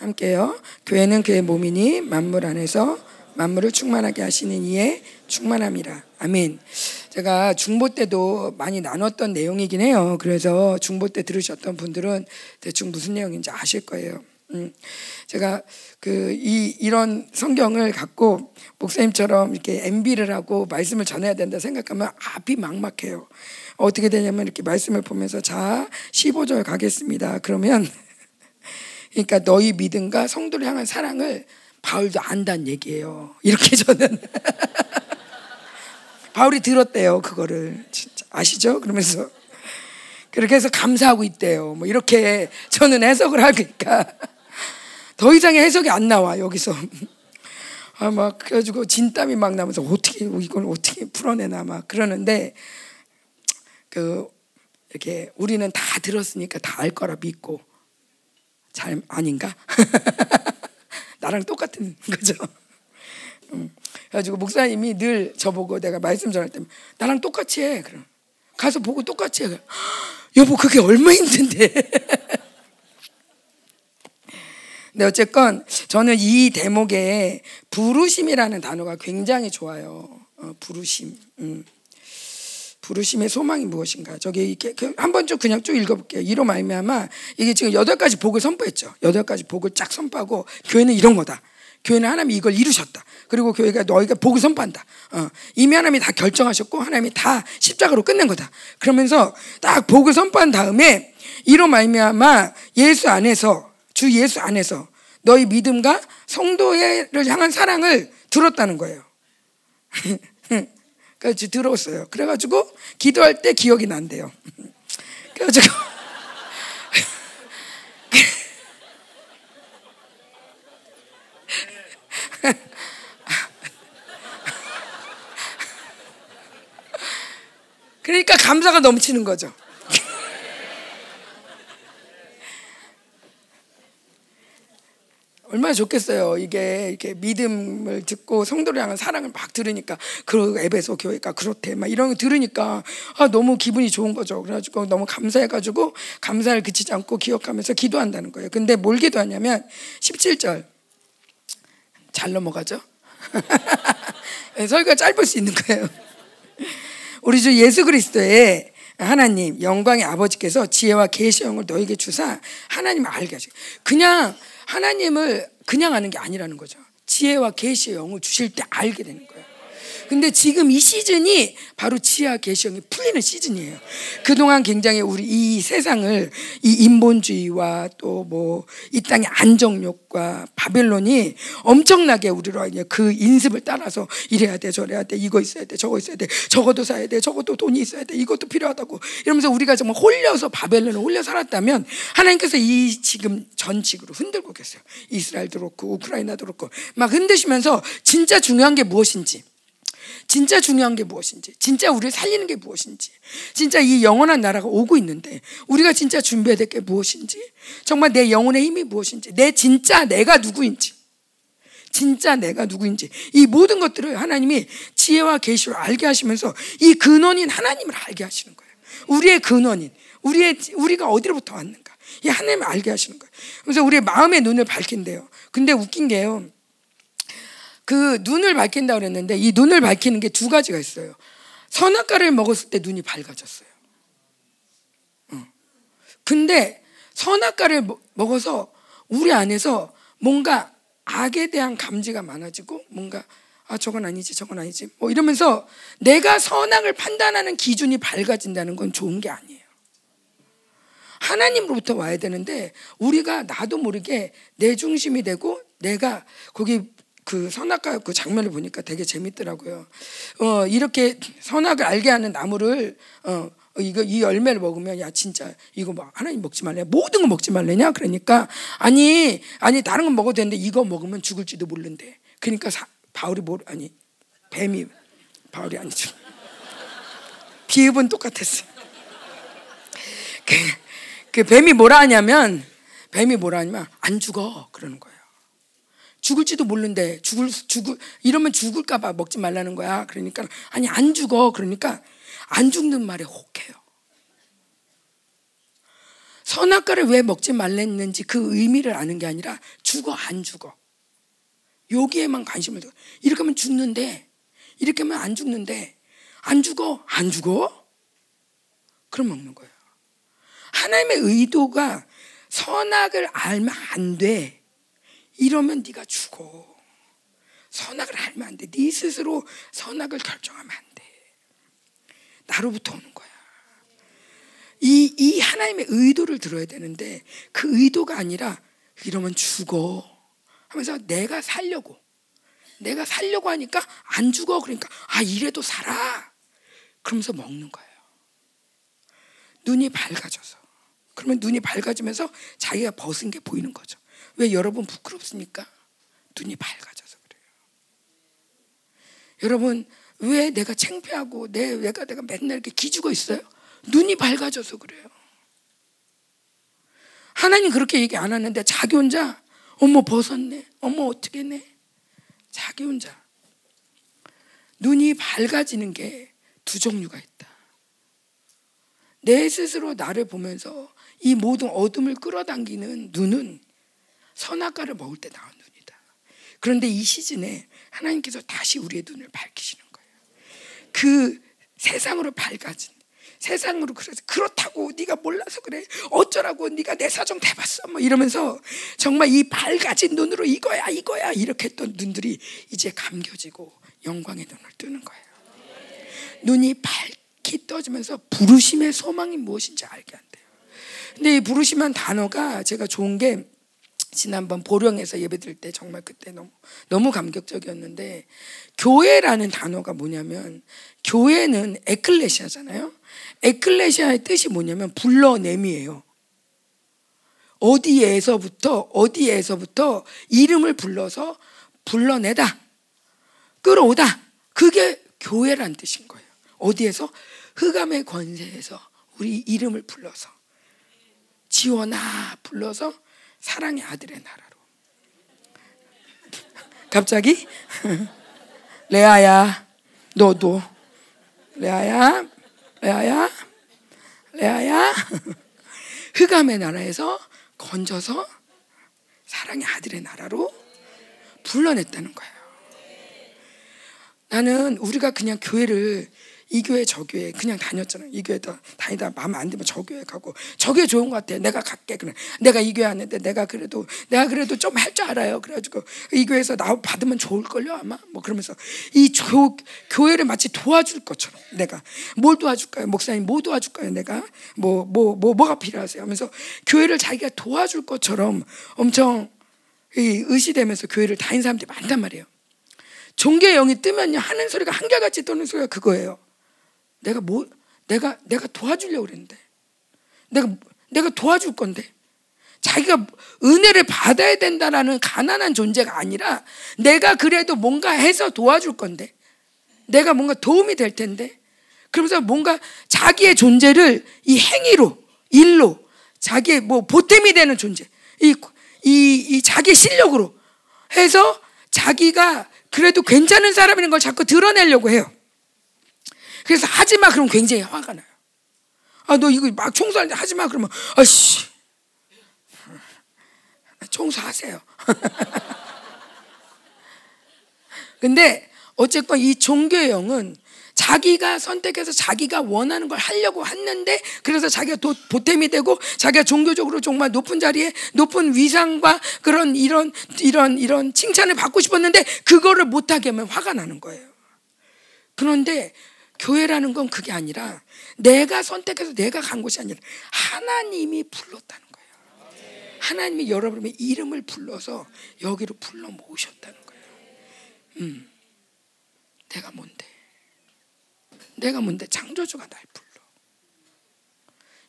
함께요. 교회는 그의 몸이니 만물 안에서 만물을 충만하게 하시는 이의 충만함이라. 아멘. 제가 중보 때도 많이 나눴던 내용이긴 해요. 그래서 중보 때 들으셨던 분들은 대충 무슨 내용인지 아실 거예요. 음, 제가 그 이 이런 성경을 갖고 목사님처럼 이렇게 MB를 하고 말씀을 전해야 된다 생각하면 앞이 막막해요. 어떻게 되냐면 이렇게 말씀을 보면서 자 15절 가겠습니다. 그러면 그러니까 너희 믿음과 성도를 향한 사랑을 바울도 안다는 얘기예요. 이렇게 저는 바울이 들었대요 그거를 진짜 아시죠? 그러면서 그렇게 해서 감사하고 있대요. 뭐 이렇게 저는 해석을 하니까 더 이상의 해석이 안 나와 여기서. 아 막 그래가지고 진땀이 막 나면서 어떻게 이걸 어떻게 풀어내나 막 그러는데 그 이렇게 우리는 다 들었으니까 다 알 거라 믿고 잘 아닌가? 나랑 똑같은 거죠. 음. 그래가지고 목사님이 늘 저보고 내가 말씀 전할 때 나랑 똑같이 해. 그럼 가서 보고 똑같이 해. 여보 그게 얼마 힘든데. 네 어쨌건 저는 이 대목에 부르심이라는 단어가 굉장히 좋아요. 어, 부르심. 음. 부르심의 소망이 무엇인가? 저기 그 한번 쭉 그냥 쭉 읽어볼게요. 이로 말미암아 이게 지금 여덟 가지 복을 선포했죠. 여덟 가지 복을 쫙 선포하고 교회는 이런 거다. 교회는 하나님이 이걸 이루셨다. 그리고 교회가 너희가 복을 선포한다. 어, 이미 하나님이 다 결정하셨고 하나님이 다 십자가로 끝낸 거다. 그러면서 딱 복을 선포한 다음에 이로 말미암아 예수 안에서 주 예수 안에서 너희 믿음과 성도를 향한 사랑을 들었다는 거예요. 그래서 들었어요. 그래가지고 기도할 때 기억이 난대요. 그래가지고 그러니까 감사가 넘치는 거죠. 얼마나 좋겠어요. 이게 이렇게 믿음을 듣고 성도를 향한 사랑을 막 들으니까 그 에베소 교회가 그렇대 막 이런 거 들으니까 아 너무 기분이 좋은 거죠. 그래가지고 너무 감사해가지고 감사를 그치지 않고 기억하면서 기도한다는 거예요. 근데 뭘 기도하냐면 17절 잘 넘어가죠. 설교가 짧을 수 있는 거예요. 우리 주 예수 그리스도의 하나님 영광의 아버지께서 지혜와 계시 영을 너에게 주사 하나님을 알게 하시. 그냥 하나님을 그냥 아는 게 아니라는 거죠. 지혜와 계시의 영을 주실 때 알게 되는 거예요. 근데 지금 이 시즌이 바로 지하 개시형이 풀리는 시즌이에요. 그동안 굉장히 우리 이 세상을 이 인본주의와 또 뭐 이 땅의 안정욕과 바벨론이 엄청나게 우리로 그 인습을 따라서 이래야 돼 저래야 돼 이거 있어야 돼 저거 있어야 돼 저것도 사야 돼 저것도 돈이 있어야 돼 이것도 필요하다고 이러면서 우리가 정말 홀려서 바벨론을 홀려 살았다면 하나님께서 이 지금 전직으로 흔들고 계세요. 이스라엘도 그렇고 우크라이나도 그렇고 막 흔드시면서 진짜 중요한 게 무엇인지 진짜 중요한 게 무엇인지, 진짜 우리를 살리는 게 무엇인지, 진짜 이 영원한 나라가 오고 있는데 우리가 진짜 준비해야 될 게 무엇인지, 정말 내 영혼의 힘이 무엇인지, 내 진짜 내가 누구인지, 진짜 내가 누구인지 이 모든 것들을 하나님이 지혜와 계시로 알게 하시면서 이 근원인 하나님을 알게 하시는 거예요. 우리의 근원인, 우리의 우리가 어디로부터 왔는가, 이 하나님을 알게 하시는 거예요. 그래서 우리의 마음의 눈을 밝힌대요. 근데 웃긴 게요. 그 눈을 밝힌다 그랬는데 이 눈을 밝히는 게 두 가지가 있어요. 선악과를 먹었을 때 눈이 밝아졌어요. 근데 선악과를 먹어서 우리 안에서 뭔가 악에 대한 감지가 많아지고 뭔가 아 저건 아니지 저건 아니지 뭐 이러면서 내가 선악을 판단하는 기준이 밝아진다는 건 좋은 게 아니에요. 하나님으로부터 와야 되는데 우리가 나도 모르게 내 중심이 되고 내가 거기 그 선악과 그 장면을 보니까 되게 재밌더라고요. 어, 이렇게 선악을 알게 하는 나무를 어, 이거 이 열매를 먹으면 야 진짜 이거 뭐 하나님 먹지 말래 모든 거 먹지 말래냐 그러니까 아니 아니 다른 건 먹어도 되는데 이거 먹으면 죽을지도 모른대. 그러니까 사, 바울이 뭐 아니 뱀이 바울이 아니죠. 비읍은 똑같았어요. 그, 그 뱀이 뭐라 하냐면 뱀이 뭐라 하냐면 안 죽어 그러는 거예요. 죽을지도 모르는데 죽을 죽을 이러면 죽을까 봐 먹지 말라는 거야. 그러니까 아니 안 죽어. 그러니까 안 죽는 말에 혹해요. 선악과를 왜 먹지 말랬는지 그 의미를 아는 게 아니라 죽어 안 죽어. 여기에만 관심을 둬. 이렇게 하면 죽는데 이렇게 하면 안 죽는데 안 죽어 안 죽어? 그럼 먹는 거예요. 하나님의 의도가 선악을 알면 안 돼. 이러면 네가 죽어. 선악을 알면 안 돼. 네 스스로 선악을 결정하면 안 돼. 나로부터 오는 거야. 이, 이 하나님의 의도를 들어야 되는데 그 의도가 아니라 이러면 죽어 하면서 내가 살려고 내가 살려고 하니까 안 죽어 그러니까 아 이래도 살아 그러면서 먹는 거예요. 눈이 밝아져서 그러면 눈이 밝아지면서 자기가 벗은 게 보이는 거죠. 왜 여러분 부끄럽습니까? 눈이 밝아져서 그래요. 여러분 왜 내가 창피하고 내 왜가 내가 맨날 이렇게 기죽어 있어요? 눈이 밝아져서 그래요. 하나님 그렇게 얘기 안 하는데 자기 혼자 어머 벗었네. 어머 어떻게 네? 자기 혼자 눈이 밝아지는 게 두 종류가 있다. 내 스스로 나를 보면서 이 모든 어둠을 끌어당기는 눈은 선악과를 먹을 때 나온 눈이다. 그런데 이 시즌에 하나님께서 다시 우리의 눈을 밝히시는 거예요. 그 세상으로 밝아진 세상으로 그래서 그렇다고 네가 몰라서 그래 어쩌라고 네가 내 사정 대봤어 뭐 이러면서 정말 이 밝아진 눈으로 이거야 이거야 이렇게 했던 눈들이 이제 감겨지고 영광의 눈을 뜨는 거예요 눈이 밝게 떠지면서 부르심의 소망이 무엇인지 알게 한대요 근데 이 부르심한 단어가 제가 좋은 게 지난번 보령에서 예배드릴 때 정말 그때 너무 너무 감격적이었는데 교회라는 단어가 뭐냐면 교회는 에클레시아잖아요. 에클레시아의 뜻이 뭐냐면 불러냄이에요. 어디에서부터 어디에서부터 이름을 불러서 불러내다 끌어오다 그게 교회란 뜻인 거예요. 어디에서 흑암의 권세에서 우리 이름을 불러서 지원아 불러서 사랑의 아들의 나라로. 갑자기 레아야 너도 레아야 레아야 레아야 흑암의 나라에서 건져서 사랑의 아들의 나라로 불러냈다는 거예요. 나는 우리가 그냥 교회를 이 교회 저 교회 그냥 다녔잖아요. 이 교회 다니다 마음에 안 들면 저 교회 가고 저 교회 좋은 것 같아. 내가 갈게 그래. 내가 이 교회 왔는데 내가 그래도 내가 그래도 좀 할 줄 알아요. 그래가지고 이 교회에서 나 받으면 좋을 걸요 아마 뭐 그러면서 이 교, 교회를 마치 도와줄 것처럼 내가 뭘 도와줄까요? 목사님 뭐 도와줄까요? 내가 뭐 뭐 뭐 뭐, 가 필요하세요? 하면서 교회를 자기가 도와줄 것처럼 엄청 의시되면서 교회를 다닌 사람들이 많단 말이에요. 종교의 영이 뜨면요 하는 소리가 한결같이 떠는 소리가 그거예요. 내가 뭐 내가 내가 도와주려고 그랬는데. 내가 내가 도와줄 건데. 자기가 은혜를 받아야 된다라는 가난한 존재가 아니라 내가 그래도 뭔가 해서 도와줄 건데. 내가 뭔가 도움이 될 텐데. 그러면서 뭔가 자기의 존재를 이 행위로 일로 자기의 뭐 보탬이 되는 존재. 이, 이, 이 자기 실력으로 해서 자기가 그래도 괜찮은 사람인 걸 자꾸 드러내려고 해요. 그래서 하지 마 그러면 굉장히 화가 나요. 아, 너 이거 막 청소하는데 하지 마 그러면 아씨. 청소하세요. 근데 어쨌건 이 종교의 영은 자기가 선택해서 자기가 원하는 걸 하려고 했는데 그래서 자기가 도, 보탬이 되고 자기가 종교적으로 정말 높은 자리에 높은 위상과 그런 이런 이런 이런 칭찬을 받고 싶었는데 그거를 못하게 하면 화가 나는 거예요. 그런데 교회라는 건 그게 아니라 내가 선택해서 내가 간 곳이 아니라 하나님이 불렀다는 거예요. 하나님이 여러분의 이름을 불러서 여기로 불러 모으셨다는 거예요. 음, 내가 뭔데? 내가 뭔데? 창조주가 날 불러.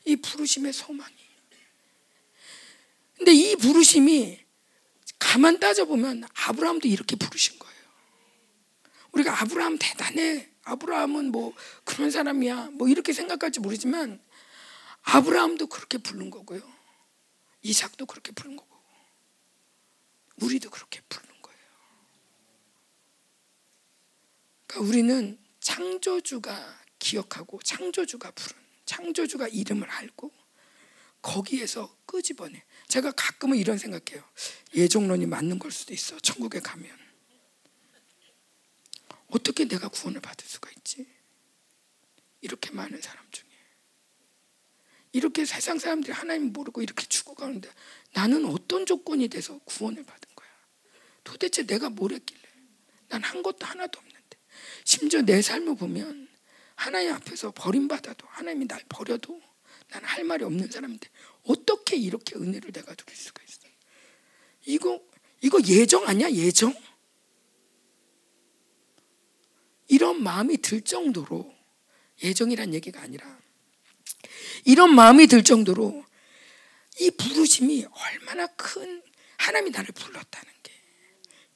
이 부르심의 소망이. 근데 이 부르심이 가만 따져보면 아브라함도 이렇게 부르신 거예요. 우리가 아브라함 대단해. 아브라함은 뭐 그런 사람이야. 뭐 이렇게 생각할지 모르지만 아브라함도 그렇게 부른 거고요. 이삭도 그렇게 부른 거고. 우리도 그렇게 부르는 거예요. 그러니까 우리는 창조주가 기억하고 창조주가 부른 창조주가 이름을 알고 거기에서 끄집어내. 제가 가끔은 이런 생각해요. 예정론이 맞는 걸 수도 있어. 천국에 가면 어떻게 내가 구원을 받을 수가 있지? 이렇게 많은 사람 중에 이렇게 세상 사람들이 하나님 모르고 이렇게 죽어가는데 나는 어떤 조건이 돼서 구원을 받은 거야? 도대체 내가 뭘 했길래? 난 한 것도 하나도 없는데 심지어 내 삶을 보면 하나님 앞에서 버림받아도 하나님이 날 버려도 나는 할 말이 없는 사람인데 어떻게 이렇게 은혜를 내가 누릴 수가 있어? 이거 이거 예정 아니야 예정? 이런 마음이 들 정도로 예정이란 얘기가 아니라 이런 마음이 들 정도로 이 부르심이 얼마나 큰 하나님이 나를 불렀다는 게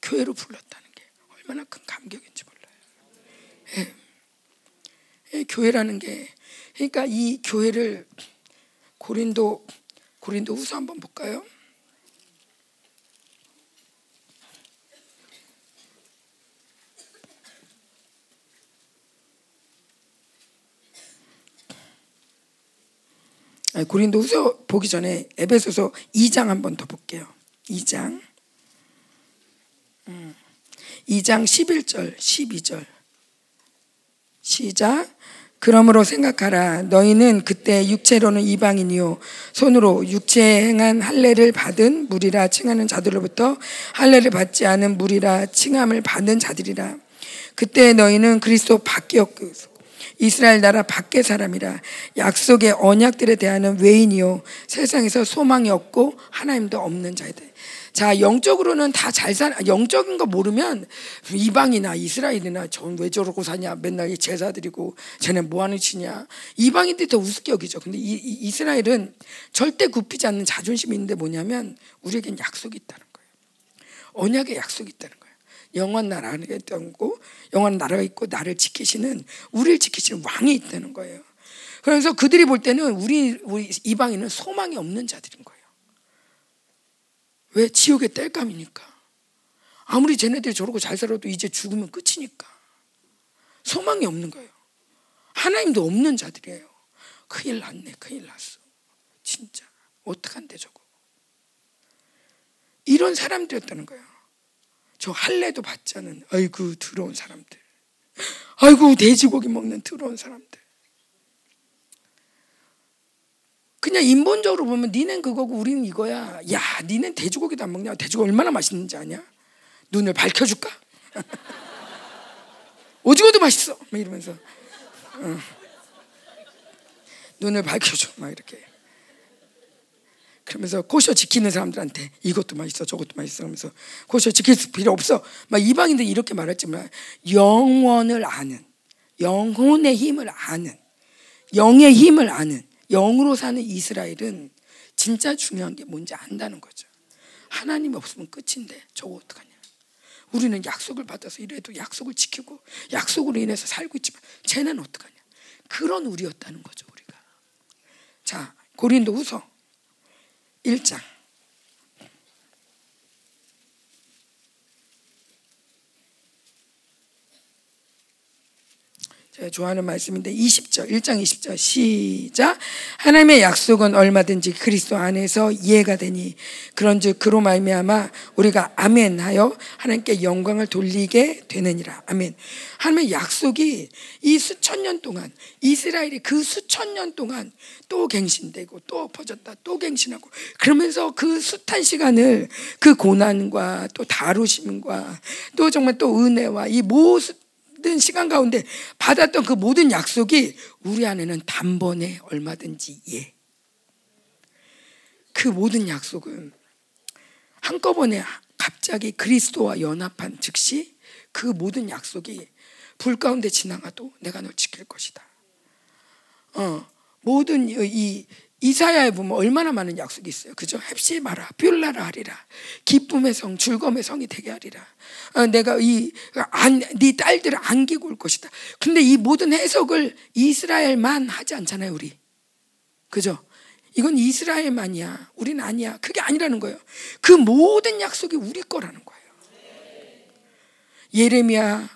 교회로 불렀다는 게 얼마나 큰 감격인지 몰라요. 예. 예, 교회라는 게 그러니까 이 교회를 고린도 고린도 후서 한번 볼까요? 고린도 후서 보기 전에 에베소서 2장 한번 더 볼게요. 2장. 2장 11절, 12절. 시작. 그러므로 생각하라. 너희는 그때 육체로는 이방인이요. 손으로 육체에 행한 할례를 받은 무리라 칭하는 자들로부터 할례를 받지 않은 무리라 칭함을 받는 자들이라. 그때 너희는 그리스도 밖이었고 이스라엘 나라 밖의 사람이라 약속의 언약들에 대하는 외인이요 세상에서 소망이 없고 하나님도 없는 자이다. 자 영적으로는 다 잘 살, 영적인 거 모르면 이방이나 이스라엘이나 전 왜 저러고 사냐 맨날 제사 드리고 쟤네 뭐 하는 치냐 이방인들이 더 우습게 여기죠. 근데 이, 이 이스라엘은 절대 굽히지 않는 자존심이 있는데 뭐냐면 우리에겐 약속이 있다는 거예요. 언약의 약속이 있다는 거예요. 영원 나라가 있고 영원 나라가 있고 나를 지키시는 우리를 지키시는 왕이 있다는 거예요. 그래서 그들이 볼 때는 우리 우리 이방인은 소망이 없는 자들인 거예요. 왜 지옥의 땔감이니까. 아무리 쟤네들이 저러고 잘 살아도 이제 죽으면 끝이니까. 소망이 없는 거예요. 하나님도 없는 자들이에요. 큰일 났네, 큰일 났어. 진짜. 어떡한데 저거. 이런 사람들이었다는 거예요. 저 할례도 받지 않은 아이고 더러운 사람들. 아이고 돼지고기 먹는 더러운 사람들. 그냥 인본적으로 보면 니넨 그거고 우리는 이거야. 야, 니넨 돼지고기도 안 먹냐? 돼지고기 얼마나 맛있는지 아냐? 눈을 밝혀줄까? 오징어도 맛있어. 막 이러면서 어. 눈을 밝혀줘. 막 이렇게. 그러면서 고셔 지키는 사람들한테 이것도 맛있어 저것도 맛있어 하면서 고셔 지킬 필요 없어. 막 이방인들 이렇게 말했지만 영원을 아는 영혼의 힘을 아는 영의 힘을 아는 영으로 사는 이스라엘은 진짜 중요한 게 뭔지 안다는 거죠. 하나님 없으면 끝인데 저거 어떡하냐. 우리는 약속을 받아서 이래도 약속을 지키고 약속으로 인해서 살고 있지만 쟤는 어떡하냐. 그런 우리였다는 거죠 우리가. 자 고린도 후서 1장. 제가 좋아하는 말씀인데 20절 1장 20절 시작. 하나님의 약속은 얼마든지 그리스도 안에서 이해가 되니 그런즉 그로 말미암아 우리가 아멘하여 하나님께 영광을 돌리게 되느니라. 아멘. 하나님의 약속이 이 수천 년 동안 이스라엘이 그 수천 년 동안 또 갱신되고 또 엎어졌다 또 갱신하고 그러면서 그 숱한 시간을 그 고난과 또 다루심과 또 정말 또 은혜와 이 모 든 시간 가운데 받았던 그 모든 약속이 우리 안에는 단번에 얼마든지 예. 그 모든 약속은 한꺼번에 갑자기 그리스도와 연합한 즉시 그 모든 약속이 불 가운데 지나가도 내가 널 지킬 것이다. 어, 모든 이 이사야에 보면 얼마나 많은 약속이 있어요. 그죠? 헵시 마라, 뷰라라 하리라. 기쁨의 성, 즐거움의 성이 되게 하리라. 어, 내가 이, 안, 네 딸들을 안기고 올 것이다. 근데 이 모든 해석을 이스라엘만 하지 않잖아요, 우리. 그죠? 이건 이스라엘만이야. 우리는 아니야. 그게 아니라는 거예요. 그 모든 약속이 우리 거라는 거예요. 예레미야,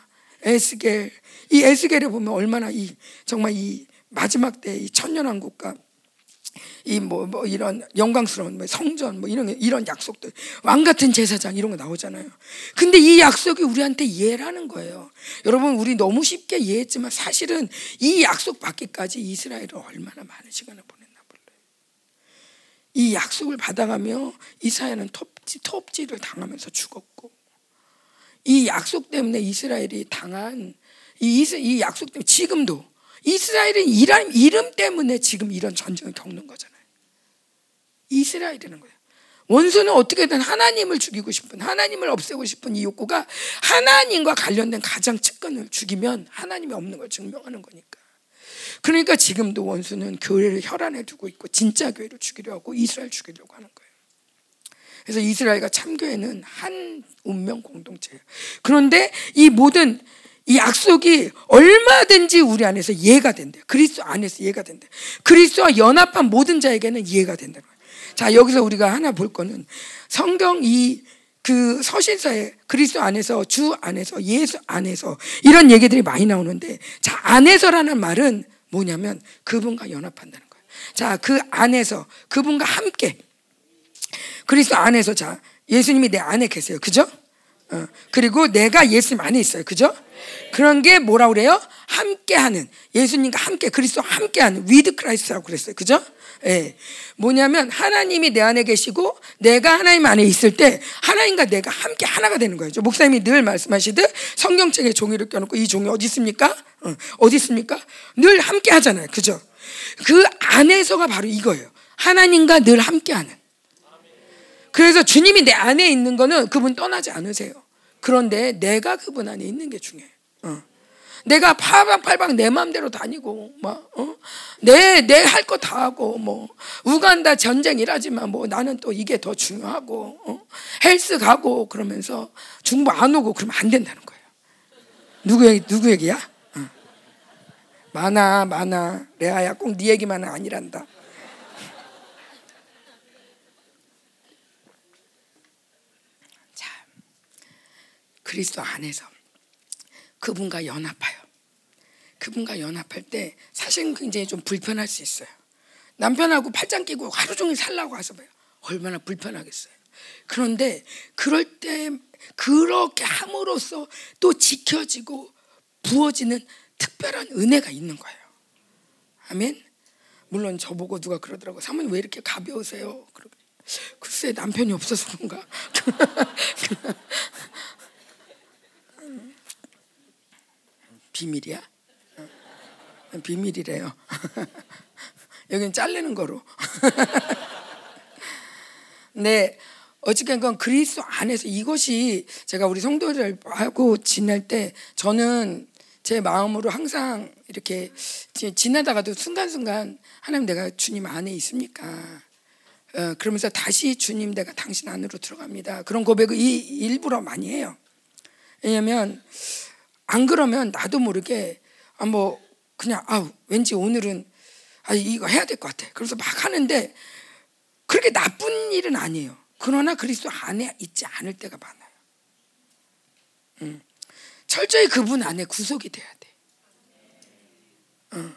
에스겔. 이 에스겔에 보면 얼마나 이, 정말 이 마지막 때 이 천년왕국과 이뭐 뭐 이런 영광스러운 뭐 성전 뭐 이런 이런 약속들 왕 같은 제사장 이런 거 나오잖아요. 근데 이 약속이 우리한테 이해라는 거예요. 여러분 우리 너무 쉽게 이해했지만 사실은 이 약속 받기까지 이스라엘은 얼마나 많은 시간을 보냈나 몰라요. 이 약속을 받아가며 이스라엘은 톱지 톱지를 당하면서 죽었고 이 약속 때문에 이스라엘이 당한 이, 이 약속 때문에 지금도 이스라엘은 이란 이름 때문에 지금 이런 전쟁을 겪는 거잖아요. 이스라엘이라는 거예요. 원수는 어떻게든 하나님을 죽이고 싶은 하나님을 없애고 싶은 이 욕구가 하나님과 관련된 가장 측근을 죽이면 하나님이 없는 걸 증명하는 거니까. 그러니까 지금도 원수는 교회를 혈안에 두고 있고 진짜 교회를 죽이려 하고 이스라엘 죽이려고 하는 거예요. 그래서 이스라엘과 참교회는 한 운명 공동체예요. 그런데 이 모든 이 약속이 얼마든지 우리 안에서 이해가 된대요. 그리스도 안에서 이해가 된대. 그리스도와 연합한 모든 자에게는 이해가 된다. 자 여기서 우리가 하나 볼 거는 성경 이 그 서신서에 그리스도 안에서 주 안에서 예수 안에서 이런 얘기들이 많이 나오는데 자 안에서라는 말은 뭐냐면 그분과 연합한다는 거예요. 자 그 안에서 그분과 함께 그리스도 안에서 자 예수님이 내 안에 계세요. 그죠? 어, 그리고 내가 예수님 안에 있어요. 그죠? 그런 게 뭐라 그래요? 함께하는 예수님과 함께 그리스도 함께하는 with Christ라고 그랬어요. 그죠? 예. 뭐냐면 하나님이 내 안에 계시고 내가 하나님 안에 있을 때 하나님과 내가 함께 하나가 되는 거예요. 목사님이 늘 말씀하시듯 성경책에 종이를 껴놓고 이 종이 어디 있습니까? 어, 어디 있습니까? 늘 함께 하잖아요. 그죠? 그 안에서가 바로 이거예요. 하나님과 늘 함께하는. 그래서 주님이 내 안에 있는 거는 그분 떠나지 않으세요. 그런데 내가 그분 안에 있는 게 중요해요. 어. 내가 팔방팔방 내 마음대로 다니고 막 어? 내내 할 거 다 하고 뭐 우간다 전쟁이라지만 뭐 나는 또 이게 더 중요하고 어? 헬스 가고 그러면서 중부 안 오고 그러면 안 된다는 거예요. 누구 얘기 누구 얘기야? 어. 많아 많아 레아야 꼭 네 얘기만은 아니란다. 그리스도 안에서 그분과 연합하여. 그분과 연합할 때 사실은 굉장히 좀 불편할 수 있어요. 남편하고 팔짱 끼고 하루 종일 살라고 하서 봐요. 얼마나 불편하겠어요. 그런데 그럴 때 그렇게 함으로써 또 지켜지고 부어지는 특별한 은혜가 있는 거예요. 아멘. 물론 저보고 누가 그러더라고. 사모님 왜 이렇게 가벼우세요? 글쎄 남편이 없어서 그런가. 비밀이야? 비밀이래요. 여기는 자르는 거로. 네. 어쨌건 그리스도 안에서 이것이 제가 우리 성도들 하고 지낼 때 저는 제 마음으로 항상 이렇게 지나다가도 순간순간 하나님 내가 주님 안에 있습니까? 어, 그러면서 다시 주님 내가 당신 안으로 들어갑니다. 그런 고백을 이, 일부러 많이 해요. 왜냐하면 안 그러면 나도 모르게 아 뭐 그냥 아 왠지 오늘은 아 이거 해야 될 것 같아. 그래서 막 하는데 그렇게 나쁜 일은 아니에요. 그러나 그리스도 안에 있지 않을 때가 많아요. 음. 철저히 그분 안에 구속이 돼야 돼. 어.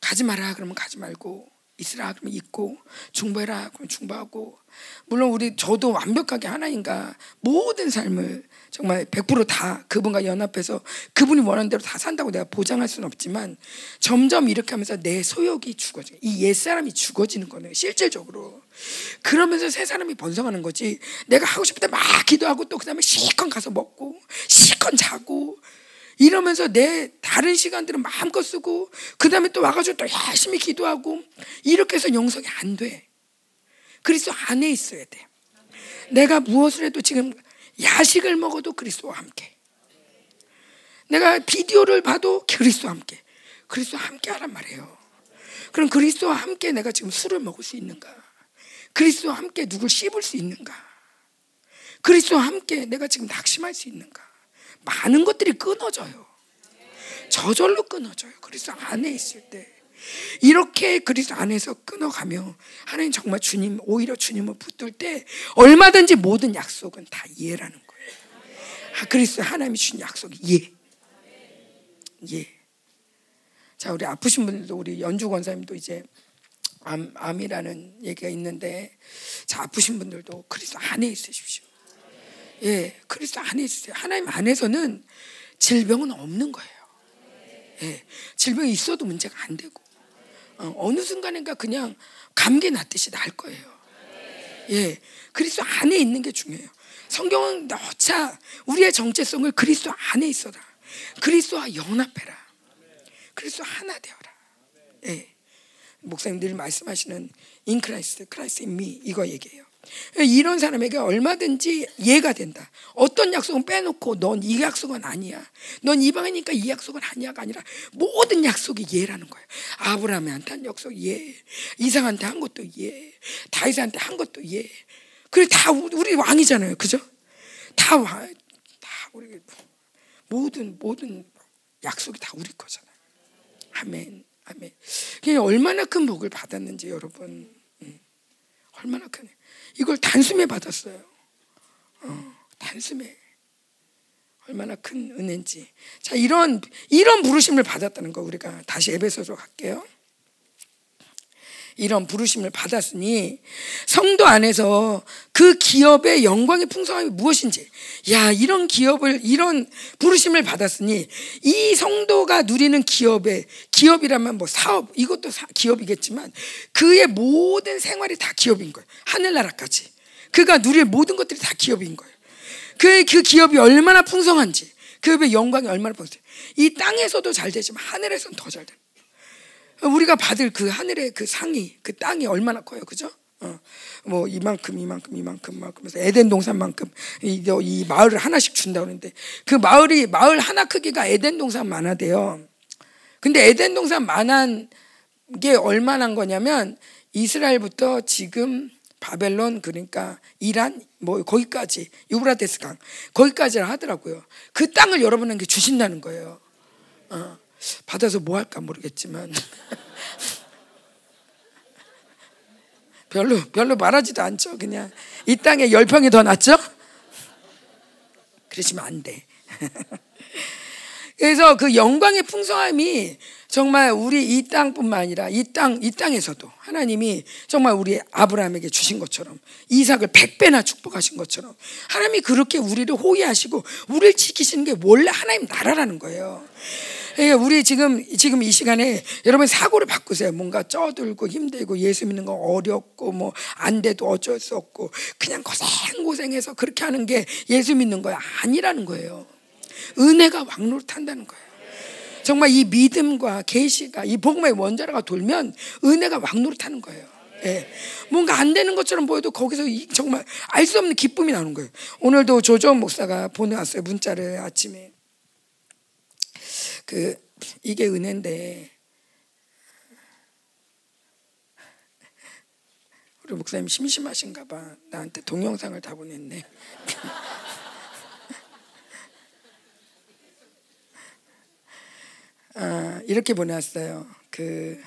가지 마라 그러면 가지 말고 있으라 그러면 있고 중보해라 그러면 중보하고. 물론 우리 저도 완벽하게 하나님과 모든 삶을 정말 100%다 그분과 연합해서 그분이 원하는 대로 다 산다고 내가 보장할 수는 없지만 점점 이렇게 하면서 내 소욕이 죽어져 이 옛사람이 죽어지는 거네요 실질적으로 그러면서 새 사람이 번성하는 거지. 내가 하고 싶을 때 막 기도하고 또 그 다음에 시컨 가서 먹고 시컨 자고 이러면서 내 다른 시간들은 마음껏 쓰고 그 다음에 또 와가지고 또 열심히 기도하고 이렇게 해서 영성이 안 돼. 그리스도 안에 있어야 돼. 내가 무엇을 해도 지금 야식을 먹어도 그리스도와 함께. 내가 비디오를 봐도 그리스도와 함께. 그리스도와 함께 하란 말이에요. 그럼 그리스도와 함께 내가 지금 술을 먹을 수 있는가? 그리스도와 함께 누굴 씹을 수 있는가? 그리스도와 함께 내가 지금 낙심할 수 있는가? 많은 것들이 끊어져요. 저절로 끊어져요. 그리스도 안에 있을 때. 이렇게 그리스도 안에서 끊어가며 하나님 정말 주님 오히려 주님을 붙들 때 얼마든지 모든 약속은 다 이해라는 거예요. 아, 그리스도 하나님이 주신 약속이 예. 예. 자 우리 아프신 분들도 우리 연주 권사님도 이제 암, 암이라는 얘기가 있는데 자 아프신 분들도 그리스도 안에 있으십시오. 예, 그리스도 안에 있으세요. 하나님 안에서는 질병은 없는 거예요. 예, 질병이 있어도 문제가 안 되고 어, 느 순간인가 그냥 감기 났듯이 날 거예요. 예, 그리스도 안에 있는 게 중요해요. 성경은 너차 우리의 정체성을 그리스도 안에 있어라. 그리스도와 연합해라. 그리스도 하나 되어라. 예. 목사님 늘 말씀하시는 Christ in me 이거 얘기해요. 이런 사람에게 얼마든지 이해가 된다. 어떤 약속은 빼놓고 넌 이 약속은 아니야. 넌 이방이니까 이 약속은 아니야가 아니라 모든 약속이 예라는 거예요. 아브라함한테 한 약속 예. 이상한테 한 것도 예. 다윗한테 한 것도 예. 그래 다 우리 왕이잖아요. 그죠? 다 왕, 다 우리 모든 모든 약속이 다 우리 거잖아요. 아멘. 아멘. 그냥 얼마나 큰 복을 받았는지 여러분. 얼마나 큰 이걸 단숨에 받았어요. 어, 단숨에 얼마나 큰 은혜인지. 자 이런 이런 부르심을 받았다는 거 우리가 다시 에베소서 갈게요. 이런 부르심을 받았으니 성도 안에서 그 기업의 영광의 풍성함이 무엇인지 야 이런 기업을 이런 부르심을 받았으니 이 성도가 누리는 기업의 기업이라면 뭐 사업 이것도 사, 기업이겠지만 그의 모든 생활이 다 기업인 거예요. 하늘나라까지. 그가 누릴 모든 것들이 다 기업인 거예요. 그의 그 기업이 얼마나 풍성한지 그의 영광이 얼마나 풍성한지. 이 땅에서도 잘 되지만 하늘에서는 더잘 돼요 우리가 받을 그 하늘의 그 상이 그 땅이 얼마나 커요, 그죠? 어, 뭐 이만큼 이만큼 이만큼 만큼해서 에덴 동산만큼 이, 이 마을을 하나씩 준다 그러는데 그 마을이 마을 하나 크기가 에덴 동산만 하대요. 근데 에덴 동산 만한 게 얼마나 거냐면 이스라엘부터 지금 바벨론 그러니까 이란 뭐 거기까지 유브라데스 강 거기까지라 하더라고요. 그 땅을 여러분에게 주신다는 거예요. 어. 받아서 뭐 할까 모르겠지만 별로 별로 말하지도 않죠. 그냥 이 땅에 열 평이 더 낫죠? 그러시면 안 돼. 그래서 그 영광의 풍성함이 정말 우리 이 땅뿐만 아니라 이 땅, 이 땅에서도 하나님이 정말 우리 아브라함에게 주신 것처럼 이삭을 백배나 축복하신 것처럼 하나님이 그렇게 우리를 호위하시고 우리를 지키시는 게 원래 하나님 나라라는 거예요. 예, 우리 지금 지금 이 시간에 여러분 사고를 바꾸세요. 뭔가 쪄들고 힘들고 예수 믿는 거 어렵고 뭐 안 돼도 어쩔 수 없고 그냥 고생 고생해서 그렇게 하는 게 예수 믿는 거야 아니라는 거예요. 은혜가 왕노릇한다는 거예요. 정말 이 믿음과 계시가 이 복음의 원자로가 돌면 은혜가 왕노릇하는 거예요. 예. 뭔가 안 되는 것처럼 보여도 거기서 정말 알 수 없는 기쁨이 나오는 거예요. 오늘도 조정 목사가 보내왔어요 문자를 아침에. 그 이게 은혜인데 우리 목사님 심심하신가 봐. 나한테 동영상을 다 보냈네. 아, 이렇게 보내왔어요. 그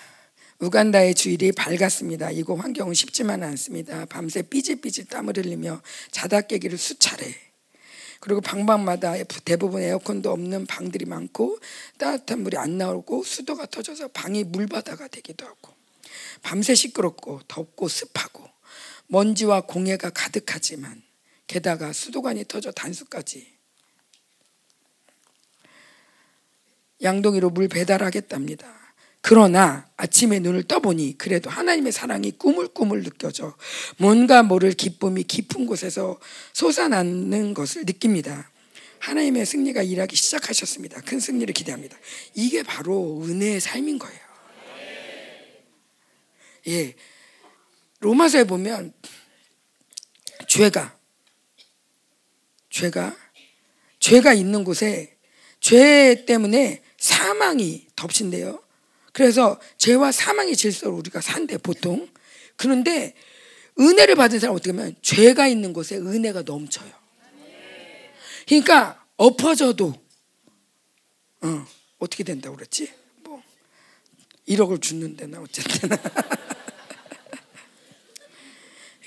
우간다의 주일이 밝았습니다. 이곳 환경은 쉽지만 않습니다. 밤새 삐질삐질 땀을 흘리며 자다 깨기를 수차례 그리고 방방마다 대부분 에어컨도 없는 방들이 많고 따뜻한 물이 안 나오고 수도가 터져서 방이 물바다가 되기도 하고 밤새 시끄럽고 덥고 습하고 먼지와 공해가 가득하지만 게다가 수도관이 터져 단수까지 양동이로 물 배달하겠답니다. 그러나 아침에 눈을 떠보니 그래도 하나님의 사랑이 꾸물꾸물 느껴져 뭔가 모를 기쁨이 깊은 곳에서 솟아나는 것을 느낍니다. 하나님의 승리가 일하기 시작하셨습니다. 큰 승리를 기대합니다. 이게 바로 은혜의 삶인 거예요. 예. 로마서에 보면 죄가 죄가 죄가 있는 곳에 죄 때문에 사망이 덮친대요. 그래서 죄와 사망의 질서로 우리가 산대 보통. 그런데 은혜를 받은 사람 어떻게 하면 죄가 있는 곳에 은혜가 넘쳐요. 그러니까 엎어져도 어, 어떻게 된다고 그랬지? 뭐 1억을 줬는데 나 어쨌든.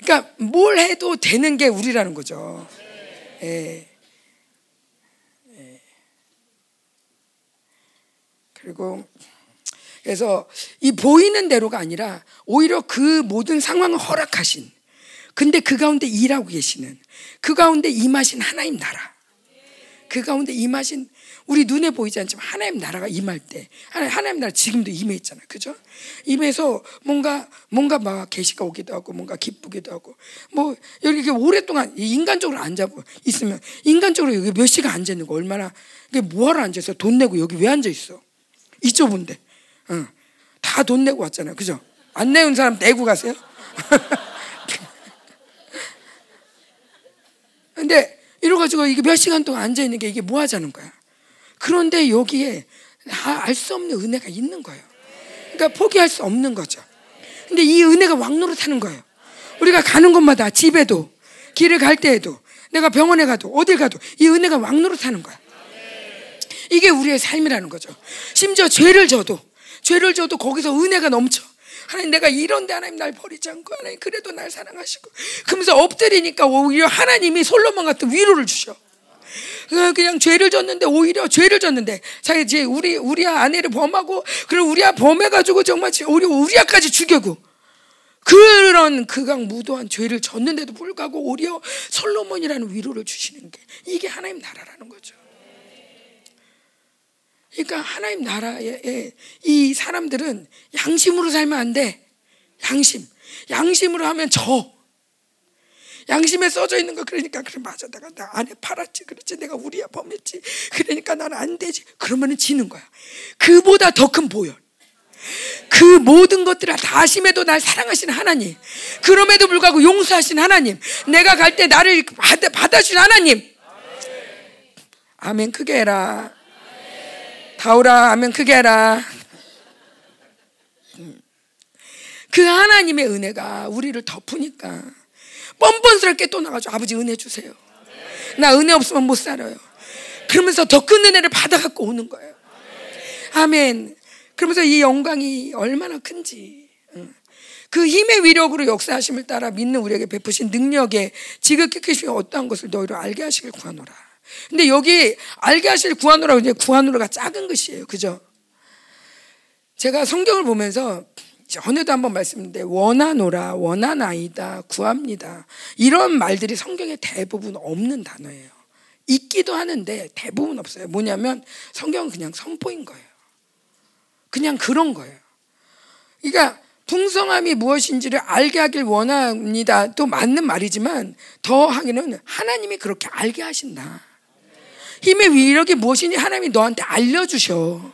그러니까 뭘 해도 되는 게 우리라는 거죠. 예. 예. 그리고 그래서 이 보이는 대로가 아니라 오히려 그 모든 상황을 허락하신 근데 그 가운데 일하고 계시는 그 가운데 임하신 하나님 나라 그 가운데 임하신 우리 눈에 보이지 않지만 하나님 나라가 임할 때 하나님 나라 지금도 임해 있잖아요. 그죠? 임해서 뭔가 뭔가 막 계시가 오기도 하고 뭔가 기쁘기도 하고 뭐 이렇게 오랫동안 인간적으로 앉아 있으면 인간적으로 여기 몇 시간 앉아 있는 거 얼마나 이게 뭐하러 앉아 있어? 돈 내고 여기 왜 앉아 있어? 이 좁은데. 응. 다돈 내고 왔잖아요. 그죠? 안 내온 사람 내고 가세요? 근데 이래가지고 이게 몇 시간 동안 앉아 있는 게 이게 뭐 하자는 거야? 그런데 여기에 알 수 없는 은혜가 있는 거예요. 그러니까 포기할 수 없는 거죠. 근데 이 은혜가 왕노릇 하는 거예요. 우리가 가는 곳마다 집에도 길을 갈 때에도 내가 병원에 가도 어딜 가도 이 은혜가 왕노릇 하는 거야. 이게 우리의 삶이라는 거죠. 심지어 죄를 져도 죄를 져도 거기서 은혜가 넘쳐. 하나님 내가 이런데 하나님 날 버리지 않고 하나님 그래도 날 사랑하시고 그러면서 엎드리니까 오히려 하나님이 솔로몬 같은 위로를 주셔. 그냥 죄를 졌는데 오히려 죄를 졌는데 자기 이제 우리 우리 아내를 범하고 그리고 우리 아 범해 가지고 정말 우리 우리 아까지 죽여고 그런 그강 무도한 죄를 졌는데도 불구하고 오히려 솔로몬이라는 위로를 주시는 게 이게 하나님 나라라는 거죠. 그러니까 하나님 나라에 이 사람들은 양심으로 살면 안 돼. 양심. 양심으로 하면 져. 양심에 써져 있는 거 그러니까 그래 맞아. 내가 나 안에 팔았지. 그렇지. 내가 우리야 범했지. 그러니까 나는 안 되지. 그러면은 지는 거야. 그보다 더 큰 보혈. 그 모든 것들을 다 심해도 날 사랑하시는 하나님. 그럼에도 불구하고 용서하신 하나님. 내가 갈 때 나를 받아, 받아주신 하나님. 아멘. 크게 해라 다오라 아멘 크게 해라 음. 그 하나님의 은혜가 우리를 덮으니까 뻔뻔스럽게 또 나가죠. 아버지 은혜 주세요. 나 은혜 없으면 못 살아요. 그러면서 더 큰 은혜를 받아갖고 오는 거예요. 아멘. 그러면서 이 영광이 얼마나 큰지. 그 힘의 위력으로 역사하심을 따라 믿는 우리에게 베푸신 능력에 지극히 크심이 어떠한 것을 너희로 알게 하시길 구하노라. 근데 여기 알게 하실 구하노라고 이제 구하노라가 작은 것이에요. 그죠? 제가 성경을 보면서 전에도 한번 말씀드렸는데 원하노라 원하나이다 구합니다. 이런 말들이 성경에 대부분 없는 단어예요. 있기도 하는데 대부분 없어요. 뭐냐면 성경은 그냥 선포인 거예요. 그냥 그런 거예요. 그러니까 풍성함이 무엇인지를 알게 하길 원합니다. 또 맞는 말이지만 더 하기는 하나님이 그렇게 알게 하신다 힘의 위력이 무엇인지 하나님이 너한테 알려주셔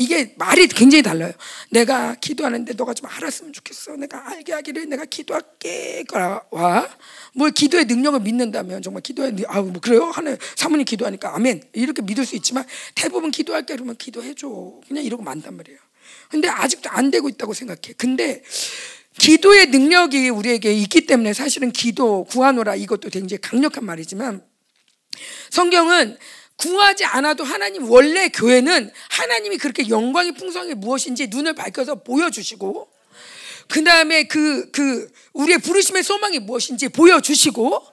이게 말이 굉장히 달라요. 내가 기도하는데 너가 좀 알았으면 좋겠어. 내가 알게 하기를 내가 기도할게. 와. 뭐 기도의 능력을 믿는다면 정말 기도의 아, 뭐 그래요? 하는 사모님 기도하니까 아멘. 이렇게 믿을 수 있지만 대부분 기도할게 그러면 기도해 줘. 그냥 이러고 만단 말이에요. 근데 아직도 안 되고 있다고 생각해. 근데 기도의 능력이 우리에게 있기 때문에 사실은 기도 구하노라 이것도 굉장히 강력한 말이지만 성경은 구하지 않아도 하나님 원래 교회는 하나님이 그렇게 영광의 풍성이 무엇인지 눈을 밝혀서 보여주시고 그 다음에 그, 그, 우리의 부르심의 소망이 무엇인지 보여주시고,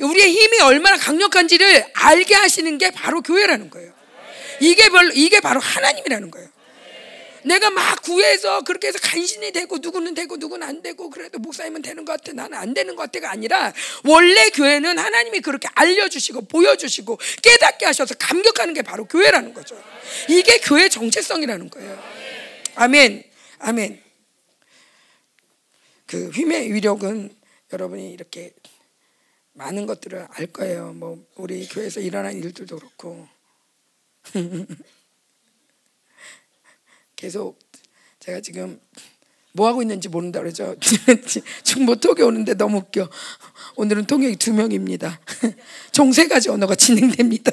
우리의 힘이 얼마나 강력한지를 알게 하시는 게 바로 교회라는 거예요. 이게 별, 이게 바로 하나님이라는 거예요. 내가 막 구해서 그렇게 해서 간신히 되고 누구는 되고 누구는 안 되고 그래도 목사님은 되는 것 같아 나는 안 되는 것 같아가 아니라 원래 교회는 하나님이 그렇게 알려주시고 보여주시고 깨닫게 하셔서 감격하는 게 바로 교회라는 거죠. 이게 교회 정체성이라는 거예요. 아멘. 아멘. 그 힘의 위력은 여러분이 이렇게 많은 것들을 알 거예요. 뭐 우리 교회에서 일어난 일들도 그렇고 계속 제가 지금 뭐 하고 있는지 모른다 그러죠. 중보 통역 오는데 너무 웃겨. 오늘은 통역이 두 명입니다. 총 세 가지 언어가 진행됩니다.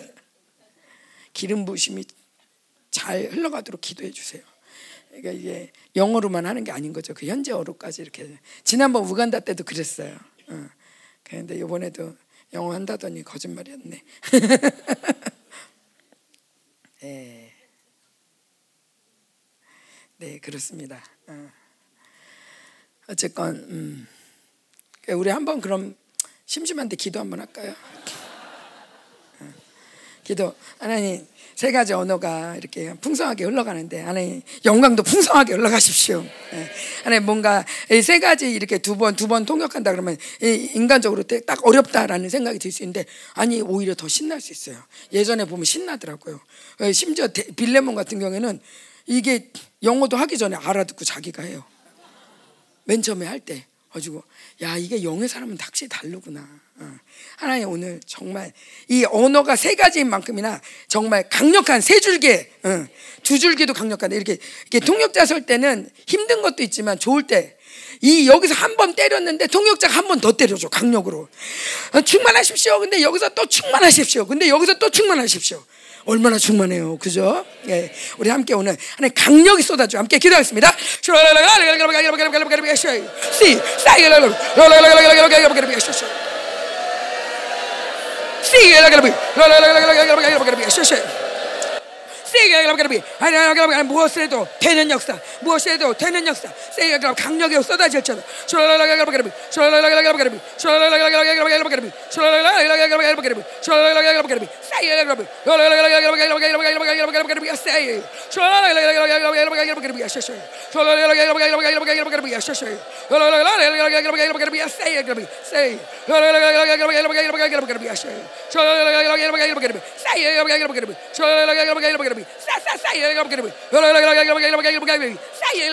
기름 부심이 잘 흘러가도록 기도해 주세요. 그러니까 이게 영어로만 하는 게 아닌 거죠. 그 현재 어로까지 이렇게 지난번 우간다 때도 그랬어요. 어. 그런데 이번에도 영어 한다더니 거짓말이었네. 예. 네, 그렇습니다. 어. 어쨌건 음. 우리 한번 그럼 심심한데 기도 한번 할까요? 어. 기도 하나님 세 가지 언어가 이렇게 풍성하게 흘러가는데 하나님 영광도 풍성하게 흘러가십시오. 예. 하나님 뭔가 세 가지 이렇게 두 번 두 번 통역한다 그러면 인간적으로 딱 어렵다라는 생각이 들 수 있는데 아니 오히려 더 신날 수 있어요. 예전에 보면 신나더라고요. 예, 심지어 빌레몬 같은 경우에는 이게 영어도 하기 전에 알아듣고 자기가 해요. 맨 처음에 할 때. 가지고 야 이게 영의 사람은 확실히 다르구나. 어. 하나님 오늘 정말 이 언어가 세 가지인 만큼이나 정말 강력한 세 줄기, 어. 두 줄기도 강력한데 이렇게 이렇게 통역자 설 때는 힘든 것도 있지만 좋을 때. 이 여기서 한 번 때렸는데 통역자가 한 번 더 때려줘 강력으로 어, 충만하십시오. 근데 여기서 또 충만하십시오. 근데 여기서 또 충만하십시오. 얼마나 충만해요. 그죠? 예. 우리 함께 오늘 하나님 강력이 쏟아져. 함께 기도하겠습니다. 세게 무엇을 도 되는 역사 무엇을 해도 되는 역사. 세게 강력이 쏟아질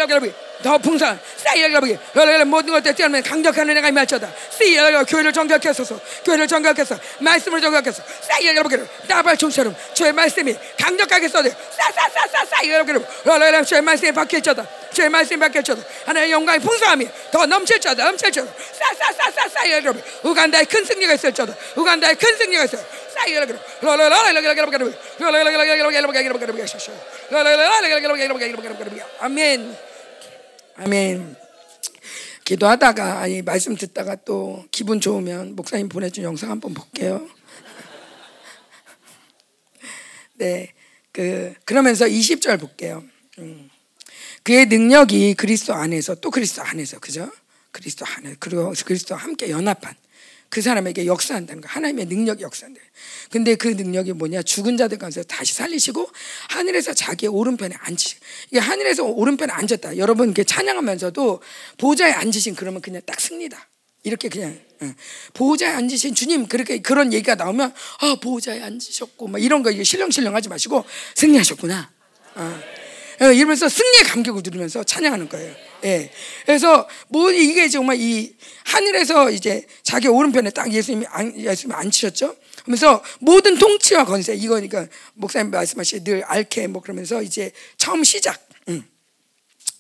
지어다 더 풍성 모든 것들 뛰어면 강력한 은혜가 임할지어다 교회를 정결케 하소서. 교회를 하소서. 말씀을 정결케 하소서. 나발총처럼 주의 말씀이 강력하게 쏟아 싸싸싸싸싸 주의 말씀이 박힐지어다. 주의 말씀이 박힐지어다. 하나님의 영광이 풍성함이 더 넘칠지어다. 넘칠지어다 싸싸싸싸싸 우간다의 큰 승리가 있을지어다. 우간다의 큰 승리가 있어 아멘. 아멘. 기도하다가 아니 말씀 듣다가 또 기분 좋으면 목사님 보내준 영상 한번 볼게요. 네, 그 그러면서 20절 볼게요. 음. 그의 능력이 그리스도 안에서 또 그리스도 안에서 그죠? 그리스도 안에 그리고 그리스도 함께 연합한 그 사람에게 역사한다는 거 하나님의 능력이 역사한다. 근데 그 능력이 뭐냐? 죽은 자들 가운데 다시 살리시고 하늘에서 자기의 오른편에 앉으시. 이게 하늘에서 오른편에 앉았다. 여러분 이렇게 찬양하면서도 보좌에 앉으신 그러면 그냥 딱 승리다. 이렇게 그냥 보호자에 앉으신 주님 그렇게 그런 얘기가 나오면 아 보호자에 앉으셨고 막 이런 거 이게 실령실령하지 마시고 승리하셨구나. 어. 어, 이러면서 승리의 감격을 누리면서 찬양하는 거예요. 예. 그래서 뭐 이게 정말 이 하늘에서 이제 자기 오른편에 딱 예수님이 안, 예수님이 앉히셨죠. 그러면서 모든 통치와 건세 이거니까 목사님 말씀하신 늘 알케 뭐 그러면서 이제 처음 시작. 음.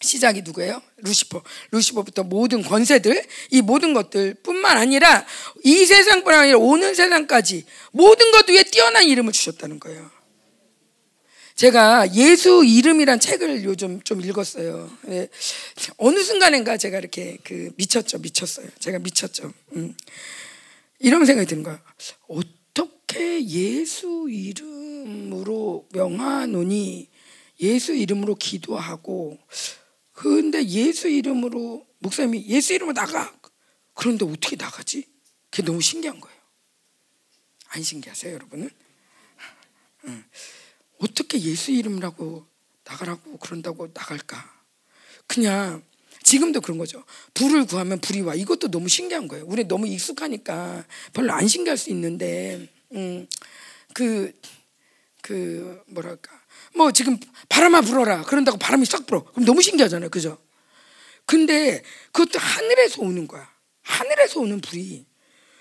시작이 누구예요? 루시퍼. 루시퍼부터 모든 권세들, 이 모든 것들 뿐만 아니라 이 세상뿐 아니라 오는 세상까지 모든 것 위에 뛰어난 이름을 주셨다는 거예요. 제가 예수 이름이란 책을 요즘 좀 읽었어요. 네. 어느 순간인가 제가 이렇게 그 미쳤죠, 미쳤어요. 제가 미쳤죠. 음. 이런 생각이 드는 거예요. 어떻게 예수 이름으로 명하노니 예수 이름으로 기도하고 근데 예수 이름으로 목사님이 예수 이름으로 나가 그런데 어떻게 나가지? 그게 너무 신기한 거예요. 안 신기하세요, 여러분은? 음. 어떻게 예수 이름이라고 나가라고 그런다고 나갈까? 그냥 지금도 그런 거죠. 불을 구하면 불이 와. 이것도 너무 신기한 거예요. 우리 너무 익숙하니까 별로 안 신기할 수 있는데, 음, 그, 그, 뭐랄까. 뭐 지금 바람아 불어라. 그런다고 바람이 싹 불어. 그럼 너무 신기하잖아요. 그죠? 근데 그것도 하늘에서 오는 거야. 하늘에서 오는 불이.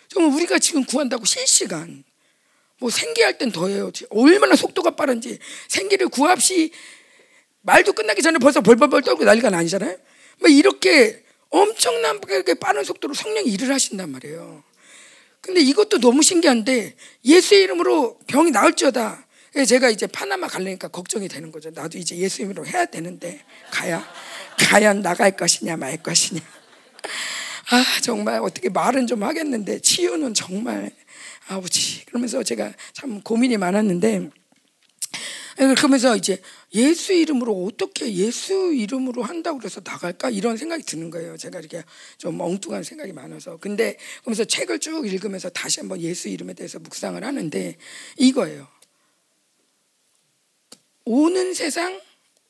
정말 우리가 지금 구한다고 실시간. 뭐 생기할 땐 더해요. 얼마나 속도가 빠른지 생기를 구합시 말도 끝나기 전에 벌써 벌벌벌 떨고 난리가 아니잖아요. 뭐 이렇게 엄청나게 빠른 속도로 성령이 일을 하신단 말이에요. 근데 이것도 너무 신기한데 예수의 이름으로 병이 나을지어다. 제가 이제 파나마 갈래니까 걱정이 되는 거죠. 나도 이제 예수 이름으로 해야 되는데 가야 과연 나갈 것이냐 말 것이냐. 아 정말 어떻게 말은 좀 하겠는데 치유는 정말 아버지 그러면서 제가 참 고민이 많았는데 그러면서 이제 예수 이름으로 어떻게 예수 이름으로 한다고 그래서 나갈까 이런 생각이 드는 거예요. 제가 이렇게 좀 엉뚱한 생각이 많아서. 근데 그러면서 책을 쭉 읽으면서 다시 한번 예수 이름에 대해서 묵상을 하는데 이거예요. 오는 세상,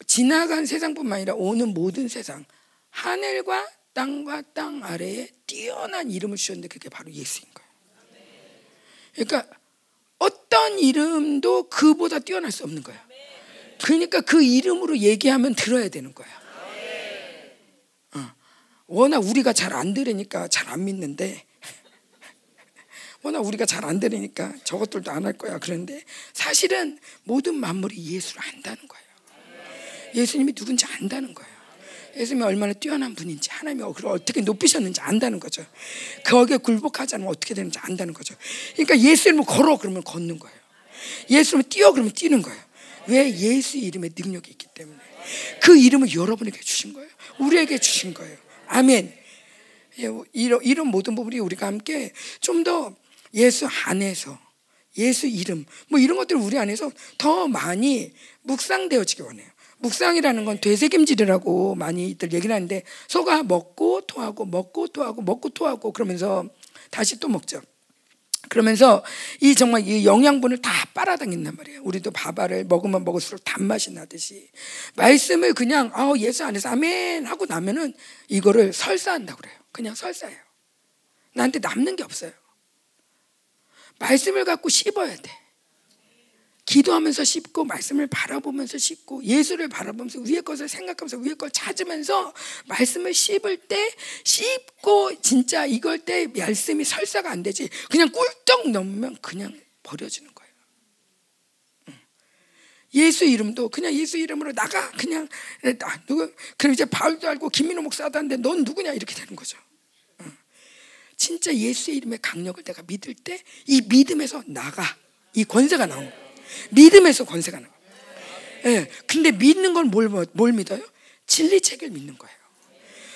지나간 세상뿐만 아니라 오는 모든 세상, 하늘과 땅과 땅 아래에 뛰어난 이름을 주셨는데 그게 바로 거예요. 그러니까 어떤 이름도 그보다 뛰어날 수 없는 거야. 그러니까 그 이름으로 얘기하면 들어야 되는 거야. 어. 워낙 우리가 잘 안 들으니까 잘 안 믿는데 워낙 우리가 잘 안 들으니까 저것들도 안 할 거야. 그런데 사실은 모든 만물이 예수를 안다는 거예요. 예수님이 누군지 안다는 거예요. 예수님이 얼마나 뛰어난 분인지 하나님이 그걸 어떻게 높이셨는지 안다는 거죠. 거기에 굴복하지 않으면 어떻게 되는지 안다는 거죠. 그러니까 예수 이름을 걸어 그러면 걷는 거예요. 예수 이름을 뛰어 그러면 뛰는 거예요. 왜 예수 이름에 능력이 있기 때문에 그 이름을 여러분에게 주신 거예요. 우리에게 주신 거예요. 아멘. 예, 이런, 이런 모든 부분이 우리가 함께 좀 더 예수 안에서 예수 이름 뭐 이런 것들을 우리 안에서 더 많이 묵상되어지기 원해요. 묵상이라는 건 되새김질이라고 많이들 얘기를 하는데 소가 먹고 토하고 먹고 토하고 먹고 토하고 그러면서 다시 또 먹죠. 그러면서 이 정말 이 영양분을 다 빨아당긴단 말이에요. 우리도 밥알을 먹으면 먹을수록 단맛이 나듯이 말씀을 그냥 아 예수 안에서 아멘 하고 나면은 이거를 설사한다고 그래요. 그냥 설사해요. 나한테 남는 게 없어요. 말씀을 갖고 씹어야 돼. 기도하면서 씹고 말씀을 바라보면서 씹고 예수를 바라보면서 위의 것을 생각하면서 위의 걸 찾으면서 말씀을 씹을 때 씹고 진짜 이걸 때 말씀이 설사가 안 되지 그냥 꿀떡 넘으면 그냥 버려지는 거예요. 예수 이름도 그냥 예수 이름으로 나가 그냥 나 누구 그럼 이제 바울도 알고 김민호 목사도 하는데 넌 누구냐 이렇게 되는 거죠. 진짜 예수의 이름의 강력을 내가 믿을 때 이 믿음에서 나가 이 권세가 나오는 거예요. 믿음에서 권세가 나요. 예. 근데 믿는 건 뭘 뭘 믿어요? 진리책을 믿는 거예요.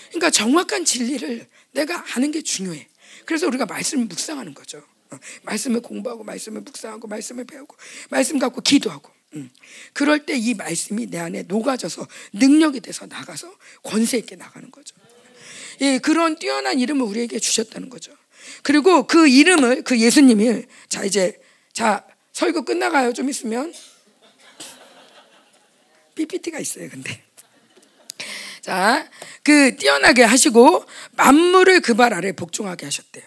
그러니까 정확한 진리를 내가 아는 게 중요해. 그래서 우리가 말씀을 묵상하는 거죠. 어, 말씀을 공부하고 말씀을 묵상하고 말씀을 배우고 말씀 갖고 기도하고. 음. 그럴 때 이 말씀이 내 안에 녹아져서 능력이 돼서 나가서 권세 있게 나가는 거죠. 예, 그런 뛰어난 이름을 우리에게 주셨다는 거죠. 그리고 그 이름을 그 예수님이 자 이제 자 설교 끝나가요. 좀 있으면. PPT가 있어요, 근데. 자, 그 뛰어나게 하시고 만물을 그 발 아래 복종하게 하셨대요.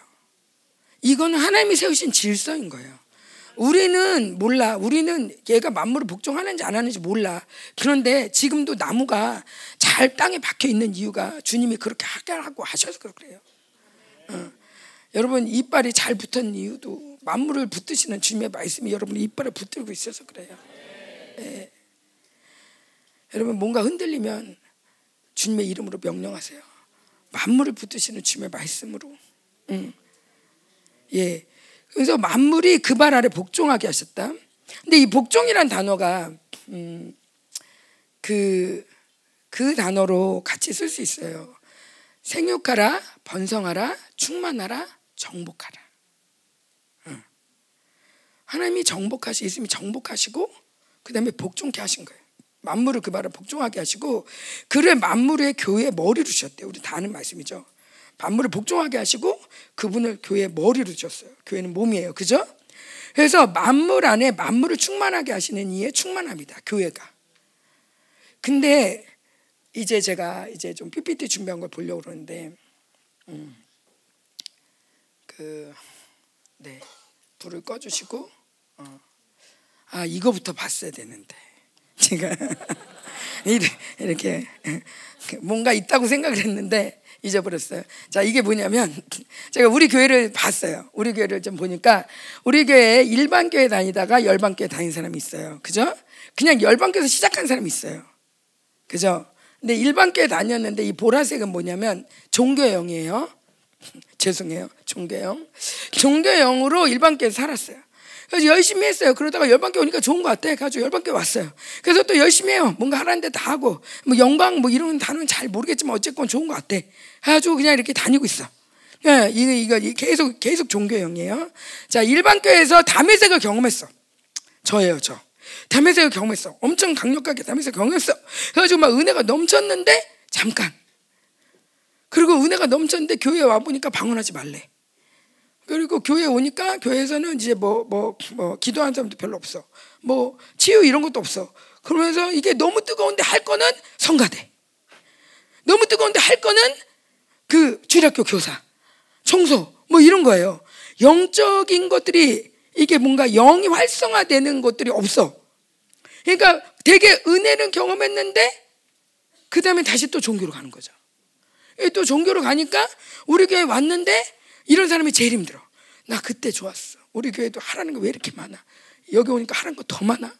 이거는 하나님이 세우신 질서인 거예요. 우리는 몰라. 우리는 얘가 만물을 복종하는지 안 하는지 몰라. 그런데 지금도 나무가 잘 땅에 박혀 있는 이유가 주님이 그렇게 하라고 하셔서 그래요. 어. 여러분 이빨이 잘 붙은 이유도 만물을 붙드시는 주님의 말씀이 여러분의 이빨을 붙들고 있어서 그래요. 네. 여러분 뭔가 흔들리면 주님의 이름으로 명령하세요. 만물을 붙드시는 주님의 말씀으로. 응. 예. 그래서 만물이 그 발 아래 복종하게 하셨다. 근데 이 복종이란 단어가 음, 그, 그 단어로 같이 쓸 수 있어요. 생육하라, 번성하라, 충만하라, 정복하라. 하나님이 정복하시 예수님이 정복하시고 그다음에 복종케 하신 거예요. 만물을 그 발을 복종하게 하시고 그를 만물의 교회의 머리로 주셨대요. 우리 다 아는 말씀이죠. 만물을 복종하게 하시고 그분을 교회의 머리로 주셨어요. 교회는 몸이에요. 그죠? 그래서 만물 안에 만물을 충만하게 하시는 이에 충만합니다. 교회가. 근데 이제 제가 이제 좀 PPT 준비한 걸 보려고 그러는데 음, 그 네. 불을 꺼 주시고 어. 아 이거부터 봤어야 되는데 제가 이렇게 뭔가 있다고 생각을 했는데 잊어버렸어요. 자 이게 뭐냐면 제가 우리 교회를 봤어요. 우리 교회를 좀 보니까 우리 교회 일반 교회 다니다가 열반 교회 다닌 사람이 있어요. 그죠? 그냥 열반 교회에서 시작한 사람이 있어요. 그죠? 근데 일반 교회 다녔는데 이 보라색은 뭐냐면 종교형이에요. 죄송해요. 종교형. 종교형으로 일반 교회 살았어요. 그래서 열심히 했어요. 그러다가 열반교 오니까 좋은 것 같아. 가지고 열반교 왔어요. 그래서 또 열심히 해요. 뭔가 하라는 데 다 하고 뭐 영광 뭐 이런 단어는 잘 모르겠지만 어쨌건 좋은 것 같아. 해가지고 그냥 이렇게 다니고 있어. 예, 이거 이거 계속 계속 종교형이에요. 자 일반 교회에서 담의색을 경험했어. 저예요, 저. 담의색을 경험했어. 엄청 강력하게 담의색 경험했어. 그래가지고 막 은혜가 넘쳤는데 잠깐. 그리고 은혜가 넘쳤는데 교회 와 보니까 방언하지 말래. 그리고 교회 오니까 교회에서는 이제 뭐 뭐 뭐 기도하는 사람도 별로 없어. 뭐 치유 이런 것도 없어. 그러면서 이게 너무 뜨거운데 할 거는 성가대. 너무 뜨거운데 할 거는 그 주일학교 교사, 청소 뭐 이런 거예요. 영적인 것들이 이게 뭔가 영이 활성화되는 것들이 없어. 그러니까 되게 은혜는 경험했는데 그 다음에 다시 또 종교로 가는 거죠. 또 종교로 가니까 우리 교회 왔는데 이런 사람이 제일 힘들어. 나 그때 좋았어. 우리 교회도 하라는 거 왜 이렇게 많아? 여기 오니까 하라는 거 더 많아.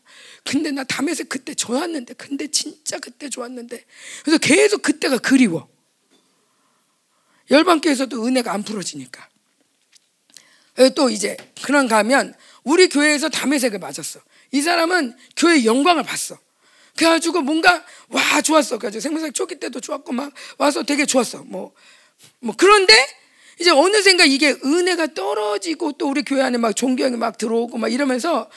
근데 나 담에서 그때 좋았는데, 근데 진짜 그때 좋았는데. 그래서 계속 그때가 그리워. 열방교에서도 은혜가 안 풀어지니까. 또 이제 그런 가면 우리 교회에서 담에색을 맞았어. 이 사람은 교회 영광을 봤어. 그래가지고 뭔가 와 좋았어. 그래가지고 생명사 초기 때도 좋았고 막 와서 되게 좋았어. 뭐, 뭐 그런데 이제 어느샌가 이게 은혜가 떨어지고 또 우리 교회 안에 막 종교형이 막 들어오고 막 이러면서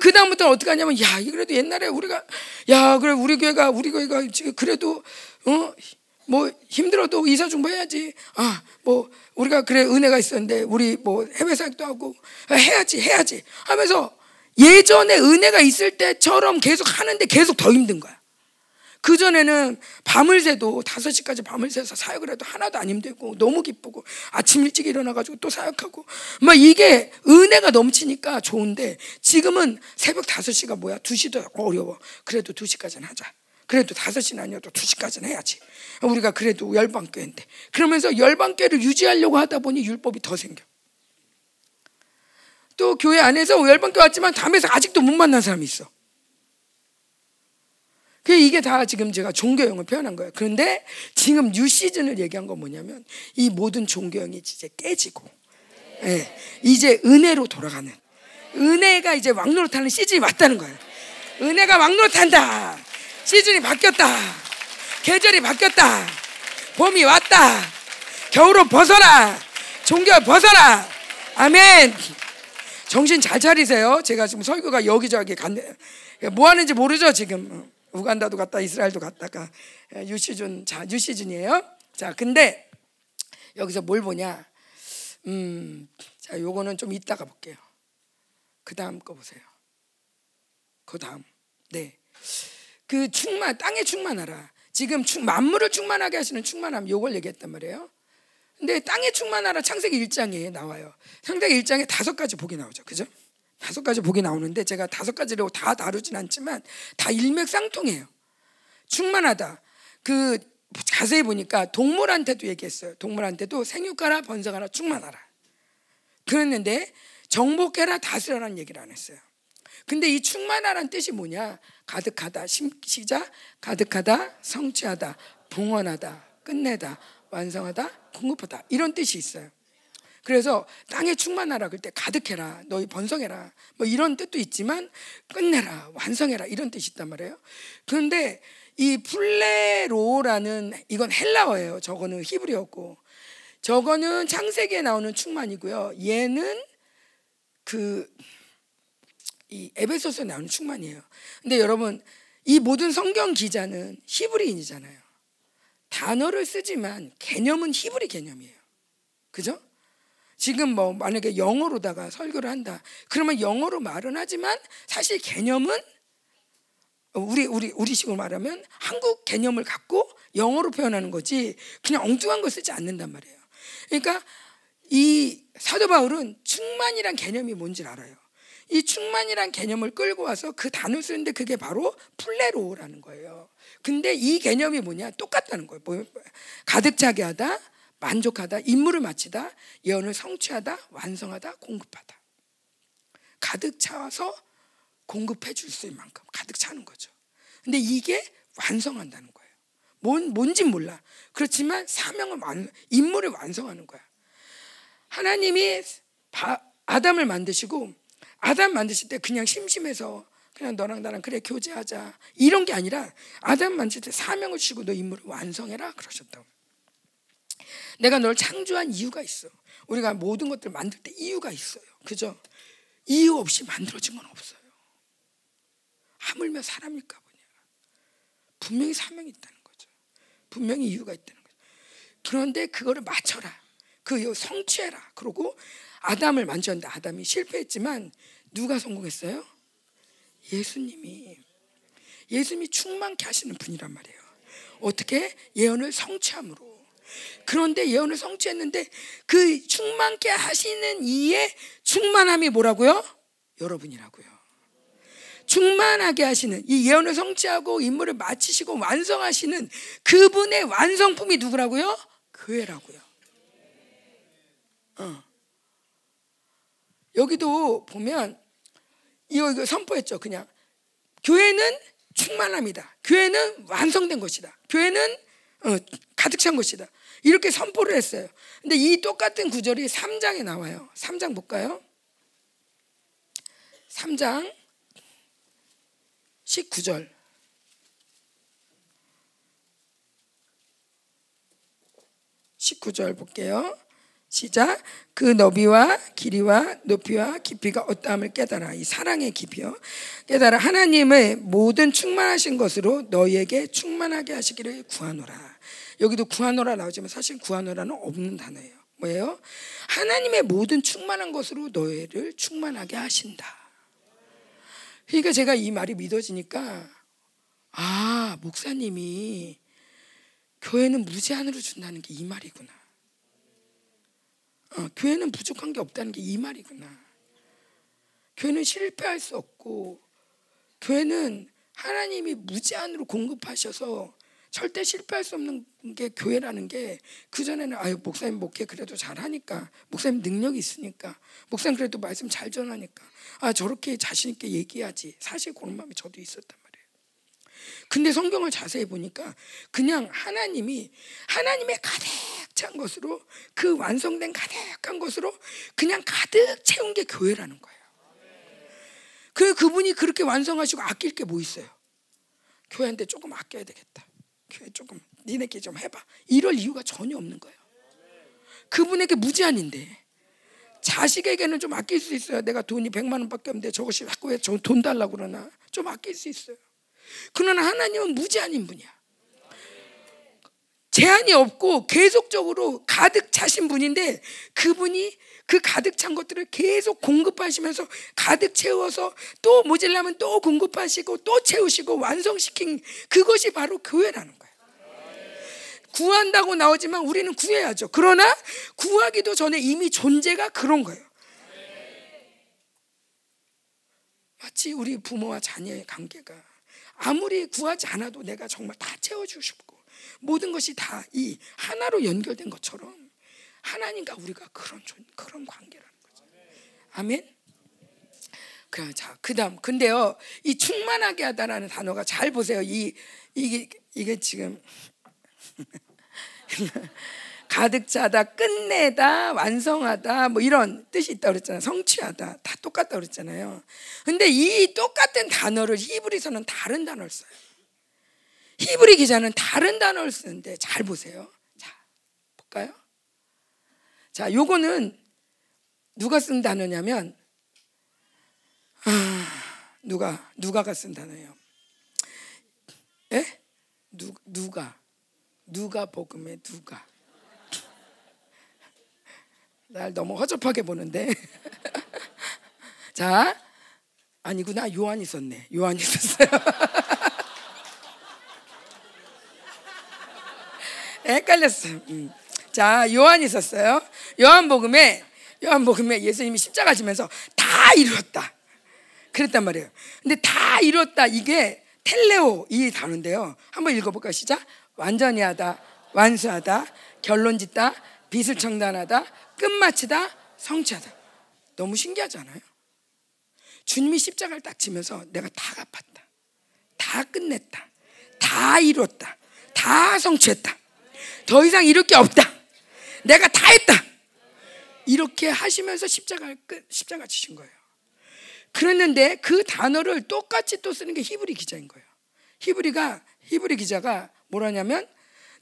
그 다음부터 어떻게 하냐면 야 그래도 옛날에 우리가 야 그래 우리 교회가 우리 교회가 그래도 어 뭐 힘들어도 이사 중보해야지. 아, 뭐 우리가 그래 은혜가 있었는데 우리 뭐 해외 사역도 하고 해야지 해야지 하면서 예전에 은혜가 있을 때처럼 계속 하는데 계속 더 힘든 거야. 그 전에는 밤을 새도 5시까지 밤을 새서 사역을 해도 하나도 안 힘들고 너무 기쁘고 아침 일찍 일어나가지고 또 사역하고 막 이게 은혜가 넘치니까 좋은데 지금은 새벽 5시가 뭐야? 2시도 어려워. 그래도 2시까지는 하자. 그래도 5시는 아니어도 2시까지는 해야지. 우리가 그래도 열방교회인데. 그러면서 열방교회를 유지하려고 하다 보니 율법이 더 생겨. 또 교회 안에서 열방교회 왔지만 다메섹 아직도 못 만난 사람이 있어. 그 이게 다 지금 제가 종교영을 표현한 거예요. 그런데 지금 new season을 얘기한 건 뭐냐면 이 모든 종교영이 이제 깨지고 예, 이제 은혜로 돌아가는 은혜가 이제 왕노릇하는 시즌이 왔다는 거예요. 은혜가 왕노릇한다. 시즌이 바뀌었다. 계절이 바뀌었다. 봄이 왔다. 겨울로 벗어라. 종교 벗어라. 아멘. 정신 잘 차리세요. 제가 지금 설교가 여기저기 갔네. 뭐 하는지 모르죠, 지금. 우간다도 갔다 이스라엘도 갔다가 유시즌 자 유시즌이에요. 자, 근데 여기서 뭘 보냐? 음, 자, 요거는 좀 이따가 볼게요. 그 다음 거 보세요. 그 다음, 네, 그 충만 땅에 충만하라. 지금 충, 만물을 충만하게 하시는 충만함 요걸 얘기했단 말이에요. 근데 땅에 충만하라 창세기 1장에 나와요. 창세기 1장에 다섯 가지 복이 나오죠. 그죠? 다섯 가지 복이 나오는데 제가 다섯 가지로 다 다루진 않지만 다 일맥상통해요. 충만하다. 그 자세히 보니까 동물한테도 얘기했어요. 동물한테도 생육하라 번성하라 충만하라. 그랬는데 정복해라 다스려라는 얘기를 안 했어요. 근데 이 충만하라는 뜻이 뭐냐? 가득하다. 시작. 가득하다. 성취하다. 봉헌하다. 끝내다. 완성하다. 공급하다. 이런 뜻이 있어요. 그래서 땅에 충만하라. 그럴 때 가득해라. 너희 번성해라. 뭐 이런 뜻도 있지만 끝내라. 완성해라. 이런 뜻이 있단 말이에요. 그런데 이 πληρόω라는 이건 헬라어예요. 저거는 히브리어고. 저거는 창세기에 나오는 충만이고요. 얘는 그 이 에베소서에 나오는 충만이에요. 근데 여러분 이 모든 성경 기자는 히브리인이잖아요. 단어를 쓰지만 개념은 히브리 개념이에요. 그죠? 지금 뭐 만약에 영어로다가 설교를 한다. 그러면 영어로 말은 하지만 사실 개념은 우리 우리 우리식으로 말하면 한국 개념을 갖고 영어로 표현하는 거지 그냥 엉뚱한 거 쓰지 않는단 말이에요. 그러니까 이 사도 바울은 충만이란 개념이 뭔지 알아요. 이 충만이란 개념을 끌고 와서 그 단어 쓰는데 그게 바로 πληρόω라는 거예요. 근데 이 개념이 뭐냐? 똑같다는 거예요. 뭐, 가득 차게 하다, 만족하다, 임무를 마치다, 예언을 성취하다, 완성하다, 공급하다. 가득 차서 공급해 줄 수 있는 만큼 가득 차는 거죠. 근데 이게 완성한다는 거예요. 뭔, 뭔지 몰라. 그렇지만 사명을 완, 임무를 완성하는 거야. 하나님이 바, 아담을 만드시고 아담 만드실 때 그냥 심심해서 그냥 너랑 나랑 그래 교제하자 이런 게 아니라 아담 만드실 때 사명을 주시고 너 임무를 완성해라 그러셨다고. 내가 널 창조한 이유가 있어. 우리가 모든 것들 만들 때 이유가 있어요. 그죠? 이유 없이 만들어진 건 없어요. 하물며 사람일까 보냐. 분명히 사명이 있다는 거죠. 분명히 이유가 있다는 거죠. 그런데 그거를 맞춰라. 그 성취해라. 그리고 아담을 만졌는데 아담이 실패했지만 누가 성공했어요? 예수님이 예수님이 충만케 하시는 분이란 말이에요. 어떻게 예언을 성취함으로. 그런데 예언을 성취했는데 그 충만케 하시는 이의 충만함이 뭐라고요? 여러분이라고요. 충만하게 하시는 이 예언을 성취하고 임무를 마치시고 완성하시는 그분의 완성품이 누구라고요? 교회라고요. 어. 여기도 보면 이거, 이거 선포했죠. 그냥 교회는 충만합니다. 교회는 완성된 것이다. 교회는 어, 가득 찬 것이다. 이렇게 선포를 했어요. 근데 이 똑같은 구절이 3장에 나와요. 3장 볼까요? 3장 19절. 십구 절 볼게요. 시작. 그 너비와 길이와 높이와 깊이가 어떠함을 깨달아. 이 사랑의 깊이요. 깨달아 하나님의 모든 충만하신 것으로 너희에게 충만하게 하시기를 구하노라. 여기도 구하노라 나오지만 사실 구하노라는 없는 단어예요. 뭐예요? 하나님의 모든 충만한 것으로 너희를 충만하게 하신다. 그러니까 제가 이 말이 믿어지니까 아 목사님이 교회는 무제한으로 준다는 게 이 말이구나. 어, 교회는 부족한 게 없다는 게 이 말이구나. 교회는 실패할 수 없고 교회는 하나님이 무제한으로 공급하셔서 절대 실패할 수 없는 게 교회라는 게 그전에는 아유 목사님 목회 그래도 잘하니까 목사님 능력이 있으니까 목사님 그래도 말씀 잘 전하니까 아 저렇게 자신 있게 얘기하지. 사실 그런 마음이 저도 있었단 말이에요. 근데 성경을 자세히 보니까 그냥 하나님이 하나님의 가득 찬 것으로 그 완성된 가득한 것으로 그냥 가득 채운 게 교회라는 거예요. 그 그분이 그렇게 완성하시고 아낄 게 뭐 있어요? 교회한테 조금 아껴야 되겠다 교회 조금 니네끼리 좀 해봐. 이럴 이유가 전혀 없는 거예요. 그분에게 무제한인데 자식에게는 좀 아낄 수 있어요. 내가 돈이 100만 원밖에 없는데 저것이 자꾸 왜 돈 달라고 그러나 좀 아낄 수 있어요. 그러나 하나님은 무제한인 분이야. 제한이 없고 계속적으로 가득 차신 분인데 그분이 그 가득 찬 것들을 계속 공급하시면서 가득 채워서 또 모질라면 또 공급하시고 또 채우시고 완성시킨 그것이 바로 교회라는 거예요. 구한다고 나오지만 우리는 구해야죠. 그러나 구하기도 전에 이미 존재가 그런 거예요. 마치 우리 부모와 자녀의 관계가 아무리 구하지 않아도 내가 정말 다 채워주고 싶고 모든 것이 다 이 하나로 연결된 것처럼 하나님과 우리가 그런 그런 관계라는 거죠. 아멘. 그 자, 그다음 근데요. 이 충만하게 하다라는 단어가 잘 보세요. 이 이게 이게 지금 가득 차다, 끝내다, 완성하다, 뭐 이런 뜻이 있다 그랬잖아요. 성취하다. 다 똑같다 그랬잖아요. 근데 이 똑같은 단어를 히브리서는 다른 단어를 써요. 히브리 기자는 다른 단어를 쓰는데 잘 보세요. 자, 볼까요? 자, 요거는 누가 쓴 단어냐면 아, 누가 누가가 쓴 단어예요. 예? 누 누가 누가 복음에 누가 날 너무 허접하게 보는데 자 아니구나 요한이 썼네 요한이 썼어요 헷갈렸어요. 음. 자, 요한이 있었어요. 요한복음에 요한복음에 예수님이 십자가 지면서 다 이루었다. 그랬단 말이에요. 근데 다 이뤘다 이게 텔레오 이 단어인데요. 한번 읽어볼까 시작. 완전히 하다, 완수하다, 결론 짓다, 빛을 청단하다, 끝마치다, 성취하다. 너무 신기하지 않아요? 주님이 십자가를 딱 지면서 내가 다 갚았다. 다 끝냈다. 다 이뤘다. 다 성취했다. 더 이상 이럴 게 없다. 내가 다 했다. 이렇게 하시면서 십자가를 끝, 십자가 치신 거예요. 그랬는데 그 단어를 똑같이 또 쓰는 게 히브리 기자인 거예요. 히브리가 히브리 기자가 뭐라냐면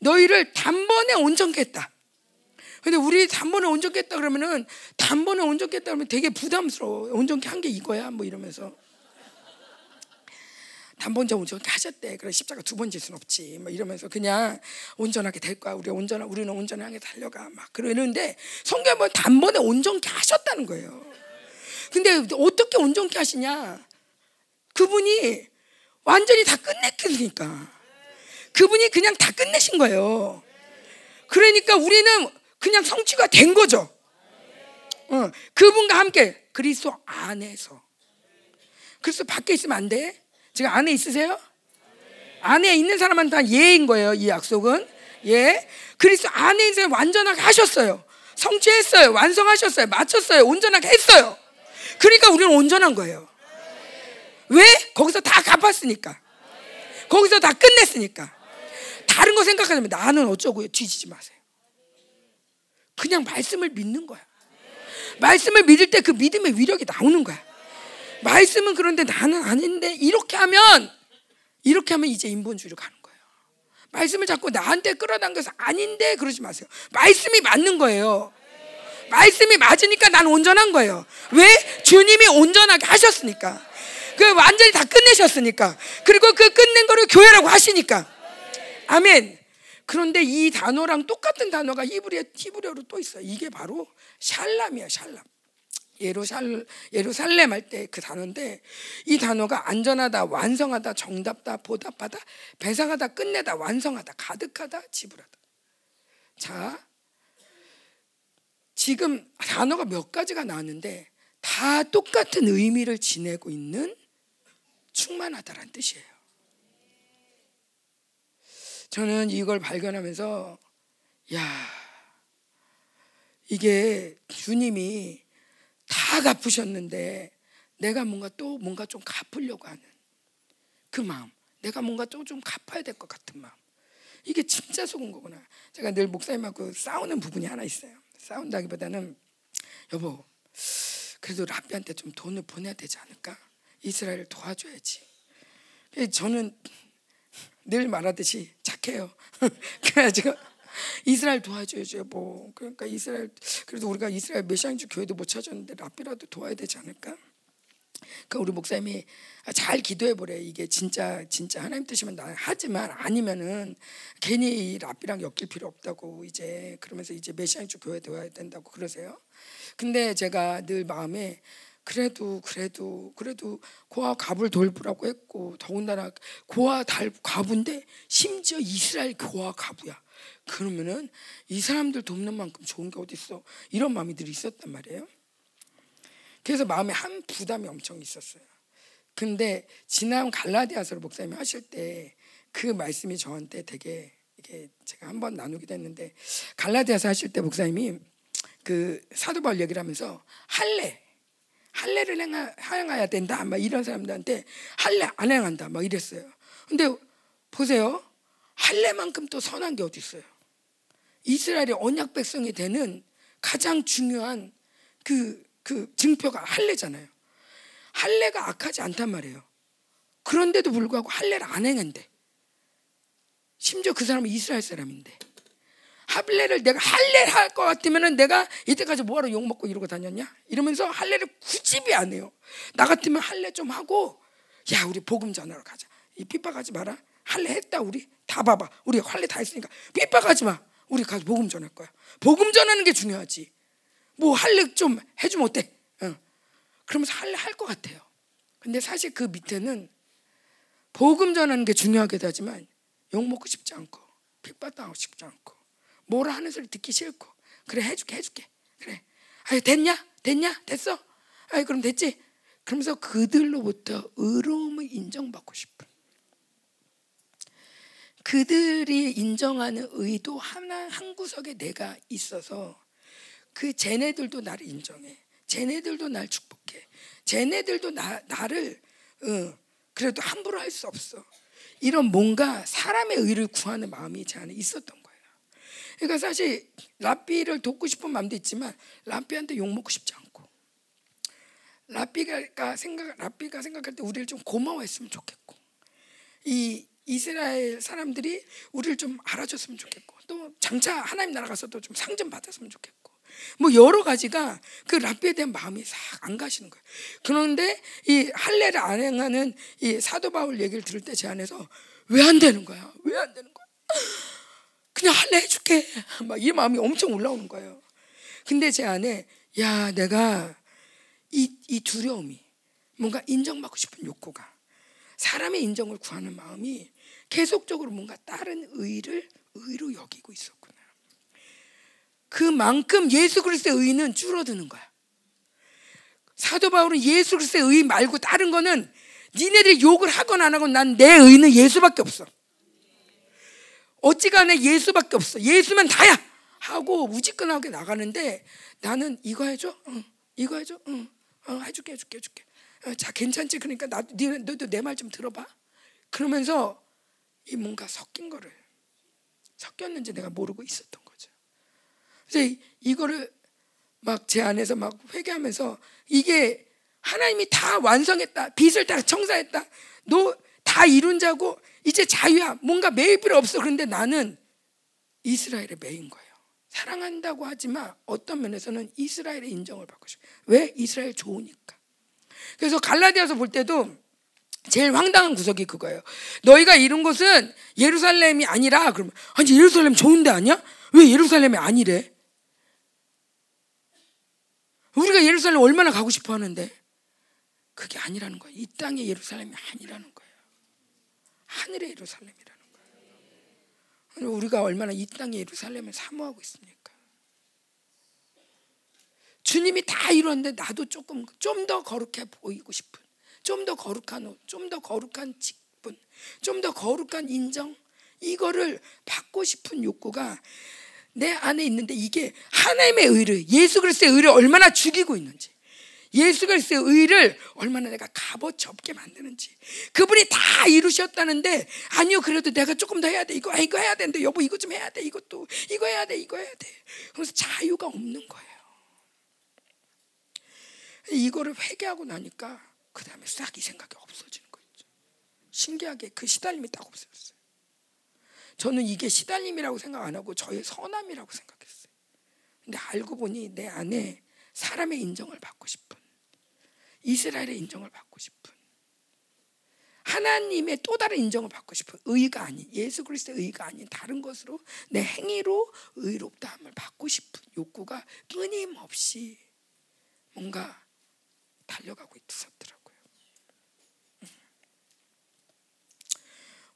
너희를 단번에 온전케 했다. 근데 우리 단번에 온전케 했다 그러면은 단번에 온전케 했다 그러면 되게 부담스러워. 온전케 한 게 이거야 뭐 이러면서 단번째 온전케 하셨대. 그래 십자가 두 번질 수는 없지. 뭐 이러면서 그냥 온전하게 될 거야. 우리 온전 우리는 온전하게 달려가. 막 그러는데 성경에 뭐 단번에 온전케 하셨다는 거예요. 근데 어떻게 온전케 하시냐? 그분이 완전히 다 끝냈으니까. 그분이 그냥 다 끝내신 거예요. 그러니까 우리는 그냥 성취가 된 거죠. 어, 그분과 함께 그리스도 안에서. 그리스도 밖에 있으면 안 돼. 지금 안에 있으세요? 안에 있는 사람한테 다 예인 거예요. 이 약속은 예. 그리스도 안에 있는 완전하게 하셨어요. 성취했어요. 완성하셨어요. 마쳤어요. 온전하게 했어요. 그러니까 우리는 온전한 거예요. 왜? 거기서 다 갚았으니까. 거기서 다 끝냈으니까. 다른 거 생각하면 나는 어쩌고 뒤지지 마세요. 그냥 말씀을 믿는 거야. 말씀을 믿을 때 그 믿음의 위력이 나오는 거야. 말씀은 그런데 나는 아닌데 이렇게 하면 이렇게 하면 이제 인본주의로 가는 거예요. 말씀을 자꾸 나한테 끌어당겨서 아닌데 그러지 마세요. 말씀이 맞는 거예요. 말씀이 맞으니까 난 온전한 거예요. 왜? 주님이 온전하게 하셨으니까. 그 완전히 다 끝내셨으니까. 그리고 그 끝낸 거를 교회라고 하시니까. 아멘. 그런데 이 단어랑 똑같은 단어가 히브리어, 히브리어로 또 있어요. 이게 바로 샬람이야, 샬람. 예루살, 예루살렘 할 때 그 단어인데 이 단어가 안전하다, 완성하다, 정답다, 보답하다, 배상하다, 끝내다, 완성하다, 가득하다, 지불하다. 자, 지금 단어가 몇 가지가 나왔는데 다 똑같은 의미를 지내고 있는 충만하다라는 뜻이에요. 저는 이걸 발견하면서 야 이게 주님이 다 갚으셨는데 내가 뭔가 또 뭔가 좀 갚으려고 하는 그 마음. 내가 뭔가 또 좀 갚아야 될 것 같은 마음. 이게 진짜 속은 거구나. 제가 늘 목사님하고 싸우는 부분이 하나 있어요. 싸운다기보다는 여보 그래도 라비한테 좀 돈을 보내야 되지 않을까? 이스라엘을 도와줘야지. 저는 늘 말하듯이 착해요. 그래가지고 이스라엘 도와줘야죠. 뭐 그러니까 이스라엘 그래도 우리가 이스라엘 메시아인주 교회도 못 찾았는데 라비라도 도와야 되지 않을까? 그 우리 목사님이 잘 기도해 보래. 이게 진짜 진짜 하나님 뜻이면 나 하지만 아니면은 괜히 라비랑 엮일 필요 없다고 이제 그러면서 이제 메시아인주 교회 되어야 된다고 그러세요. 근데 제가 늘 마음에 그래도 그래도 그래도 고아 갑을 돌보라고 했고 더군다나 고아 달 과부인데 심지어 이스라엘 고아 과부야. 그러면은 이 사람들 돕는 만큼 좋은 게 어디 있어? 이런 마음이 늘 있었단 말이에요. 그래서 마음에 한 부담이 엄청 있었어요. 근데 지난 갈라디아서를 목사님이 하실 때 그 말씀이 저한테 되게 이게 제가 한번 나누기도 했는데 갈라디아서 하실 때 목사님이 그 사도 바울 얘기를 하면서 할례 할례를 행하, 행해야 된다 막 이런 사람들한테 할례 안 행한다 막 이랬어요. 근데 보세요. 할례만큼 또 선한 게 어디 있어요? 이스라엘의 언약 백성이 되는 가장 중요한 그, 그 증표가 할례잖아요. 할례가 악하지 않단 말이에요. 그런데도 불구하고 할례를 안 행한대. 심지어 그 사람은 이스라엘 사람인데. 할례를 내가 할례 할것 같으면은 내가 이때까지 뭐하러 욕 먹고 이러고 다녔냐? 이러면서 할례를 굳이 안 해요. 나 같으면 할례 좀 하고 야 우리 복음 전하러 가자. 이 핍박하지 마라. 할례 했다 우리 다 봐봐. 우리 할례 다 했으니까 핍박하지 마. 우리 가서 복음 전할 거야. 복음 전하는 게 중요하지. 뭐 할래 좀 해주면 어때? 어. 그러면서 할래 할 것 같아요. 근데 사실 그 밑에는 복음 전하는 게 중요하기도 하지만 욕 먹고 싶지 않고 핍박당하고 싶지 않고 뭐라 하는 소리 듣기 싫고 그래 해줄게 해줄게 그래 아유 됐냐 됐냐 됐어 아유 그럼 됐지 그러면서 그들로부터 의로움을 인정받고 싶은 그들이 인정하는 의도 하나 한 구석에 내가 있어서 그 쟤네들도 나를 인정해. 쟤네들도 날 축복해. 쟤네들도 나, 나를 어, 그래도 함부로 할 수 없어. 이런 뭔가 사람의 의를 구하는 마음이 제 안에 있었던 거예요. 그러니까 사실 라삐를 돕고 싶은 마음도 있지만 라삐한테 욕 먹고 싶지 않고 라삐가 생각 라삐가 생각할 때 우리를 좀 고마워했으면 좋겠고 이 이스라엘 사람들이 우리를 좀 알아줬으면 좋겠고 또 장차 하나님 나라 가서도 좀 상 좀 받았으면 좋겠고 뭐 여러 가지가 그 랍비에 대한 마음이 싹 안 가시는 거예요. 그런데 이 할례를 안 행하는 이 사도 바울 얘기를 들을 때 제 안에서 왜 안 되는 거야? 왜 안 되는 거야? 그냥 할례 해줄게. 막 이 마음이 엄청 올라오는 거예요. 근데 제 안에 야 내가 이, 이 두려움이 뭔가 인정받고 싶은 욕구가 사람의 인정을 구하는 마음이 계속적으로 뭔가 다른 의를 의로 여기고 있었구나. 그만큼 예수 그리스도의 의는 줄어드는 거야. 사도 바울은 예수 그리스도의 의 말고 다른 거는 니네들이 욕을 하건 안 하건 난 내 의는 예수밖에 없어. 어찌간에 예수밖에 없어. 예수면 다야 하고 우지끈하게 나가는데 나는 이거 해줘. 응. 이거 해줘. 응. 어, 해줄게, 해줄게, 해줄게. 어, 자, 괜찮지? 그러니까 나, 너도 내 말 좀 들어봐. 그러면서 이 뭔가 섞인 거를 섞였는지 내가 모르고 있었던 거죠. 그래서 이거를 막 제 안에서 막 회개하면서 이게 하나님이 다 완성했다. 빛을 다 청사했다. 너 다 이룬 자고 이제 자유야. 뭔가 매일 필요 없어. 그런데 나는 이스라엘에 매인 거예요. 사랑한다고 하지만 어떤 면에서는 이스라엘의 인정을 받고 싶어요. 왜? 이스라엘 좋으니까. 그래서 갈라디아서 볼 때도 제일 황당한 구석이 그거예요. 너희가 이룬 곳은 예루살렘이 아니라 그러면 아니 예루살렘 좋은데 아니야? 왜 예루살렘이 아니래? 우리가 예루살렘 얼마나 가고 싶어 하는데 그게 아니라는 거예요. 이 땅의 예루살렘이 아니라는 거예요. 하늘의 예루살렘이라는 거예요. 우리가 얼마나 이 땅의 예루살렘을 사모하고 있습니까? 주님이 다 이루었는데 나도 조금 좀 더 거룩해 보이고 싶은 좀 더 거룩한 옷, 좀 더 거룩한 직분, 좀 더 거룩한 인정 이거를 받고 싶은 욕구가 내 안에 있는데 이게 하나님의 의를 예수 그리스도의 의를 얼마나 죽이고 있는지 예수 그리스도의 의를 얼마나 내가 값어치 없게 만드는지 그분이 다 이루셨다는데 아니요 그래도 내가 조금 더 해야 돼 이거 이거 해야 되는데 여보 이거 좀 해야 돼 이것도 이거 해야 돼 이거 해야 돼. 그래서 자유가 없는 거예요. 이거를 회개하고 나니까 그 다음에 싹 이 생각이 없어지는 거죠. 신기하게 그 시달림이 딱 없어졌어요. 저는 이게 시달림이라고 생각 안 하고 저의 선함이라고 생각했어요. 근데 알고 보니 내 안에 사람의 인정을 받고 싶은 이스라엘의 인정을 받고 싶은 하나님의 또 다른 인정을 받고 싶은 의가 아닌 예수 그리스도의 의가 아닌 다른 것으로 내 행위로 의롭다함을 받고 싶은 욕구가 끊임없이 뭔가 달려가고 있었더라고요. 음.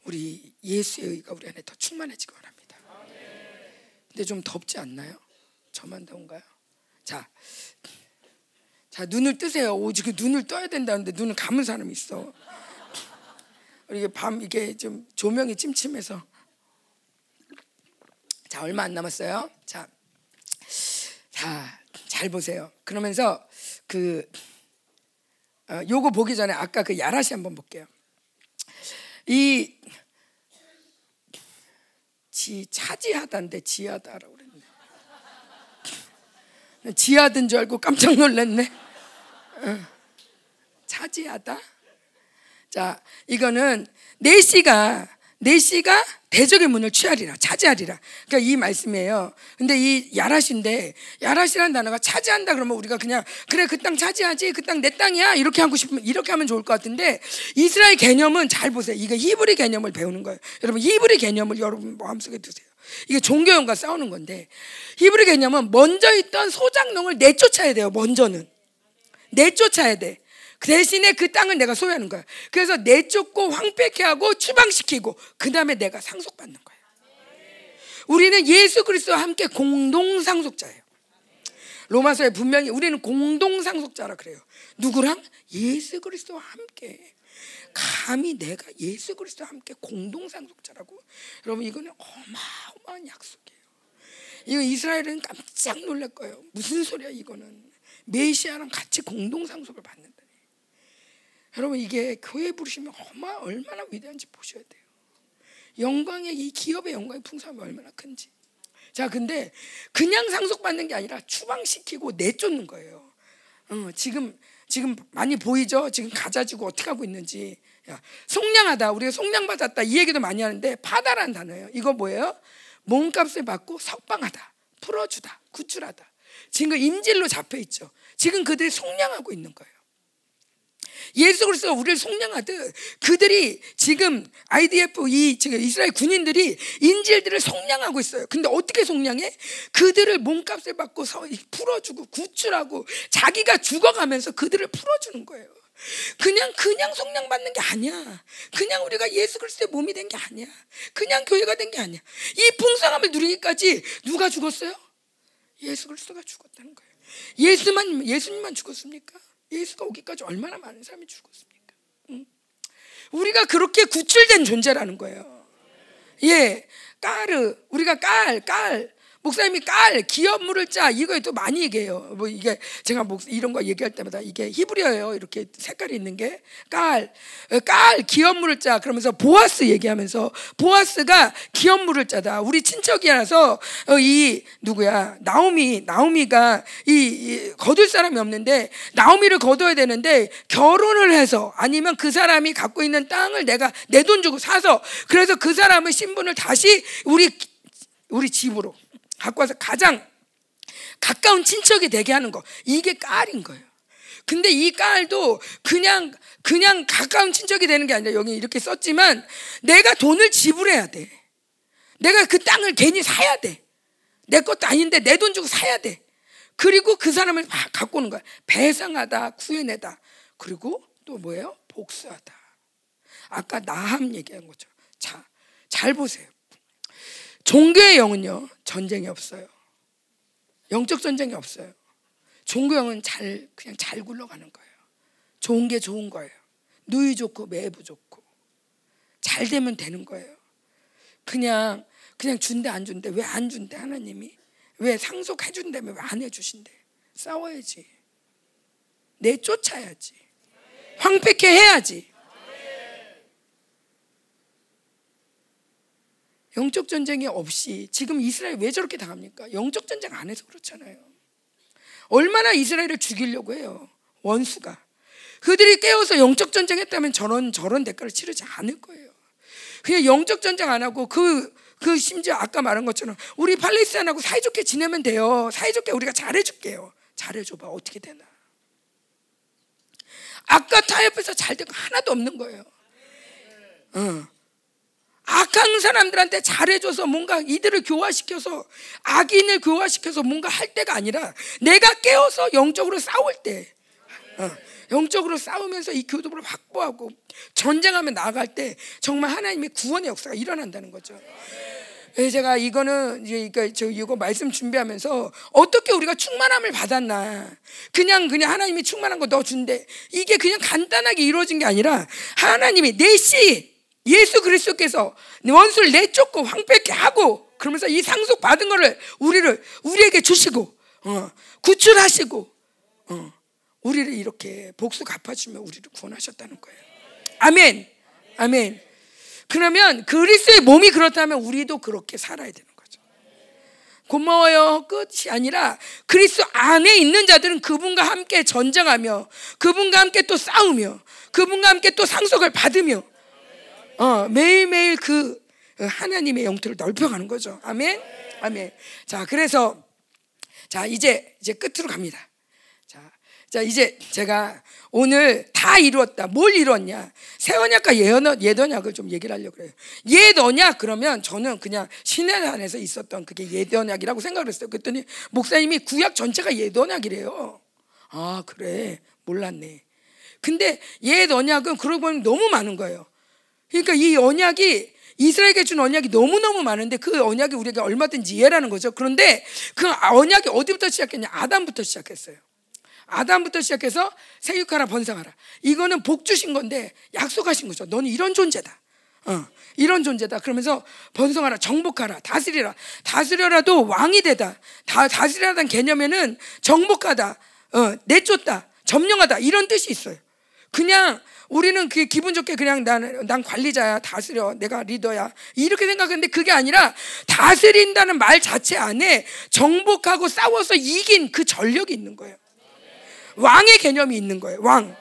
우리 예수의 의가 우리 안에 더 충만해지기 바랍니다. 근데 좀 덥지 않나요? 저만 더운가요? 자, 자, 눈을 뜨세요. 오, 지금 눈을 떠야 된다는데 눈을 감은 사람이 있어. 이게 밤 이게 좀 조명이 찜침해서. 자, 얼마 안 남았어요. 자, 자, 잘 보세요. 그러면서 그 어, 요거 보기 전에 아까 그 야라시 한번 볼게요. 이 지 차지하다인데 지하다라고 그랬네. 지하든 줄 알고 깜짝 놀랐네. 차지하다. 자, 이거는 내시가 내시가 대적의 문을 취하리라 차지하리라. 그러니까 이 말씀이에요. 근데 이 야라시인데 야라시라는 단어가 차지한다 그러면 우리가 그냥 그래 그 땅 차지하지 그 땅 내 땅이야 이렇게 하고 싶으면 이렇게 하면 좋을 것 같은데 이스라엘 개념은 잘 보세요. 이거 히브리 개념을 배우는 거예요. 여러분 히브리 개념을 여러분 마음속에 두세요. 이게 종교형과 싸우는 건데 히브리 개념은 먼저 있던 소작농을 내쫓아야 돼요. 먼저는 내쫓아야 돼. 그 대신에 그 땅을 내가 소유하는 거야. 그래서 내쫓고 황폐케 하고 추방시키고 그 다음에 내가 상속받는 거야. 우리는 예수 그리스도와 함께 공동 상속자예요. 로마서에 분명히 우리는 공동 상속자라 그래요. 누구랑? 예수 그리스도와 함께. 감히 내가 예수 그리스도와 함께 공동 상속자라고? 여러분 이거는 어마어마한 약속이에요. 이거 이스라엘은 깜짝 놀랄 거예요. 무슨 소리야 이거는? 메시아랑 같이 공동 상속을 받는다. 여러분 이게 교회 부르시면 얼마 얼마나 위대한지 보셔야 돼요. 영광의 이 기업의 영광의 풍성함이 얼마나 큰지. 자, 근데 그냥 상속받는 게 아니라 추방시키고 내쫓는 거예요. 어, 지금 지금 많이 보이죠? 지금 가자지고 어떻게 하고 있는지. 야, 속량하다. 우리가 속량 받았다. 이 얘기도 많이 하는데 파다라는 단어예요. 이거 뭐예요? 몸값을 받고 석방하다. 풀어주다. 구출하다. 지금 임질로 잡혀 있죠. 지금 그들이 속량하고 있는 거예요. 예수 그리스도가 우리를 속량하듯 그들이 지금 IDF 이 지금 이스라엘 군인들이 인질들을 속량하고 있어요. 근데 어떻게 속량해? 그들을 몸값을 받고 풀어주고 구출하고 자기가 죽어가면서 그들을 풀어주는 거예요. 그냥 그냥 속량 받는 게 아니야. 그냥 우리가 예수 그리스도의 몸이 된 게 아니야. 그냥 교회가 된 게 아니야. 이 풍성함을 누리기까지 누가 죽었어요? 예수 그리스도가 죽었다는 거예요. 예수만 예수님만 죽었습니까? 예수가 오기까지 얼마나 많은 사람이 죽었습니까? 응? 우리가 그렇게 구출된 존재라는 거예요. 예, 까르 우리가 깔, 깔 목사님이 깔 기업물을 짜 이거에 또 많이 얘기해요. 뭐 이게 제가 목 이런 거 얘기할 때마다 이게 히브리어예요. 이렇게 색깔이 있는 게 깔, 깔 기업물을 짜 그러면서 보아스 얘기하면서 보아스가 기업물을 짜다. 우리 친척이라서 어, 이 누구야 나오미 나오미가 이, 이 거둘 사람이 없는데 나오미를 거둬야 되는데 결혼을 해서 아니면 그 사람이 갖고 있는 땅을 내가 내 돈 주고 사서 그래서 그 사람의 신분을 다시 우리 우리 집으로 갖고 와서 가장 가까운 친척이 되게 하는 거 이게 깔인 거예요. 근데 이 깔도 그냥 그냥 가까운 친척이 되는 게 아니라 여기 이렇게 썼지만 내가 돈을 지불해야 돼. 내가 그 땅을 괜히 사야 돼. 내 것도 아닌데 내 돈 주고 사야 돼. 그리고 그 사람을 막 갖고 오는 거야. 배상하다, 구해내다. 그리고 또 뭐예요? 복수하다. 아까 나함 얘기한 거죠. 자, 잘 보세요. 종교의 영은요 전쟁이 없어요. 영적 전쟁이 없어요. 종교 영은 잘 그냥 잘 굴러가는 거예요. 좋은 게 좋은 거예요. 누이 좋고 매부 좋고 잘 되면 되는 거예요. 그냥 그냥 준대 안 준대 왜 안 준대 하나님이 왜 상속해 준다면 왜안 해주신대 싸워야지 내 쫓아야지 황폐케 해야지 영적 전쟁이 없이 지금 이스라엘 왜 저렇게 당합니까? 영적 전쟁 안 해서 그렇잖아요. 얼마나 이스라엘을 죽이려고 해요. 원수가. 그들이 깨어서 영적 전쟁했다면 저런 저런 대가를 치르지 않을 거예요. 그냥 영적 전쟁 안 하고 그, 그 심지어 아까 말한 것처럼 우리 팔레스타인하고 사이좋게 지내면 돼요. 사이좋게 우리가 잘해줄게요. 잘해줘봐. 어떻게 되나. 아까 타협해서 잘 된 거 하나도 없는 거예요. 어. 악한 사람들한테 잘해줘서 뭔가 이들을 교화시켜서 악인을 교화시켜서 뭔가 할 때가 아니라 내가 깨어서 영적으로 싸울 때 어, 영적으로 싸우면서 이 교도를 확보하고 전쟁하며 나아갈 때 정말 하나님의 구원의 역사가 일어난다는 거죠. 예, 제가 이거는 이제 저 이거 말씀 준비하면서 어떻게 우리가 충만함을 받았나? 그냥 그냥 하나님이 충만한 거 너 준대. 이게 그냥 간단하게 이루어진 게 아니라 하나님이 내시 예수 그리스도께서 원수를 내쫓고 황폐케 하고 그러면서 이 상속 받은 것을 우리를 우리에게 주시고 어, 구출하시고 어, 우리를 이렇게 복수 갚아주며 우리를 구원하셨다는 거예요. 아멘, 아멘. 그러면 그리스도의 몸이 그렇다면 우리도 그렇게 살아야 되는 거죠. 고마워요. 끝이 아니라 그리스도 안에 있는 자들은 그분과 함께 전쟁하며 그분과 함께 또 싸우며 그분과 함께 또 상속을 받으며 어, 매일매일 그 하나님의 영토를 넓혀가는 거죠. 아멘. 아멘. 자, 그래서 자, 이제 이제 끝으로 갑니다. 자, 자, 이제 제가 오늘 다 이루었다. 뭘 이루었냐? 새 언약과 옛 언약을 좀 얘기를 하려고 그래요. 옛 언약 그러면 저는 그냥 신의 안에서 있었던 그게 옛 언약이라고 생각을 했어요. 그랬더니 목사님이 구약 전체가 옛 언약이래요. 아, 그래. 몰랐네. 근데 옛 언약은 그러고 보면 너무 많은 거예요. 그러니까 이 언약이 이스라엘에게 준 언약이 너무너무 많은데 그 언약이 우리가 얼마든지 이해라는 거죠. 그런데 그 언약이 어디부터 시작했냐? 아담부터 시작했어요. 아담부터 시작해서 생육하라 번성하라. 이거는 복 주신 건데 약속하신 거죠. 너는 이런 존재다. 어, 이런 존재다. 그러면서 번성하라, 정복하라, 다스리라. 다스려라도 왕이 되다. 다, 다스리라는 개념에는 정복하다, 어, 내쫓다, 점령하다 이런 뜻이 있어요. 그냥 우리는 그 기분 좋게 그냥 난, 난 관리자야, 다스려, 내가 리더야. 이렇게 생각했는데 그게 아니라 다스린다는 말 자체 안에 정복하고 싸워서 이긴 그 전력이 있는 거예요. 왕의 개념이 있는 거예요. 왕.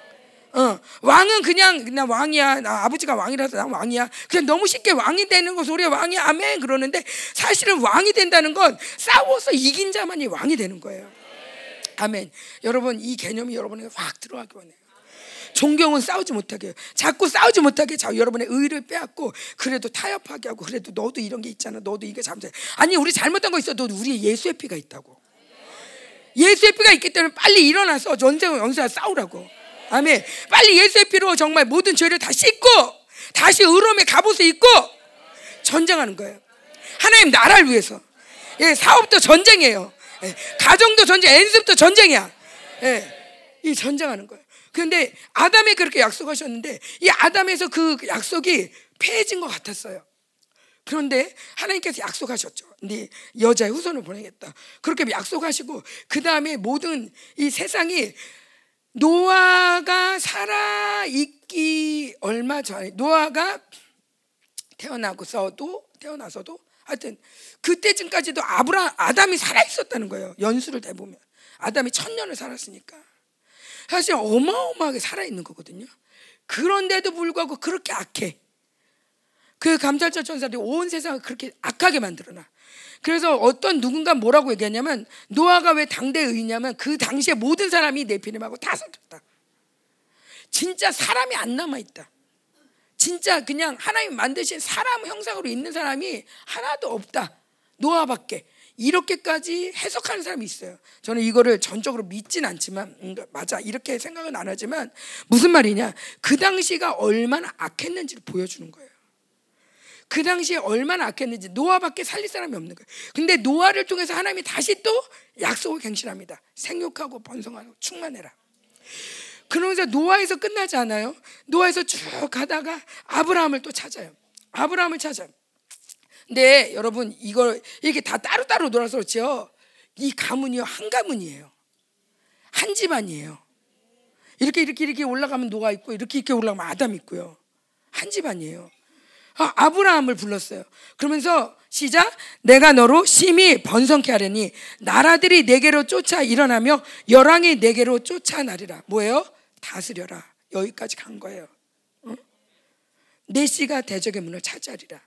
어, 왕은 그냥 그냥 왕이야. 나 아버지가 왕이라서 난 왕이야. 그냥 너무 쉽게 왕이 되는 것을 우리가 왕이 아멘 그러는데 사실은 왕이 된다는 건 싸워서 이긴 자만이 왕이 되는 거예요. 아멘. 여러분 이 개념이 여러분에게 확 들어가기 원해요. 존경은 싸우지 못하게 해요. 자꾸 싸우지 못하게 자 여러분의 의를 빼앗고 그래도 타협하게 하고 그래도 너도 이런 게 있잖아. 너도 이게 잘못해. 아니 우리 잘못한 거 있어도 우리 예수의 피가 있다고. 예수의 피가 있기 때문에 빨리 일어나서 전쟁을 영사 싸우라고. 아멘. 빨리 예수의 피로 정말 모든 죄를 다 씻고 다시 의로움의 갑옷을 입고 전쟁하는 거예요. 하나님 나라를 위해서. 예, 사업도 전쟁이에요. 예, 가정도 전쟁, 엔습도 전쟁이야. 예, 이 전쟁하는 거예요. 그런데 아담이 그렇게 약속하셨는데 이 아담에서 그 약속이 폐해진 것 같았어요. 그런데 하나님께서 약속하셨죠. 네 여자의 후손을 보내겠다. 그렇게 약속하시고 그 다음에 모든 이 세상이 노아가 살아 있기 얼마 전에 노아가 태어나고서도 태어나서도 하여튼 그때쯤까지도 아브라 아담이 살아 있었다는 거예요. 연수를 대보면 아담이 천 년을 살았으니까 사실 어마어마하게 살아 있는 거거든요. 그런데도 불구하고 그렇게 악해. 그 감찰자 천사들이 온 세상을 그렇게 악하게 만들어놔. 그래서 어떤 누군가 뭐라고 얘기하냐면 노아가 왜 당대 의냐면 그 당시에 모든 사람이 네피림하고 다 섞였다. 진짜 사람이 안 남아 있다. 진짜 그냥 하나님 만드신 사람 형상으로 있는 사람이 하나도 없다. 노아밖에. 이렇게까지 해석하는 사람이 있어요. 저는 이거를 전적으로 믿진 않지만 음, 맞아 이렇게 생각은 안 하지만 무슨 말이냐? 그 당시가 얼마나 악했는지를 보여주는 거예요. 그 당시에 얼마나 악했는지 노아밖에 살릴 사람이 없는 거예요. 근데 노아를 통해서 하나님이 다시 또 약속을 갱신합니다. 생육하고 번성하고 충만해라. 그러면서 노아에서 끝나지 않아요. 노아에서 쭉 가다가 아브라함을 또 찾아요. 아브라함을 찾아요. 근데 여러분 이걸 이렇게 다 따로따로 놀아서 그렇죠. 이 가문이요 한 가문이에요. 한 집안이에요. 이렇게 이렇게 이렇게 올라가면 노아 있고 이렇게 이렇게 올라가면 아담 있고요. 한 집안이에요. 아, 브라함을 불렀어요. 그러면서 시작 내가 너로 심히 번성케 하려니 나라들이 내게로 쫓아 일어나며 열왕이 내게로 쫓아나리라. 뭐예요? 다스려라. 여기까지 간 거예요. 응? 내 씨가 대적의 문을 차지하리라.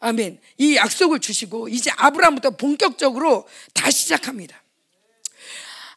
아멘. 이 약속을 주시고 이제 아브라함부터 본격적으로 다시 시작합니다.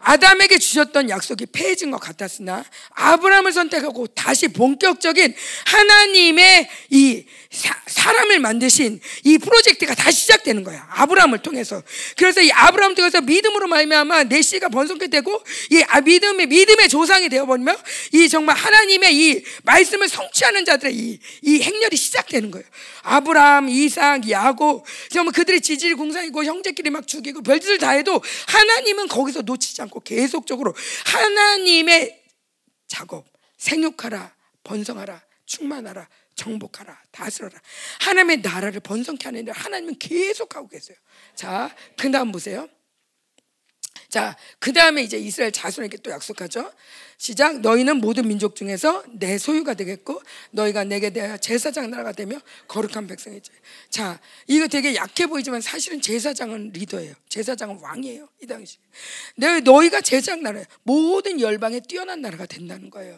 아담에게 주셨던 약속이 폐해진 것 같았으나 아브라함을 선택하고 다시 본격적인 하나님의 이 사, 람을 만드신 이 프로젝트가 다시 시작되는 거야. 아브라함을 통해서. 그래서 이 아브라함 통해서 믿음으로 말미암아 내 씨가 번성케 되고 이 아, 믿음의 믿음의 조상이 되어 버리며 이 정말 하나님의 이 말씀을 성취하는 자들의 이, 이 행렬이 시작되는 거예요. 아브라함, 이삭, 야곱. 정말 그들의 지질 공상이고 형제끼리 막 죽이고 별짓을 다 해도 하나님은 거기서 놓치지 않고 계속적으로 하나님의 작업 생육하라 번성하라 충만하라 정복하라 다스려라. 하나님의 나라를 번성케 하는 일 하나님은 계속하고 계세요. 자 그 다음 보세요 자, 그 다음에 이제 이스라엘 자손에게 또 약속하죠. 시작. 너희는 모든 민족 중에서 내 소유가 되겠고, 너희가 내게 대하여 제사장 나라가 되며 거룩한 백성이지. 자, 이거 되게 약해 보이지만 사실은 제사장은 리더예요. 제사장은 왕이에요. 이 당시. 내 너희가 제사장 나라, 모든 열방에 뛰어난 나라가 된다는 거예요.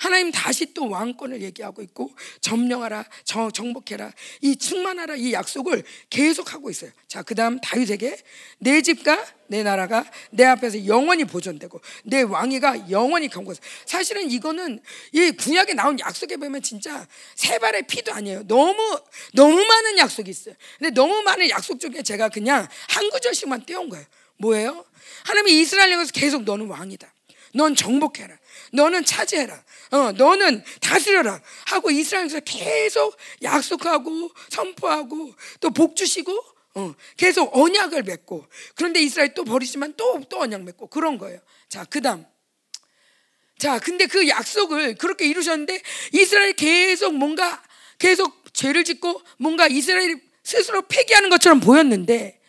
하나님 다시 또 왕권을 얘기하고 있고 점령하라, 정, 정복해라, 이 충만하라 이 약속을 계속하고 있어요. 자, 그다음 다윗에게 내 집과 내 나라가 내 앞에서 영원히 보존되고 내 왕위가 영원히 경고해. 사실은 이거는 이 구약에 나온 약속에 보면 진짜 세 발의 피도 아니에요. 너무 너무 많은 약속이 있어요. 근데 너무 많은 약속 중에 제가 그냥 한 구절씩만 떼온 거예요. 뭐예요? 하나님이 이스라엘 에서 계속 너는 왕이다. 넌 정복해라. 너는 차지해라. 어, 너는 다스려라. 하고 이스라엘에서 계속 약속하고 선포하고 또 복 주시고 어, 계속 언약을 맺고 그런데 이스라엘 또 버리지만 또또 언약 맺고 그런 거예요. 자, 그다음 자, 근데 그 약속을 그렇게 이루셨는데 이스라엘 계속 뭔가 계속 죄를 짓고 뭔가 이스라엘이 스스로 폐기하는 것처럼 보였는데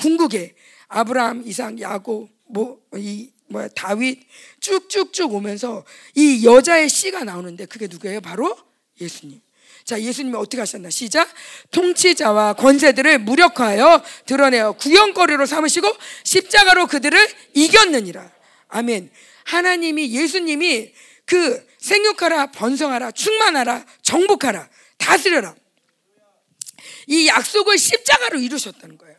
궁극에 아브라함, 이삭, 야곱, 뭐이 뭐야 다윗 쭉쭉쭉 오면서 이 여자의 씨가 나오는데 그게 누구예요? 바로 예수님. 자, 예수님이 어떻게 하셨나? 시작. 통치자와 권세들을 무력화하여 드러내어 구경거리로 삼으시고 십자가로 그들을 이겼느니라. 아멘. 하나님이 예수님이 그 생육하라, 번성하라, 충만하라, 정복하라, 다스려라. 이 약속을 십자가로 이루셨다는 거예요.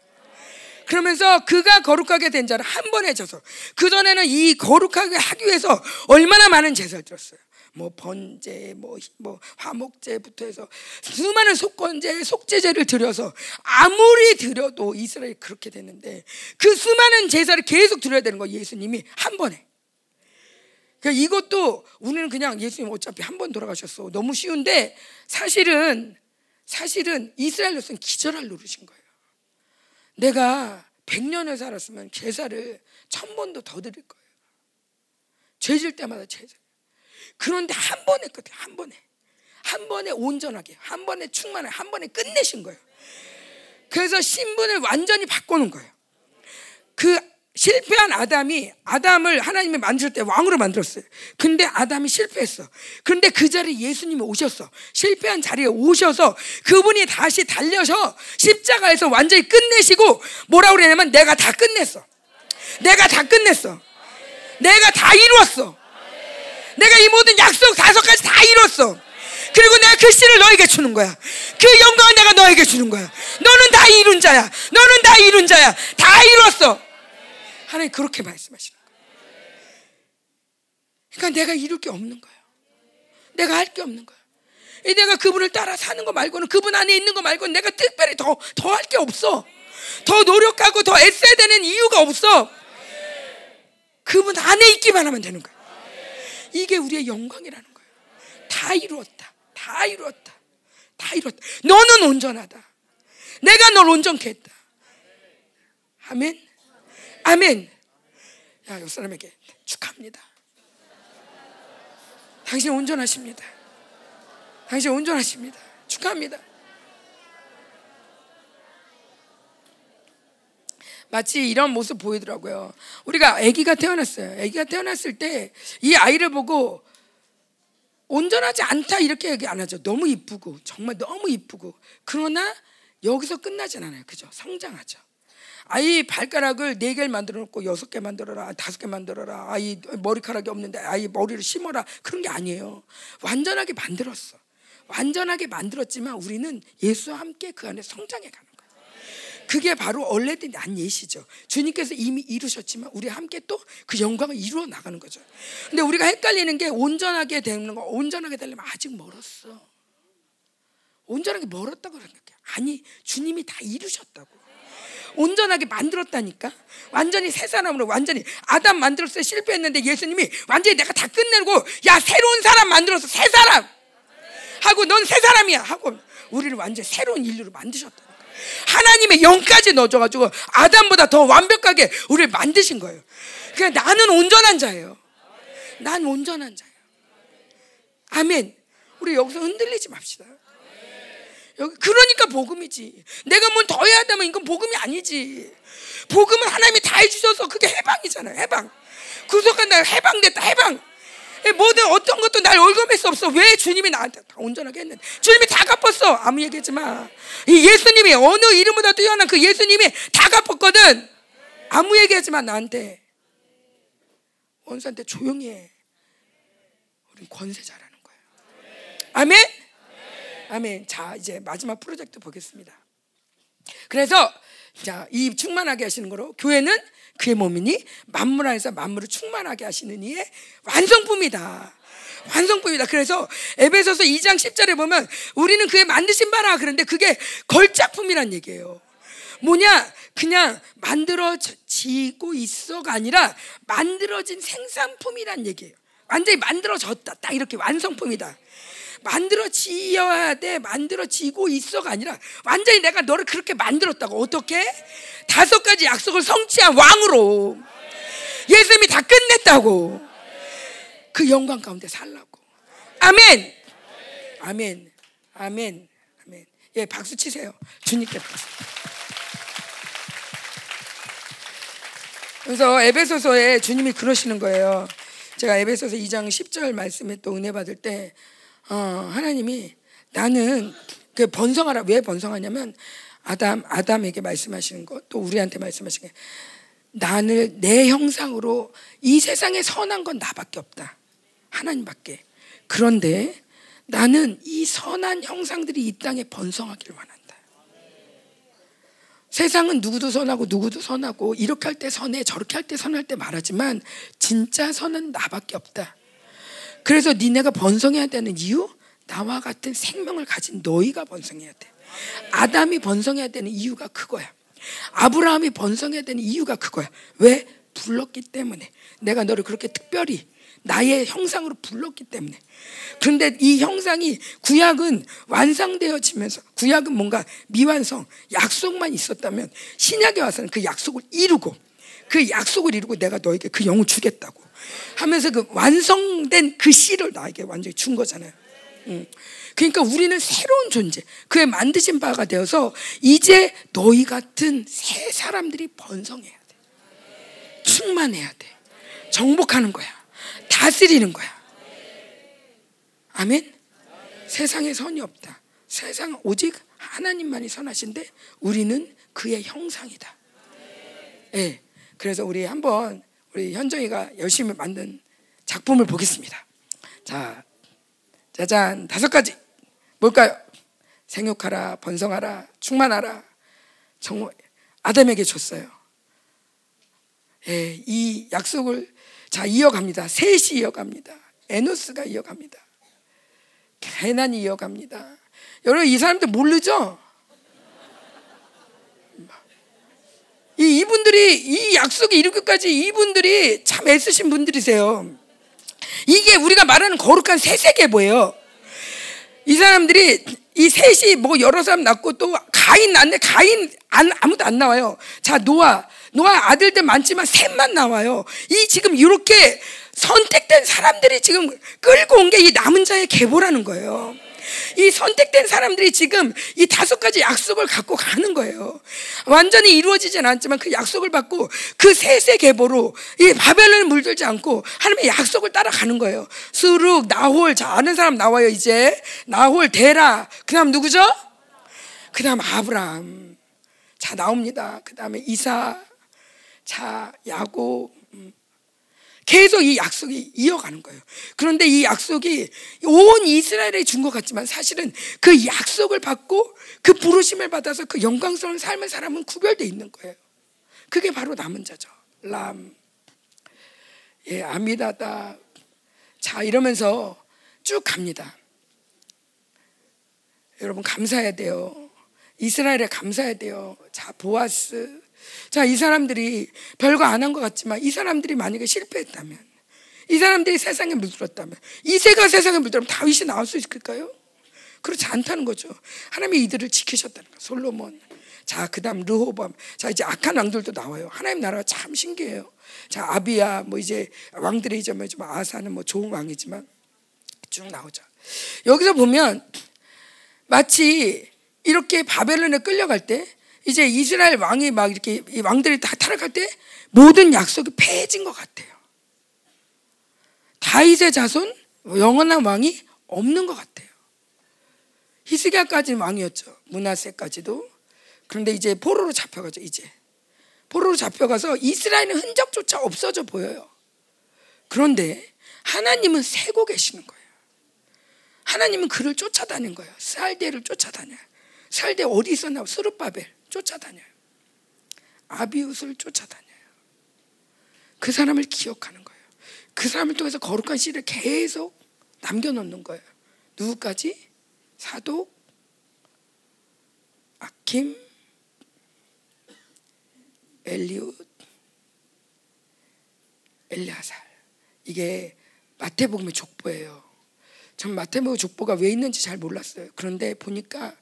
그러면서 그가 거룩하게 된 자를 한 번에 져서 그 전에는 이 거룩하게 하기 위해서 얼마나 많은 제사를 드렸어요. 뭐 번제, 뭐, 뭐 화목제부터 해서 수많은 속건제, 속제제를 드려서 아무리 드려도 이스라엘이 그렇게 됐는데 그 수많은 제사를 계속 드려야 되는 거 예수님이 한 번에. 그러니까 이것도 우리는 그냥 예수님 어차피 한 번 돌아가셨어. 너무 쉬운데 사실은 사실은 이스라엘로서는 기절할 노릇인 거예요. 내가 100년을 살았으면 제사를 천 번도 더 드릴 거예요. 죄질 때마다 제사. 그런데 한 번에 끝에 한 번에 한 번에 온전하게 한 번에 충만하게 한 번에 끝내신 거예요. 그래서 신분을 완전히 바꾸는 거예요. 그 실패한 아담이 아담을 하나님이 만들 때 왕으로 만들었어요. 근데 아담이 실패했어. 그런데 그 자리에 예수님이 오셨어. 실패한 자리에 오셔서 그분이 다시 달려서 십자가에서 완전히 끝내시고 뭐라고 그러냐면 내가 다 끝냈어. 내가 다 끝냈어. 내가 다 이루었어. 내가 이 모든 약속 다섯 가지 다 이뤘어. 그리고 내가 그 씨를 너에게 주는 거야. 그 영광을 내가 너에게 주는 거야. 너는 다 이룬 자야. 너는 다 이룬 자야. 다 이뤘어. 하나님 그렇게 말씀하시는 거야. 그러니까 내가 이룰 게 없는 거야. 내가 할 게 없는 거야. 내가 그분을 따라 사는 거 말고는 그분 안에 있는 거 말고는 내가 특별히 더 더 할 게 없어. 더 노력하고 더 애써야 되는 이유가 없어. 그분 안에 있기만 하면 되는 거야. 이게 우리의 영광이라는 거예요. 다 이루었다. 다 이루었다. 다 이루었다. 너는 온전하다. 내가 널 온전케 했다. 아멘. 아멘. 야, 옆 사람에게 축하합니다. 당신 온전하십니다. 당신 온전하십니다. 축하합니다. 마치 이런 모습 보이더라고요. 우리가 아기가 태어났어요. 아기가 태어났을 때 이 아이를 보고 온전하지 않다 이렇게 얘기 안 하죠. 너무 이쁘고 정말 너무 이쁘고 그러나 여기서 끝나진 않아요. 그죠? 성장하죠. 아이 발가락을 네 개를 만들어 놓고 여섯 개 만들어라, 다섯 개 만들어라. 아이 머리카락이 없는데 아이 머리를 심어라. 그런 게 아니에요. 완전하게 만들었어. 완전하게 만들었지만 우리는 예수와 함께 그 안에 성장해 가는 그게 바로 얼레든 난 예시죠. 주님께서 이미 이루셨지만 우리 함께 또 그 영광을 이루어 나가는 거죠. 근데 우리가 헷갈리는 게 온전하게 되는 거, 온전하게 되려면 아직 멀었어. 온전하게 멀었다고 생각해. 아니, 주님이 다 이루셨다고. 온전하게 만들었다니까. 완전히 새 사람으로 완전히 아담 만들었을 때 실패했는데 예수님이 완전히 내가 다 끝내고 야 새로운 사람 만들어서 새 사람 하고 넌 새 사람이야 하고 우리를 완전 히 새로운 인류로 만드셨다. 하나님의 영까지 넣어줘가지고 아담보다 더 완벽하게 우리를 만드신 거예요. 그러니까 나는 온전한 자예요. 난 온전한 자예요. 아멘. 우리 여기서 흔들리지 맙시다. 그러니까 복음이지. 내가 뭘 더 해야 되면 이건 복음이 아니지. 복음은 하나님이 다 해주셔서 그게 해방이잖아요. 해방. 구속한 날 해방됐다. 해방. 모든 어떤 것도 날 올검할 수 없어. 왜 주님이 나한테 다 온전하게 했는데. 주님이 다 갚았어. 아무 얘기하지 마. 이 예수님이 어느 이름보다 뛰어난 그 예수님이 다 갚았거든. 아무 얘기하지 마, 나한테. 원수한테 조용히 해. 우린 권세자라는 거야. 아멘? 아멘. 자, 이제 마지막 프로젝트 보겠습니다. 그래서 자, 이 충만하게 하시는 거로 교회는 그의 몸이니 만물 안에서 만물을 충만하게 하시는 이의 완성품이다. 완성품이다. 그래서 에베소서 2장 10절에 보면 우리는 그의 만드신 바라 그런데 그게 걸작품이란 얘기예요. 뭐냐? 그냥 만들어지고 있어가 아니라 만들어진 생산품이란 얘기예요. 완전히 만들어졌다. 딱 이렇게 완성품이다. 만들어지어야 돼. 만들어지고 있어가 아니라 완전히 내가 너를 그렇게 만들었다고. 어떻게? 다섯 가지 약속을 성취한 왕으로. 예수님이 다 끝냈다고. 그 영광 가운데 살라고. 아멘. 아멘. 아멘. 아멘. 예, 박수 치세요. 주님께 박수. 그래서 에베소서에 주님이 그러시는 거예요. 제가 에베소서 2장 10절 말씀에 또 은혜 받을 때 어, 하나님이 나는 그 번성하라 왜 번성하냐면 아담 아담에게 말씀하시는 것 또 우리한테 말씀하시는 게 나는 내 형상으로 이 세상에 선한 건 나밖에 없다. 하나님밖에. 그런데 나는 이 선한 형상들이 이 땅에 번성하기를 원한다. 세상은 누구도 선하고 누구도 선하고 이렇게 할 때 선해 저렇게 할 때 선할 때 말하지만 진짜 선은 나밖에 없다. 그래서 니네가 번성해야 되는 이유 나와 같은 생명을 가진 너희가 번성해야 돼. 아담이 번성해야 되는 이유가 그거야. 아브라함이 번성해야 되는 이유가 그거야. 왜? 불렀기 때문에. 내가 너를 그렇게 특별히 나의 형상으로 불렀기 때문에. 그런데 이 형상이 구약은 완성되어지면서 구약은 뭔가 미완성, 약속만 있었다면 신약에 와서는 그 약속을 이루고 그 약속을 이루고 내가 너에게 그 영을 주겠다고 하면서 그 완성된 그 씨를 나에게 완전히 준 거잖아요. 음. 그러니까 우리는 새로운 존재, 그의 만드신 바가 되어서 이제 너희 같은 새 사람들이 번성해야 돼. 충만해야 돼. 정복하는 거야. 다스리는 거야. 아멘? 세상에 선이 없다. 세상 오직 하나님만이 선하신데 우리는 그의 형상이다. 예. 네. 그래서 우리 한번 우리 현정이가 열심히 만든 작품을 보겠습니다. 자, 짜잔 다섯 가지 뭘까요? 생육하라, 번성하라, 충만하라. 정말 아담에게 줬어요. 예, 이 약속을 자 이어갑니다. 셋이 이어갑니다. 에노스가 이어갑니다. 개난이 이어갑니다. 여러분 이 사람들 모르죠? 이 이분들이 이 약속이 이르기까지 이분들이 참 애쓰신 분들이세요. 이게 우리가 말하는 거룩한 세세계보예요. 이 사람들이 이 셋이 뭐 여러 사람 낳고 또 가인 낳는데 가인 안, 아무도 안 나와요. 자 노아 노아 아들들 많지만 셋만 나와요. 이 지금 이렇게 선택된 사람들이 지금 끌고 온 게 이 남은 자의 계보라는 거예요. 이 선택된 사람들이 지금 이 다섯 가지 약속을 갖고 가는 거예요. 완전히 이루어지진 않지만 그 약속을 받고 그 셋의 계보로 이 바벨론을 물들지 않고 하나님의 약속을 따라가는 거예요. 수룩, 나홀, 자 아는 사람 나와요 이제 나홀, 데라, 그 다음 누구죠? 그 다음 아브라함, 자 나옵니다. 그 다음에 이사, 자 야곱, 계속 이 약속이 이어가는 거예요. 그런데 이 약속이 온 이스라엘에 준 것 같지만 사실은 그 약속을 받고 그 부르심을 받아서 그 영광스러운 삶의 사람은 구별되어 있는 거예요. 그게 바로 남은 자죠. 람, 예, 아미다다. 자, 이러면서 쭉 갑니다. 여러분, 감사해야 돼요. 이스라엘에 감사해야 돼요. 자, 보아스, 자, 이 사람들이 별거 안 한 것 같지만 이 사람들이 만약에 실패했다면 이 사람들이 세상에 물들었다면 이세가 세상에 물들면 다윗이 나올 수 있을까요? 그렇지 않다는 거죠. 하나님이 이들을 지키셨다는 거. 솔로몬. 자, 그다음 르호밤. 자, 이제 악한 왕들도 나와요. 하나님 나라가 참 신기해요. 자, 아비야 뭐 이제 왕들이 이제 뭐 아사는 뭐 좋은 왕이지만 쭉 나오죠. 여기서 보면 마치 이렇게 바벨론에 끌려갈 때 이제 이스라엘 왕이 막 이렇게 왕들이 다 타락할 때 모든 약속이 폐해진 것 같아요. 다윗의 자손 영원한 왕이 없는 것 같아요. 히스기야까지는 왕이었죠. 문하세까지도. 그런데 이제 포로로 잡혀가죠. 이제 포로로 잡혀가서 이스라엘은 흔적조차 없어져 보여요. 그런데 하나님은 세고 계시는 거예요. 하나님은 그를 쫓아다닌 거예요. 살대를 쫓아다녀요. 살대 어디 있었나? 스룹바벨. 쫓아다녀요. 아비웃을 쫓아다녀요. 그 사람을 기억하는 거예요. 그 사람을 통해서 거룩한 씨를 계속 남겨놓는 거예요. 누구까지? 사독, 아킴, 엘리웃, 엘리아살. 이게 마태복음의 족보예요. 전 마태복음 족보가 왜 있는지 잘 몰랐어요. 그런데 보니까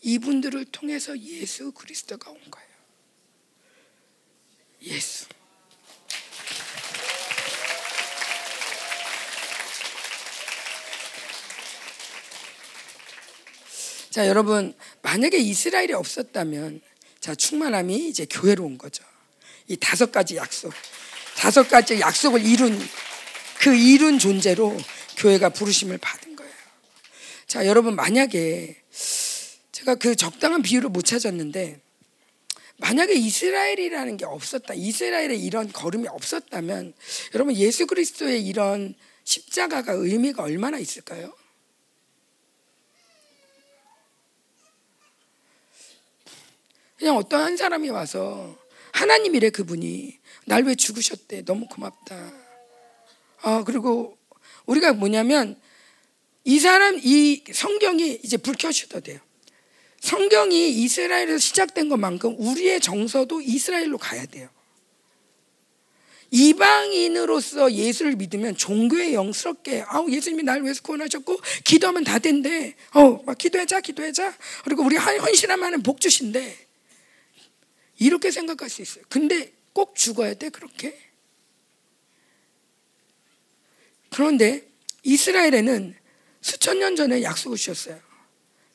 이분들을 통해서 예수 그리스도가 온 거예요. 예수. 자, 여러분, 만약에 이스라엘이 없었다면, 자, 충만함이 이제 교회로 온 거죠. 이 다섯 가지 약속, 다섯 가지 약속을 이룬, 그 이룬 존재로 교회가 부르심을 받은 거예요. 자, 여러분, 만약에 제가 그 적당한 비유를 못 찾았는데 만약에 이스라엘이라는 게 없었다. 이스라엘의 이런 걸음이 없었다면 여러분 예수 그리스도의 이런 십자가가 의미가 얼마나 있을까요? 그냥 어떤 한 사람이 와서 하나님이래 그분이 날 왜 죽으셨대 너무 고맙다. 아 그리고 우리가 뭐냐면 이 사람 이 성경이 이제 불 켜셔도 돼요. 성경이 이스라엘에서 시작된 것만큼 우리의 정서도 이스라엘로 가야 돼요. 이방인으로서 예수를 믿으면 종교에 영스럽게 아우 예수님이 날 위해서 구원하셨고 기도하면 다 된대. 어 막 기도하자 기도하자. 그리고 우리 헌신하면 복 주신대. 이렇게 생각할 수 있어요. 근데 꼭 죽어야 돼 그렇게. 그런데 이스라엘에는 수천 년 전에 약속을 주셨어요.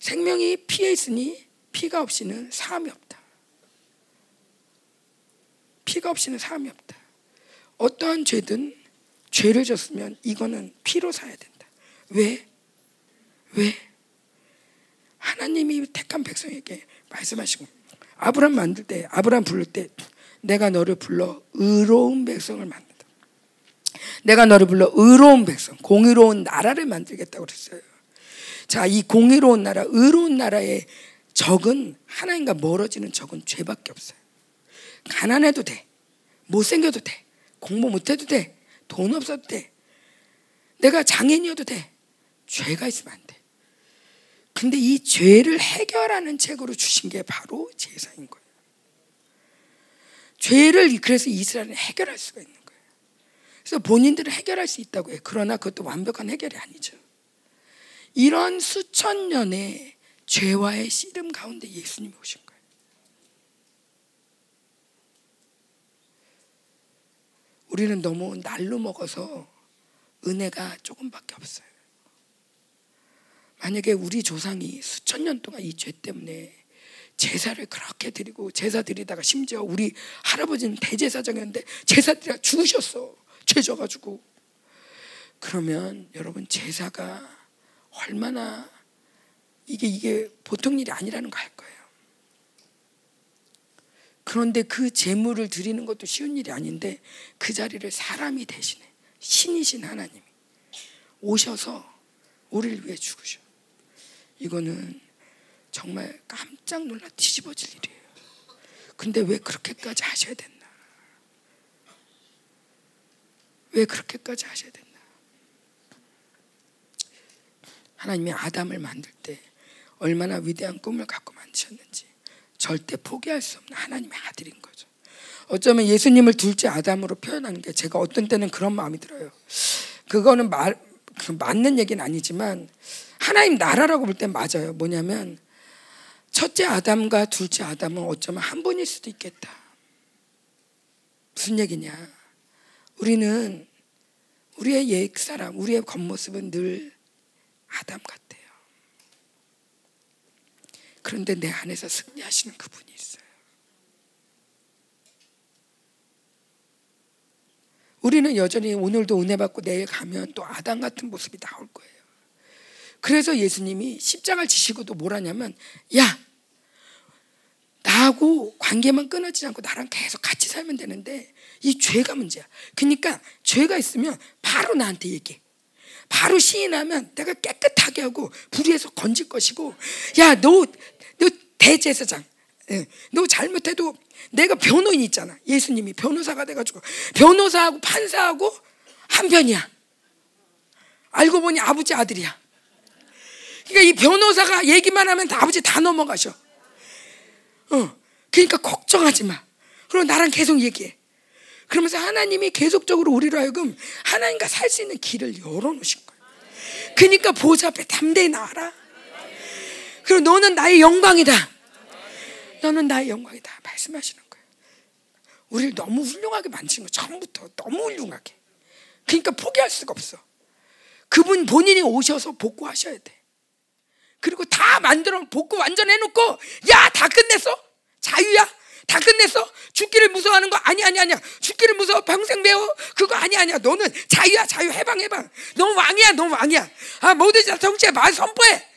생명이 피에 있으니 피가 없이는 사함이 없다. 피가 없이는 사함이 없다. 어떠한 죄든 죄를 졌으면 이거는 피로 사야 된다. 왜? 왜? 하나님이 택한 백성에게 말씀하시고 아브람 만들 때 아브람 부를 때 내가 너를 불러 의로운 백성을 만든다. 내가 너를 불러 의로운 백성, 공의로운 나라를 만들겠다고 그랬어요. 자, 이 공의로운 나라, 의로운 나라의 적은 하나님과 멀어지는 적은 죄밖에 없어요. 가난해도 돼. 못생겨도 돼. 공부 못해도 돼. 돈 없어도 돼. 내가 장애인이어도 돼. 죄가 있으면 안 돼. 근데 이 죄를 해결하는 책으로 주신 게 바로 제사인 거예요. 죄를 그래서 이스라엘은 해결할 수가 있는 거예요. 그래서 본인들은 해결할 수 있다고 해요. 그러나 그것도 완벽한 해결이 아니죠. 이런 수천 년의 죄와의 씨름 가운데 예수님이 오신 거예요. 우리는 너무 날로 먹어서 은혜가 조금밖에 없어요. 만약에 우리 조상이 수천 년 동안 이 죄 때문에 제사를 그렇게 드리고 제사 드리다가 심지어 우리 할아버지는 대제사장이었는데 제사 드리다 죽으셨어. 죄 져가지고. 그러면 여러분 제사가 얼마나 이게 이게 보통 일이 아니라는 거 알 거예요. 그런데 그 제물을 드리는 것도 쉬운 일이 아닌데 그 자리를 사람이 대신해 신이신 하나님이 오셔서 우리를 위해 죽으셔. 이거는 정말 깜짝 놀라 뒤집어질 일이에요. 근데 왜 그렇게까지 하셔야 됐나? 왜 그렇게까지 하셔야 됐나? 하나님이 아담을 만들 때 얼마나 위대한 꿈을 갖고 만드셨는지 절대 포기할 수 없는 하나님의 아들인 거죠. 어쩌면 예수님을 둘째 아담으로 표현한 게 제가 어떤 때는 그런 마음이 들어요. 그거는 말, 그 맞는 얘기는 아니지만 하나님 나라라고 볼땐 맞아요. 뭐냐면 첫째 아담과 둘째 아담은 어쩌면 한 분일 수도 있겠다. 무슨 얘기냐? 우리는 우리의 옛 사람, 우리의 겉모습은 늘 아담 같아요. 그런데 내 안에서 승리하시는 그분이 있어요. 우리는 여전히 오늘도 은혜 받고 내일 가면 또 아담 같은 모습이 나올 거예요. 그래서 예수님이 십자가를 지시고도 뭐라냐면 야 나하고 관계만 끊어지지 않고 나랑 계속 같이 살면 되는데 이 죄가 문제야. 그러니까 죄가 있으면 바로 나한테 얘기해. 바로 시인하면 내가 깨끗하게 하고 불의에서 건질 것이고 야 너 너 대제사장. 예, 너 잘못해도 내가 변호인 있잖아. 예수님이 변호사가 돼가지고. 변호사하고 판사하고 한 편이야. 알고 보니 아버지 아들이야. 그러니까 이 변호사가 얘기만 하면 다 아버지 다 넘어가셔. 어, 그러니까 걱정하지 마. 그럼 나랑 계속 얘기해. 그러면서 하나님이 계속적으로 우리로 하여금 하나님과 살 수 있는 길을 열어놓으신 거예요. 그러니까 보좌 앞에 담대히 나와라. 그리고 너는 나의 영광이다. 너는 나의 영광이다. 말씀하시는 거예요. 우리를 너무 훌륭하게 만드신 거 처음부터 너무 훌륭하게. 그러니까 포기할 수가 없어. 그분 본인이 오셔서 복구하셔야 돼. 그리고 다 만들어 복구 완전 해놓고 야 다 끝냈어 자유야 다 끝냈어? 죽기를 무서워하는 거 아니 아니 아니야. 죽기를 무서워 평생 배워 그거 아니 아니야. 너는 자유야 자유 해방 해방. 너 왕이야 너 왕이야. 아 모든 자 정치에 말 선포해.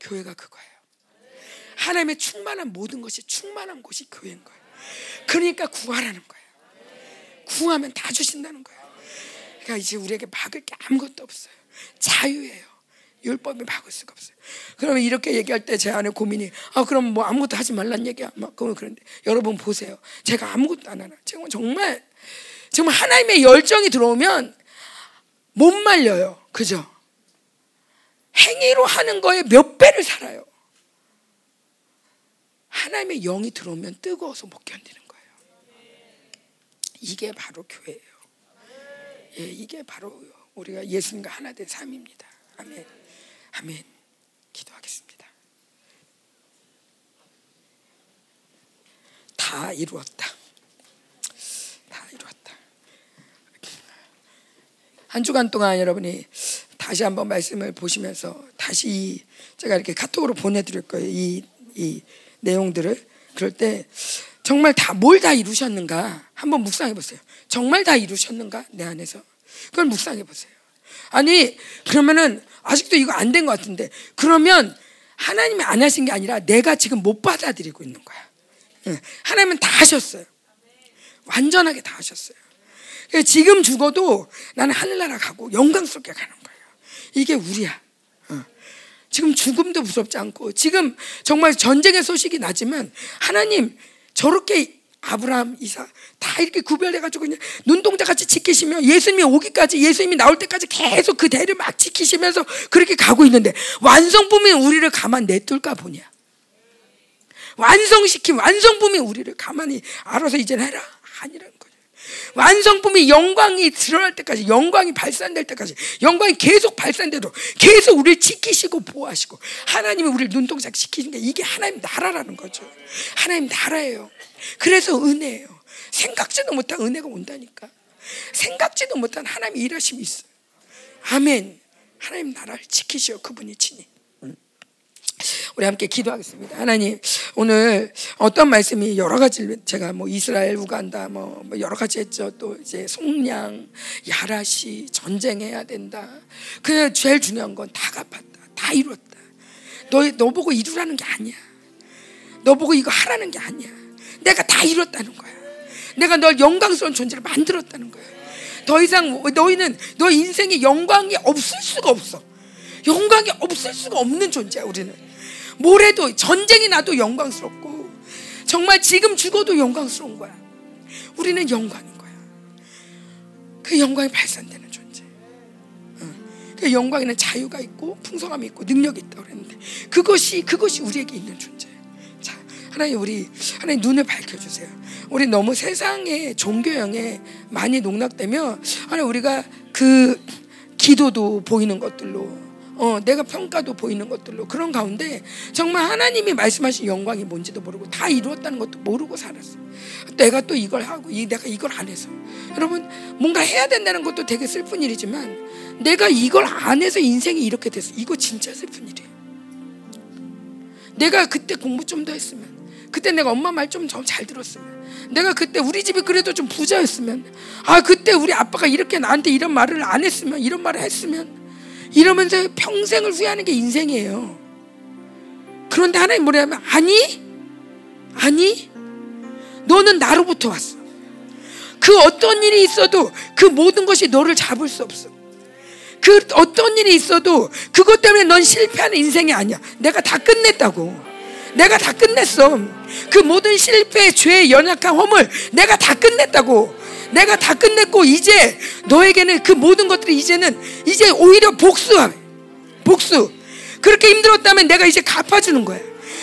교회가 그거예요. 하나님의 충만한 모든 것이 충만한 곳이 교회인 거예요. 그러니까 구하라는 거예요. 구하면 다 주신다는 거예요. 그러니까 이제 우리에게 막을 게 아무것도 없어요. 자유예요. 율법이 막을 수가 없어요. 그러면 이렇게 얘기할 때 제 안에 고민이 아 그럼 뭐 아무것도 하지 말란 얘기야. 막 그런데 여러분 보세요. 제가 아무것도 안 하나. 지금 정말 정말 하나님의 열정이 들어오면 못 말려요. 그죠? 행위로 하는 거에 몇 배를 살아요. 하나님의 영이 들어오면 뜨거워서 못 견디는 거예요. 이게 바로 교회예요. 예, 이게 바로 우리가 예수님과 하나 된 삶입니다. 아멘. 아멘. 기도하겠습니다. 다 이루었다. 다 이루었다. 한 주간 동안 여러분이 다시 한번 말씀을 보시면서 다시 제가 이렇게 카톡으로 보내드릴 거예요. 이, 이 내용들을. 그럴 때 정말 다 뭘 다 이루셨는가 한번 묵상해 보세요. 정말 다 이루셨는가 내 안에서 그걸 묵상해 보세요. 아니 그러면은 아직도 이거 안 된 것 같은데 그러면 하나님이 안 하신 게 아니라 내가 지금 못 받아들이고 있는 거야. 하나님은 다 하셨어요. 완전하게 다 하셨어요. 지금 죽어도 나는 하늘나라 가고 영광스럽게 가는 거예요. 이게 우리야. 지금 죽음도 무섭지 않고 지금 정말 전쟁의 소식이 나지만 하나님 저렇게 아브라함, 이사 다 이렇게 구별해가지고 그냥 눈동자 같이 지키시며 예수님이 오기까지 예수님이 나올 때까지 계속 그 대를 막 지키시면서 그렇게 가고 있는데 완성품이 우리를 가만 내둘까 보냐? 완성시킨 완성품이 우리를 가만히 알아서 이제 해라 아니라는 거죠. 완성품이 영광이 드러날 때까지 영광이 발산될 때까지 영광이 계속 발산돼도 계속 우리를 지키시고 보호하시고 하나님이 우리를 눈동자 지키는 게 이게 하나님 나라라는 거죠. 하나님 나라예요. 그래서 은혜예요. 생각지도 못한 은혜가 온다니까. 생각지도 못한 하나님의 일하심이 있어요. 아멘. 하나님 나라를 지키시오 그분이 친히. 우리 함께 기도하겠습니다. 하나님 오늘 어떤 말씀이 여러 가지 제가 뭐 이스라엘 우간다 뭐 여러 가지 했죠. 또 이제 속량, 야라시 전쟁해야 된다. 그 제일 중요한 건 다 갚았다. 다 이뤘다. 너, 너 보고 이루라는 게 아니야. 너 보고 이거 하라는 게 아니야. 내가 다 이뤘다는 거야. 내가 널 영광스러운 존재를 만들었다는 거야. 더 이상 너희는 너 인생에 영광이 없을 수가 없어. 영광이 없을 수가 없는 존재야 우리는. 모래도 전쟁이 나도 영광스럽고 정말 지금 죽어도 영광스러운 거야. 우리는 영광인 거야. 그 영광이 발산되는 존재. 그 영광에는 자유가 있고 풍성함이 있고 능력이 있다고 그랬는데 그것이 그것이 우리에게 있는 존재. 자, 하나님 우리 하나님 눈을 밝혀 주세요. 우리 너무 세상의 종교형에 많이 농락되면 하나님 우리가 그 기도도 보이는 것들로 어, 내가 평가도 보이는 것들로 그런 가운데 정말 하나님이 말씀하신 영광이 뭔지도 모르고 다 이루었다는 것도 모르고 살았어. 내가 또 이걸 하고 이 내가 이걸 안 해서 여러분 뭔가 해야 된다는 것도 되게 슬픈 일이지만 내가 이걸 안 해서 인생이 이렇게 됐어. 이거 진짜 슬픈 일이에요. 내가 그때 공부 좀 더 했으면 그때 내가 엄마 말좀잘 들었으면 내가 그때 우리 집이 그래도 좀 부자였으면 아 그때 우리 아빠가 이렇게 나한테 이런 말을 안 했으면 이런 말을 했으면 이러면서 평생을 후회하는 게 인생이에요. 그런데 하나님 뭐냐면 아니 아니 너는 나로부터 왔어. 그 어떤 일이 있어도 그 모든 것이 너를 잡을 수 없어. 그 어떤 일이 있어도 그것 때문에 넌 실패하는 인생이 아니야. 내가 다 끝냈다고. 내가 다 끝냈어. 그 모든 실패, 죄, 연약한 허물 내가 다 끝냈다고. 내가 다 끝냈고 이제 너에게는 그 모든 것들이 이제는 이제 오히려 복수야. 복수. 그렇게 힘들었다면 내가 이제 갚아주는 거야.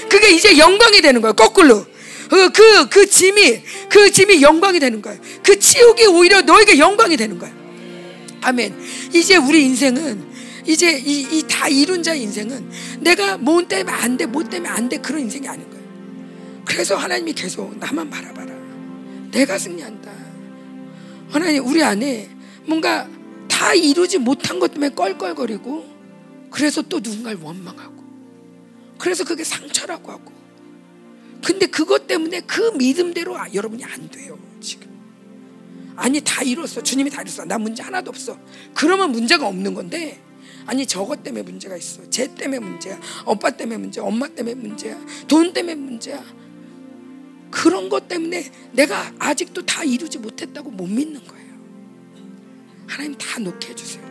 그게 이제 영광이 되는 거야. 거꾸로. 그, 그, 그 짐이, 그 짐이 영광이 되는 거야. 그 치욕이 오히려 너에게 영광이 되는 거야. 아멘. 이제 우리 인생은 이제 이다 이룬 자의 인생은 내가 뭐 때문에 안 돼, 뭐 때문에 안 돼, 그런 인생이 아닌 거야. 그래서 하나님이 계속 나만 바라봐라. 내가 승리한다. 하나님 우리 안에 뭔가 다 이루지 못한 것 때문에 껄껄거리고 그래서 또 누군가를 원망하고 그래서 그게 상처라고 하고 근데 그것 때문에 그 믿음대로 아, 여러분이 안 돼요 지금 아니 다 이뤘어 주님이 다 이뤘어 나 문제 하나도 없어 그러면 문제가 없는 건데 아니 저것 때문에 문제가 있어. 쟤 때문에 문제야. 오빠 때문에 문제야. 엄마 때문에 문제야. 돈 때문에 문제야. 그런 것 때문에 내가 아직도 다 이루지 못했다고 못 믿는 거예요. 하나님 다 놓게 해주세요.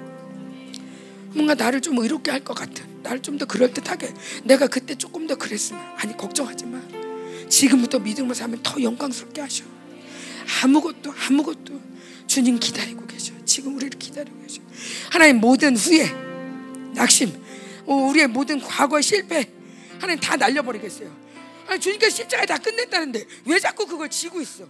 뭔가 나를 좀 의롭게 할 것 같은 나를 좀 더 그럴듯하게 내가 그때 조금 더 그랬으면 아니 걱정하지 마. 지금부터 믿음으로 살면 더 영광스럽게 하셔. 아무것도 아무것도 주님 기다리고 계셔. 지금 우리를 기다리고 계셔. 하나님 모든 후회 낙심 어, 우리의 모든 과거의 실패 하나님 다 날려버리겠어요 아니 주님께서 십자가에 다 끝냈다는데 왜 자꾸 그걸 지고 있어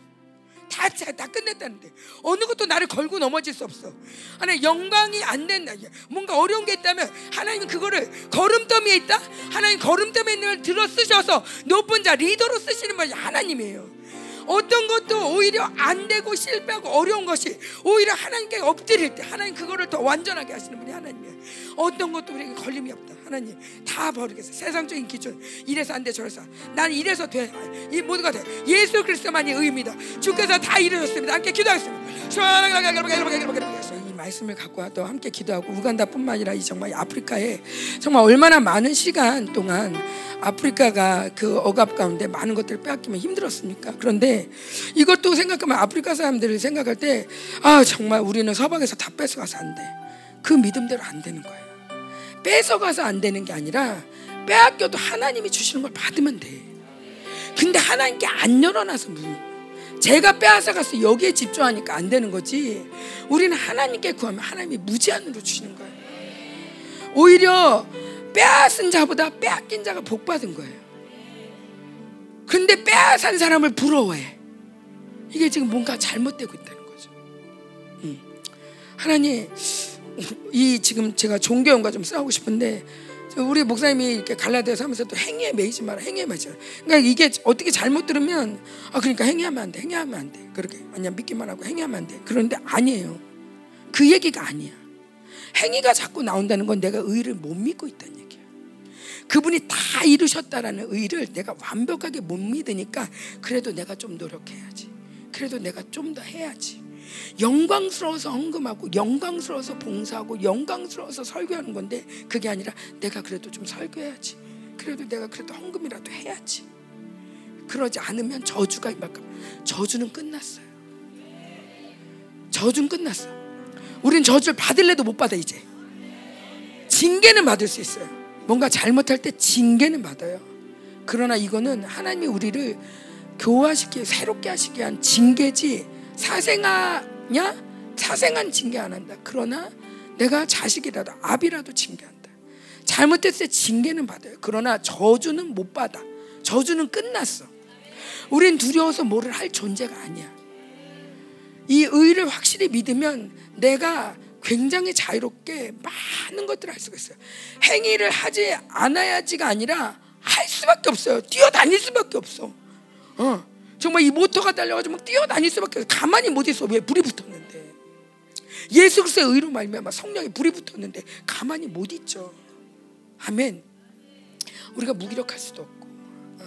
다, 다 끝냈다는데 어느 것도 나를 걸고 넘어질 수 없어. 하나님 영광이 안 된다. 뭔가 어려운 게 있다면 하나님은 그거를 걸음더미에 있다. 하나님 걸음더미에 들어 쓰셔서 높은 자 리더로 쓰시는 분이 하나님이에요. 어떤 것도 오히려 안 되고 실패하고 어려운 것이 오히려 하나님께 엎드릴 때 하나님 그거를 더 완전하게 하시는 분이 하나님이에요. 어떤 것도 우리에게 걸림이 없다. 하나님 다 버리겠어. 세상적인 기준 이래서 안 돼, 저래서 난 이래서 돼. 이 모두가 돼. 예수 그리스도만이 의입니다. 주께서 다 이루셨습니다. 함께 기도하겠습니다. 이 말씀을 갖고 또 함께 기도하고 우간다뿐만 아니라 이 정말 아프리카에 정말 얼마나 많은 시간 동안 아프리카가 그 억압 가운데 많은 것들을 빼앗기면 힘들었습니까? 그런데 이것도 생각하면 아프리카 사람들을 생각할 때 아 정말 우리는 서방에서 다 뺏어가서 안 돼. 그 믿음대로 안 되는 거예요. 뺏어가서 안 되는 게 아니라 빼앗겨도 하나님이 주시는 걸 받으면 돼. 근데 하나님께 안 열어놔서 제 가 빼앗아 가서 여기에 집중하니까 안 되는 거지. 우리는 하나님께 구하면 하나님이 무제한으로 주시는 거예요. 오히려 빼앗은 자보다 빼앗긴 자가 복 받은 거예요. 근데 빼앗은 사람을 부러워해. 이게 지금 뭔가 잘못되고 있다는 거죠. 음. 하나님, 이 지금 제가 종교형과 좀 싸우고 싶은데 우리 목사님이 이렇게 갈라디아서 하면서 또 행위에 매이지 마라. 행위에 매이지 마라. 그러니까 이게 어떻게 잘못 들으면 아 그러니까 행위하면 안 돼. 행위하면 안 돼. 그렇게 아니야 믿기만 하고 행위하면 안 돼. 그런데 아니에요. 그 얘기가 아니야. 행위가 자꾸 나온다는 건 내가 의를 못 믿고 있다는 얘기야. 그분이 다 이루셨다라는 의를 내가 완벽하게 못 믿으니까 그래도 내가 좀 노력해야지. 그래도 내가 좀 더 해야지. 영광스러워서 헌금하고 영광스러워서 봉사하고 영광스러워서 설교하는 건데 그게 아니라 내가 그래도 좀 설교해야지. 그래도 내가 그래도 헌금이라도 해야지. 그러지 않으면 저주가 임할까? 저주는 끝났어요. 저주는 끝났어. 우린 저주를 받을래도 못 받아 이제. 징계는 받을 수 있어요. 뭔가 잘못할 때 징계는 받아요. 그러나 이거는 하나님이 우리를 교화시키 새롭게 하시기 위한 징계지 사생아냐? 사생한 징계 안 한다. 그러나 내가 자식이라도 아비라도 징계한다. 잘못했을 때 징계는 받아요. 그러나 저주는 못 받아. 저주는 끝났어. 우린 두려워서 뭐를 할 존재가 아니야. 이 의를 확실히 믿으면 내가 굉장히 자유롭게 많은 것들을 할 수가 있어요. 행위를 하지 않아야지가 아니라 할 수밖에 없어요. 뛰어다닐 수밖에 없어. 어. 정말 이 모터가 달려가지고 막 뛰어다닐 수밖에 없어. 가만히 못 있어. 왜 불이 붙었는데. 예수 그리스도의 의로 말미암아 성령에 불이 붙었는데 가만히 못 있죠. 아멘. 우리가 무기력할 수도 없고. 어.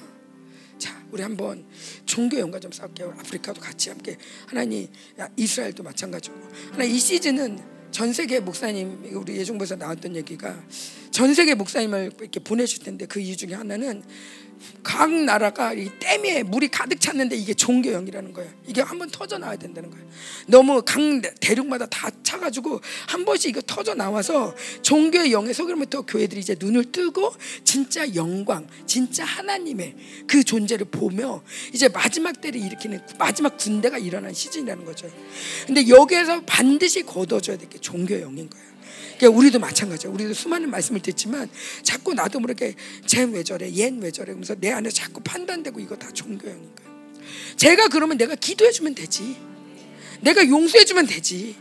자, 우리 한번 종교 연관 좀 쌓을게요. 아프리카도 같이 함께 하나님, 이스라엘도 마찬가지고. 하나 이 시즌은 전 세계 목사님 우리 예종부에서 나왔던 얘기가 전 세계 목사님을 이렇게 보내실 텐데 그 이유 중에 하나는 각 나라가 이 댐에 물이 가득 찼는데 이게 종교형이라는 거예요. 이게 한번 터져 나와야 된다는 거예요. 너무 각 대륙마다 다 차가지고 한 번씩 이거 터져 나와서 종교의 영에 속으로부터 교회들이 이제 눈을 뜨고 진짜 영광, 진짜 하나님의 그 존재를 보며 이제 마지막 때를 일으키는 마지막 군대가 일어난 시즌이라는 거죠. 근데 여기에서 반드시 거둬줘야 될 게 종교의 영인 거예요. 그러니까 우리도 마찬가지야. 우리도 수많은 말씀을 듣지만 자꾸 나도 모르게 쟤왜 저래, 얜왜 저래 그러면서 내 안에 자꾸 판단되고 이거 다 종교형인 거야. 제가 그러면 내가 기도해주면 되지. 내가 용서해주면 되지.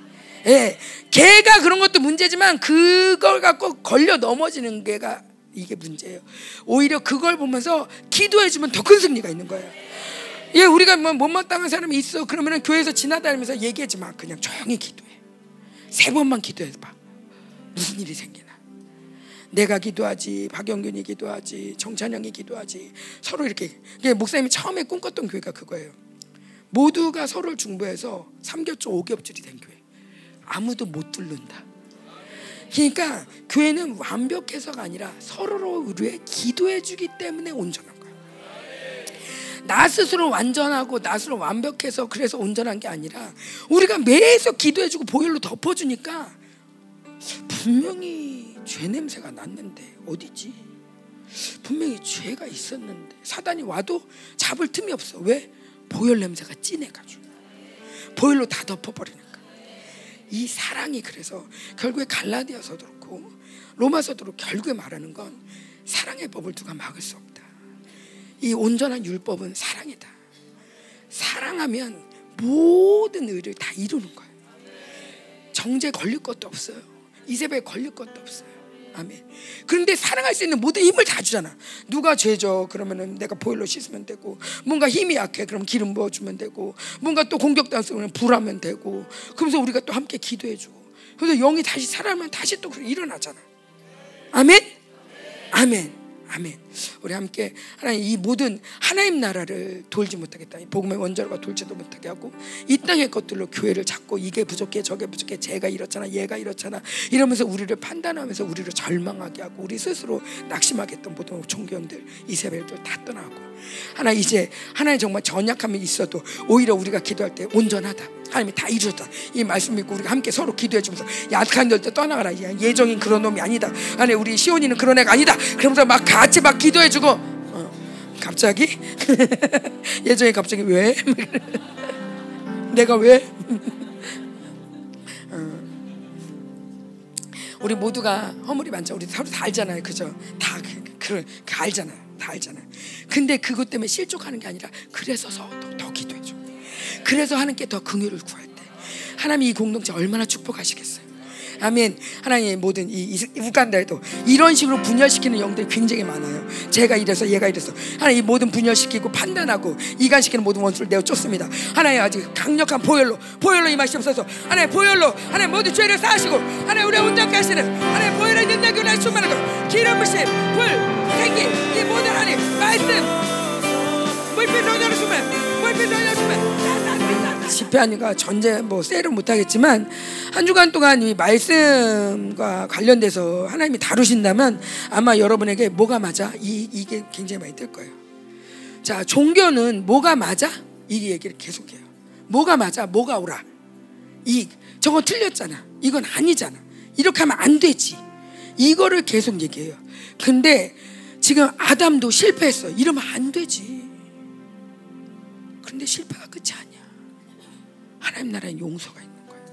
예, 걔가 그런 것도 문제지만 그걸 갖고 걸려 넘어지는 게가 이게 문제예요. 오히려 그걸 보면서 기도해주면 더 큰 승리가 있는 거예요. 예, 우리가 뭐 못마땅한 사람이 있어. 그러면 교회에서 지나다니면서 얘기하지 마. 그냥 조용히 기도해. 세 번만 기도해 봐. 무슨 일이 생기나? 내가 기도하지, 박영균이 기도하지, 정찬영이 기도하지. 서로 이렇게. 목사님이 처음에 꿈꿨던 교회가 그거예요. 모두가 서로를 중보해서 삼겹줄, 오겹줄이 된 교회. 아무도 못 뚫는다. 그러니까 교회는 완벽해서가 아니라 서로를 우리의 기도해주기 때문에 온전한 거예요. 나 스스로 완전하고 나 스스로 완벽해서 그래서 온전한 게 아니라 우리가 매일 기도해주고 보혈로 덮어주니까 분명히 죄 냄새가 났는데 어디지? 분명히 죄가 있었는데 사단이 와도 잡을 틈이 없어. 왜? 보혈 냄새가 진해가지고 보혈로 다 덮어버리니까. 이 사랑이 그래서 결국에 갈라디아서도 그렇고 로마서도 그렇고 결국에 말하는 건 사랑의 법을 누가 막을 수 없다. 이 온전한 율법은 사랑이다. 사랑하면 모든 의를 다 이루는 거예요. 정제 걸릴 것도 없어요. 이세벨 걸릴 것도 없어요. 아멘. 그런데 사랑할 수 있는 모든 힘을 다 주잖아. 누가 죄져 그러면은 내가 보일러 씻으면 되고, 뭔가 힘이 약해 그럼 기름 부어주면 되고, 뭔가 또 공격당했으면 불하면 되고, 그러면서 우리가 또 함께 기도해주고, 그래서 영이 다시 살아나면 다시 또 일어나잖아. 아멘. 아멘. 아멘. 우리 함께 하나님 이 모든 하나님 나라를 돌지 못하겠다. 복음의 원자로가 돌지도 못하게 하고 이 땅의 것들로 교회를 잡고 이게 부족해 저게 부족해 제가 이렇잖아 얘가 이렇잖아 이러면서 우리를 판단하면서 우리를 절망하게 하고 우리 스스로 낙심하게 했던 모든 종교형들 이세벨들 다 떠나고 하나 이제 하나님 정말 전약함이 있어도 오히려 우리가 기도할 때 온전하다. 하나님이 다 이루셨다. 이 말씀 믿고 우리가 함께 서로 기도해 주면서 약한 널때 떠나가라. 예정인 그런 놈이 아니다. 아니 우리 시온이는 그런 애가 아니다. 그러면서 막 같이 막 기도해 주고 어, 갑자기 예정이 갑자기 왜? 내가 왜? 어. 우리 모두가 허물이 많죠. 우리 서로 다 알잖아요. 그죠? 다 그, 그, 그 알잖아요. 다 알잖아요. 근데 그것 때문에 실족하는 게 아니라 그래서 더, 더 기도해 줘. 그래서 하나님께 더 긍휼을 구할 때 하나님이 이 공동체 얼마나 축복하시겠어요. 아멘. 하나님의 모든 이, 우간다에도 이런 식으로 분열시키는 영들이 굉장히 많아요. 제가 이래서 얘가 이래서 하나님 이 모든 분열시키고 판단하고 이간시키는 모든 원수를 내어 쫓습니다. 하나님 아직 강력한 보혈로 보혈로 임하시옵소서. 하나님 보혈로 하나님 모든 죄를 쌓으시고 하나님 우리 온전케 하시는 하나님 보혈의 능력이 우리 충만하고 기름 부심 불 생기 이 모든 하나님 말씀 물빛 전열을 주면 물빛 전열을 주면 집회하니까 전제 뭐 세를 못하겠지만 한 주간 동안 이 말씀과 관련돼서 하나님이 다루신다면 아마 여러분에게 뭐가 맞아 이 이게 굉장히 많이 뜰 거예요. 자 종교는 뭐가 맞아 이 얘기를 계속해요. 뭐가 맞아 뭐가 오라 이 저거 틀렸잖아 이건 아니잖아 이렇게 하면 안 되지 이거를 계속 얘기해요. 근데 지금 아담도 실패했어. 이러면 안 되지. 끝이 아니야. 하나님 나라에 용서가 있는 거예요.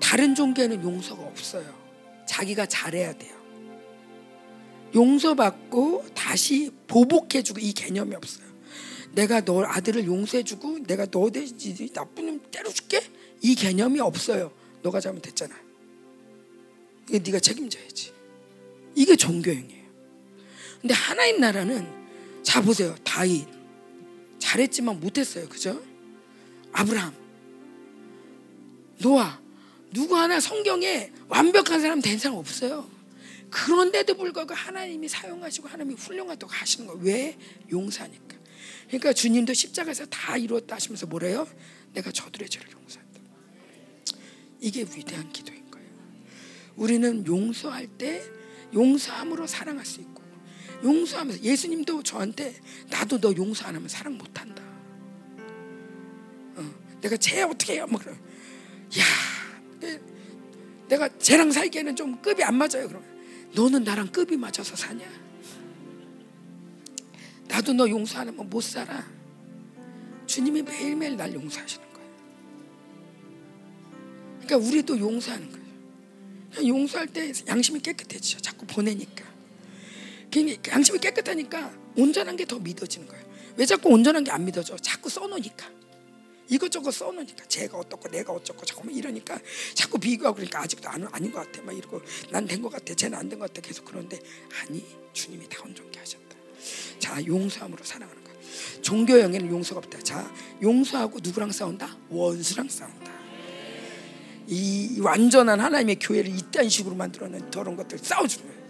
다른 종교에는 용서가 없어요. 자기가 잘해야 돼요. 용서받고 다시 보복해주고 이 개념이 없어요. 내가 너 아들을 용서해주고 내가 너 대지 나쁜 놈 때려줄게 이 개념이 없어요. 너가 잘못했잖아. 이게 네가 책임져야지. 이게 종교형이에요. 근데 하나님 나라는 자 보세요. 다윗 잘했지만 못했어요. 그죠? 아브라함, 노아 누구 하나 성경에 완벽한 사람 된 사람 없어요. 그런데도 불구하고 하나님이 사용하시고 하나님이 훌륭하다고 하시는 거예요. 왜? 용서하니까. 그러니까 주님도 십자가에서 다 이루었다 하시면서 뭐래요? 내가 저들의 죄를 용서한다. 이게 위대한 기도인 거예요. 우리는 용서할 때 용서함으로 사랑할 수 있고 용서하면서 예수님도 저한테 나도 너 용서 안 하면 사랑 못 한다. 어, 내가 쟤 어떻게 해요? 뭐 그러. 야, 내가 쟤랑 살기에는 좀 급이 안 맞아요. 그러면 너는 나랑 급이 맞아서 사냐? 나도 너 용서 안 하면 못 살아. 주님이 매일매일 날 용서하시는 거예요. 그러니까 우리도 용서하는 거예요. 용서할 때 양심이 깨끗해지죠. 자꾸 보내니까. 양심이 깨끗하니까 온전한 게 더 믿어지는 거예요. 왜 자꾸 온전한 게 안 믿어져? 자꾸 써놓으니까. 이것저것 써놓으니까 제가 어떻고 내가 어쩌고 자꾸 이러니까 자꾸 비교하고 그러니까 아직도 안, 아닌 것 같아 막 이러고 난 된 것 같아 쟤는 안 된 것 같아 계속 그런데 아니 주님이 다 온전케 하셨다 자 용서함으로 사랑하는 거야 종교형에는 용서가 없다 자 용서하고 누구랑 싸운다? 원수랑 싸운다 이 완전한 하나님의 교회를 이딴 식으로 만들어낸 저런 것들 싸워주는 거예요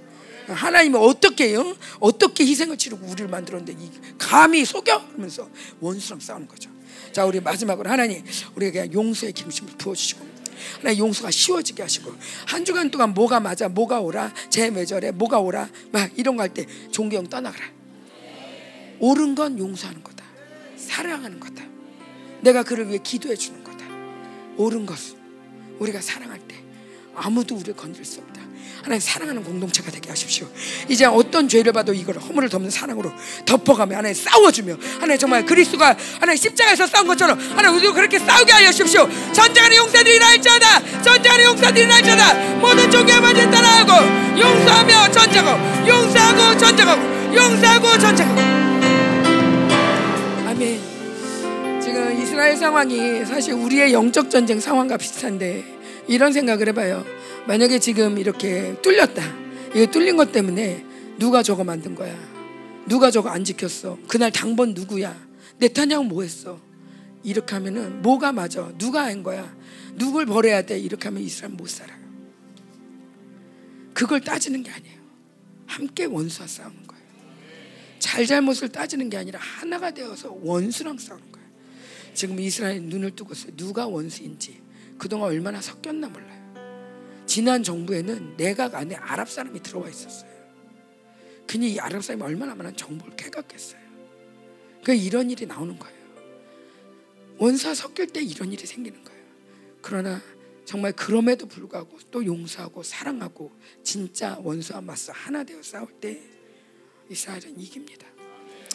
하나님이 어떻게 해요? 어떻게 희생을 치르고 우리를 만들었는데 이 감히 속여? 그러면서 원수랑 싸우는 거죠. 자, 우리 마지막으로 하나님 우리에게 용서의 기름심을 부어주시고 하나님 용서가 쉬워지게 하시고 한 주간 동안 뭐가 맞아, 뭐가 오라, 제 매절에 뭐가 오라, 막 이런 거 할때 종교형 떠나가라. 옳은 건 용서하는 거다. 사랑하는 거다. 내가 그를 위해 기도해 주는 거다. 옳은 것 우리가 사랑할 때 아무도 우리를 건질 수 없다. 하나님 사랑하는 공동체가 되게 하십시오. 이제 어떤 죄를 봐도 이걸 허물을 덮는 사랑으로 덮어가며 하나님 싸워주며 하나님 정말 그리스도가 하나님 십자가에서 싸운 것처럼 하나님 우리도 그렇게 싸우게 하여 주십시오. 전쟁하는 용사들이 날자다. 전쟁하는 용사들이 날자다. 모든 종교에 맞은 따라하고 용서하며 전쟁하고 용서하고 전쟁하고 용서하고 전쟁하고 아멘. 지금 이스라엘 상황이 사실 우리의 영적 전쟁 상황과 비슷한데 이런 생각을 해봐요. 만약에 지금 이렇게 뚫렸다. 이거 뚫린 것 때문에 누가 저거 만든 거야? 누가 저거 안 지켰어? 그날 당번 누구야? 네타냐후 뭐 했어? 이렇게 하면은 뭐가 맞아? 누가 한 거야? 누굴 버려야 돼? 이렇게 하면 이스라엘 못 살아요. 그걸 따지는 게 아니에요. 함께 원수와 싸우는 거예요. 잘잘못을 따지는 게 아니라 하나가 되어서 원수랑 싸우는 거예요. 지금 이스라엘 눈을 뜨고 있어요. 누가 원수인지. 그동안 얼마나 섞였나 몰라요. 지난 정부에는 내각 안에 아랍 사람이 들어와 있었어요. 그니 이 아랍 사람이 얼마나 많은 정보를 깨닫겠어요. 그 이런 일이 나오는 거예요. 원사 섞일 때 이런 일이 생기는 거예요. 그러나 정말 그럼에도 불구하고 또 용서하고 사랑하고 진짜 원수와 맞서 하나 되어 싸울 때 이스라엘은 이깁니다.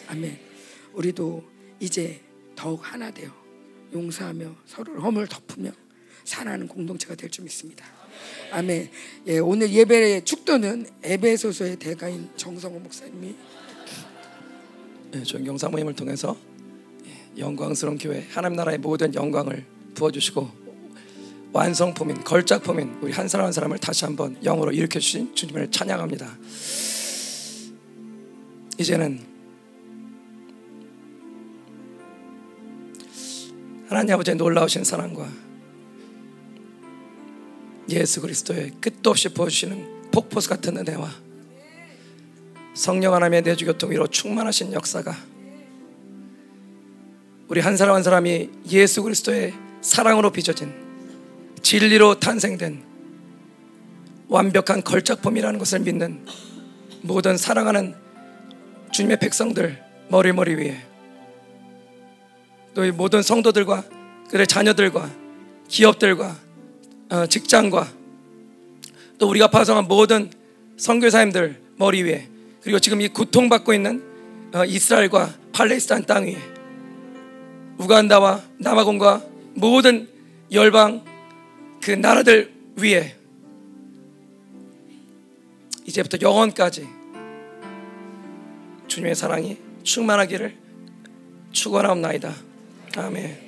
아멘. 우리도 이제 더욱 하나 되어 용서하며 서로를 허물 덮으며 사랑하는 공동체가 될 줄 믿습니다. 아멘. 예, 오늘 예배의 축도는 에베소서의 대가인 정성호 목사님이 예, 존경 사모님을 통해서 예, 영광스러운 교회 하나님 나라의 모든 영광을 부어주시고 완성품인 걸작품인 우리 한 사람 한 사람을 다시 한번 영으로 일으켜 주신 주님을 찬양합니다. 이제는 하나님 아버지의 놀라우신 사랑과 예수 그리스도의 끝도 없이 부어주시는 폭포수 같은 은혜와 성령 하나님의 내주교통 위로 충만하신 역사가 우리 한 사람 한 사람이 예수 그리스도의 사랑으로 빚어진 진리로 탄생된 완벽한 걸작품이라는 것을 믿는 모든 사랑하는 주님의 백성들 머리머리 위에 또 이 모든 성도들과 그의 자녀들과 기업들과 어, 직장과 또 우리가 파송한 모든 선교사님들 머리 위에 그리고 지금 이 고통받고 있는 어, 이스라엘과 팔레스타인 땅 위에 우간다와 남아공과 모든 열방 그 나라들 위에 이제부터 영원까지 주님의 사랑이 충만하기를 축원하옵나이다. 아멘.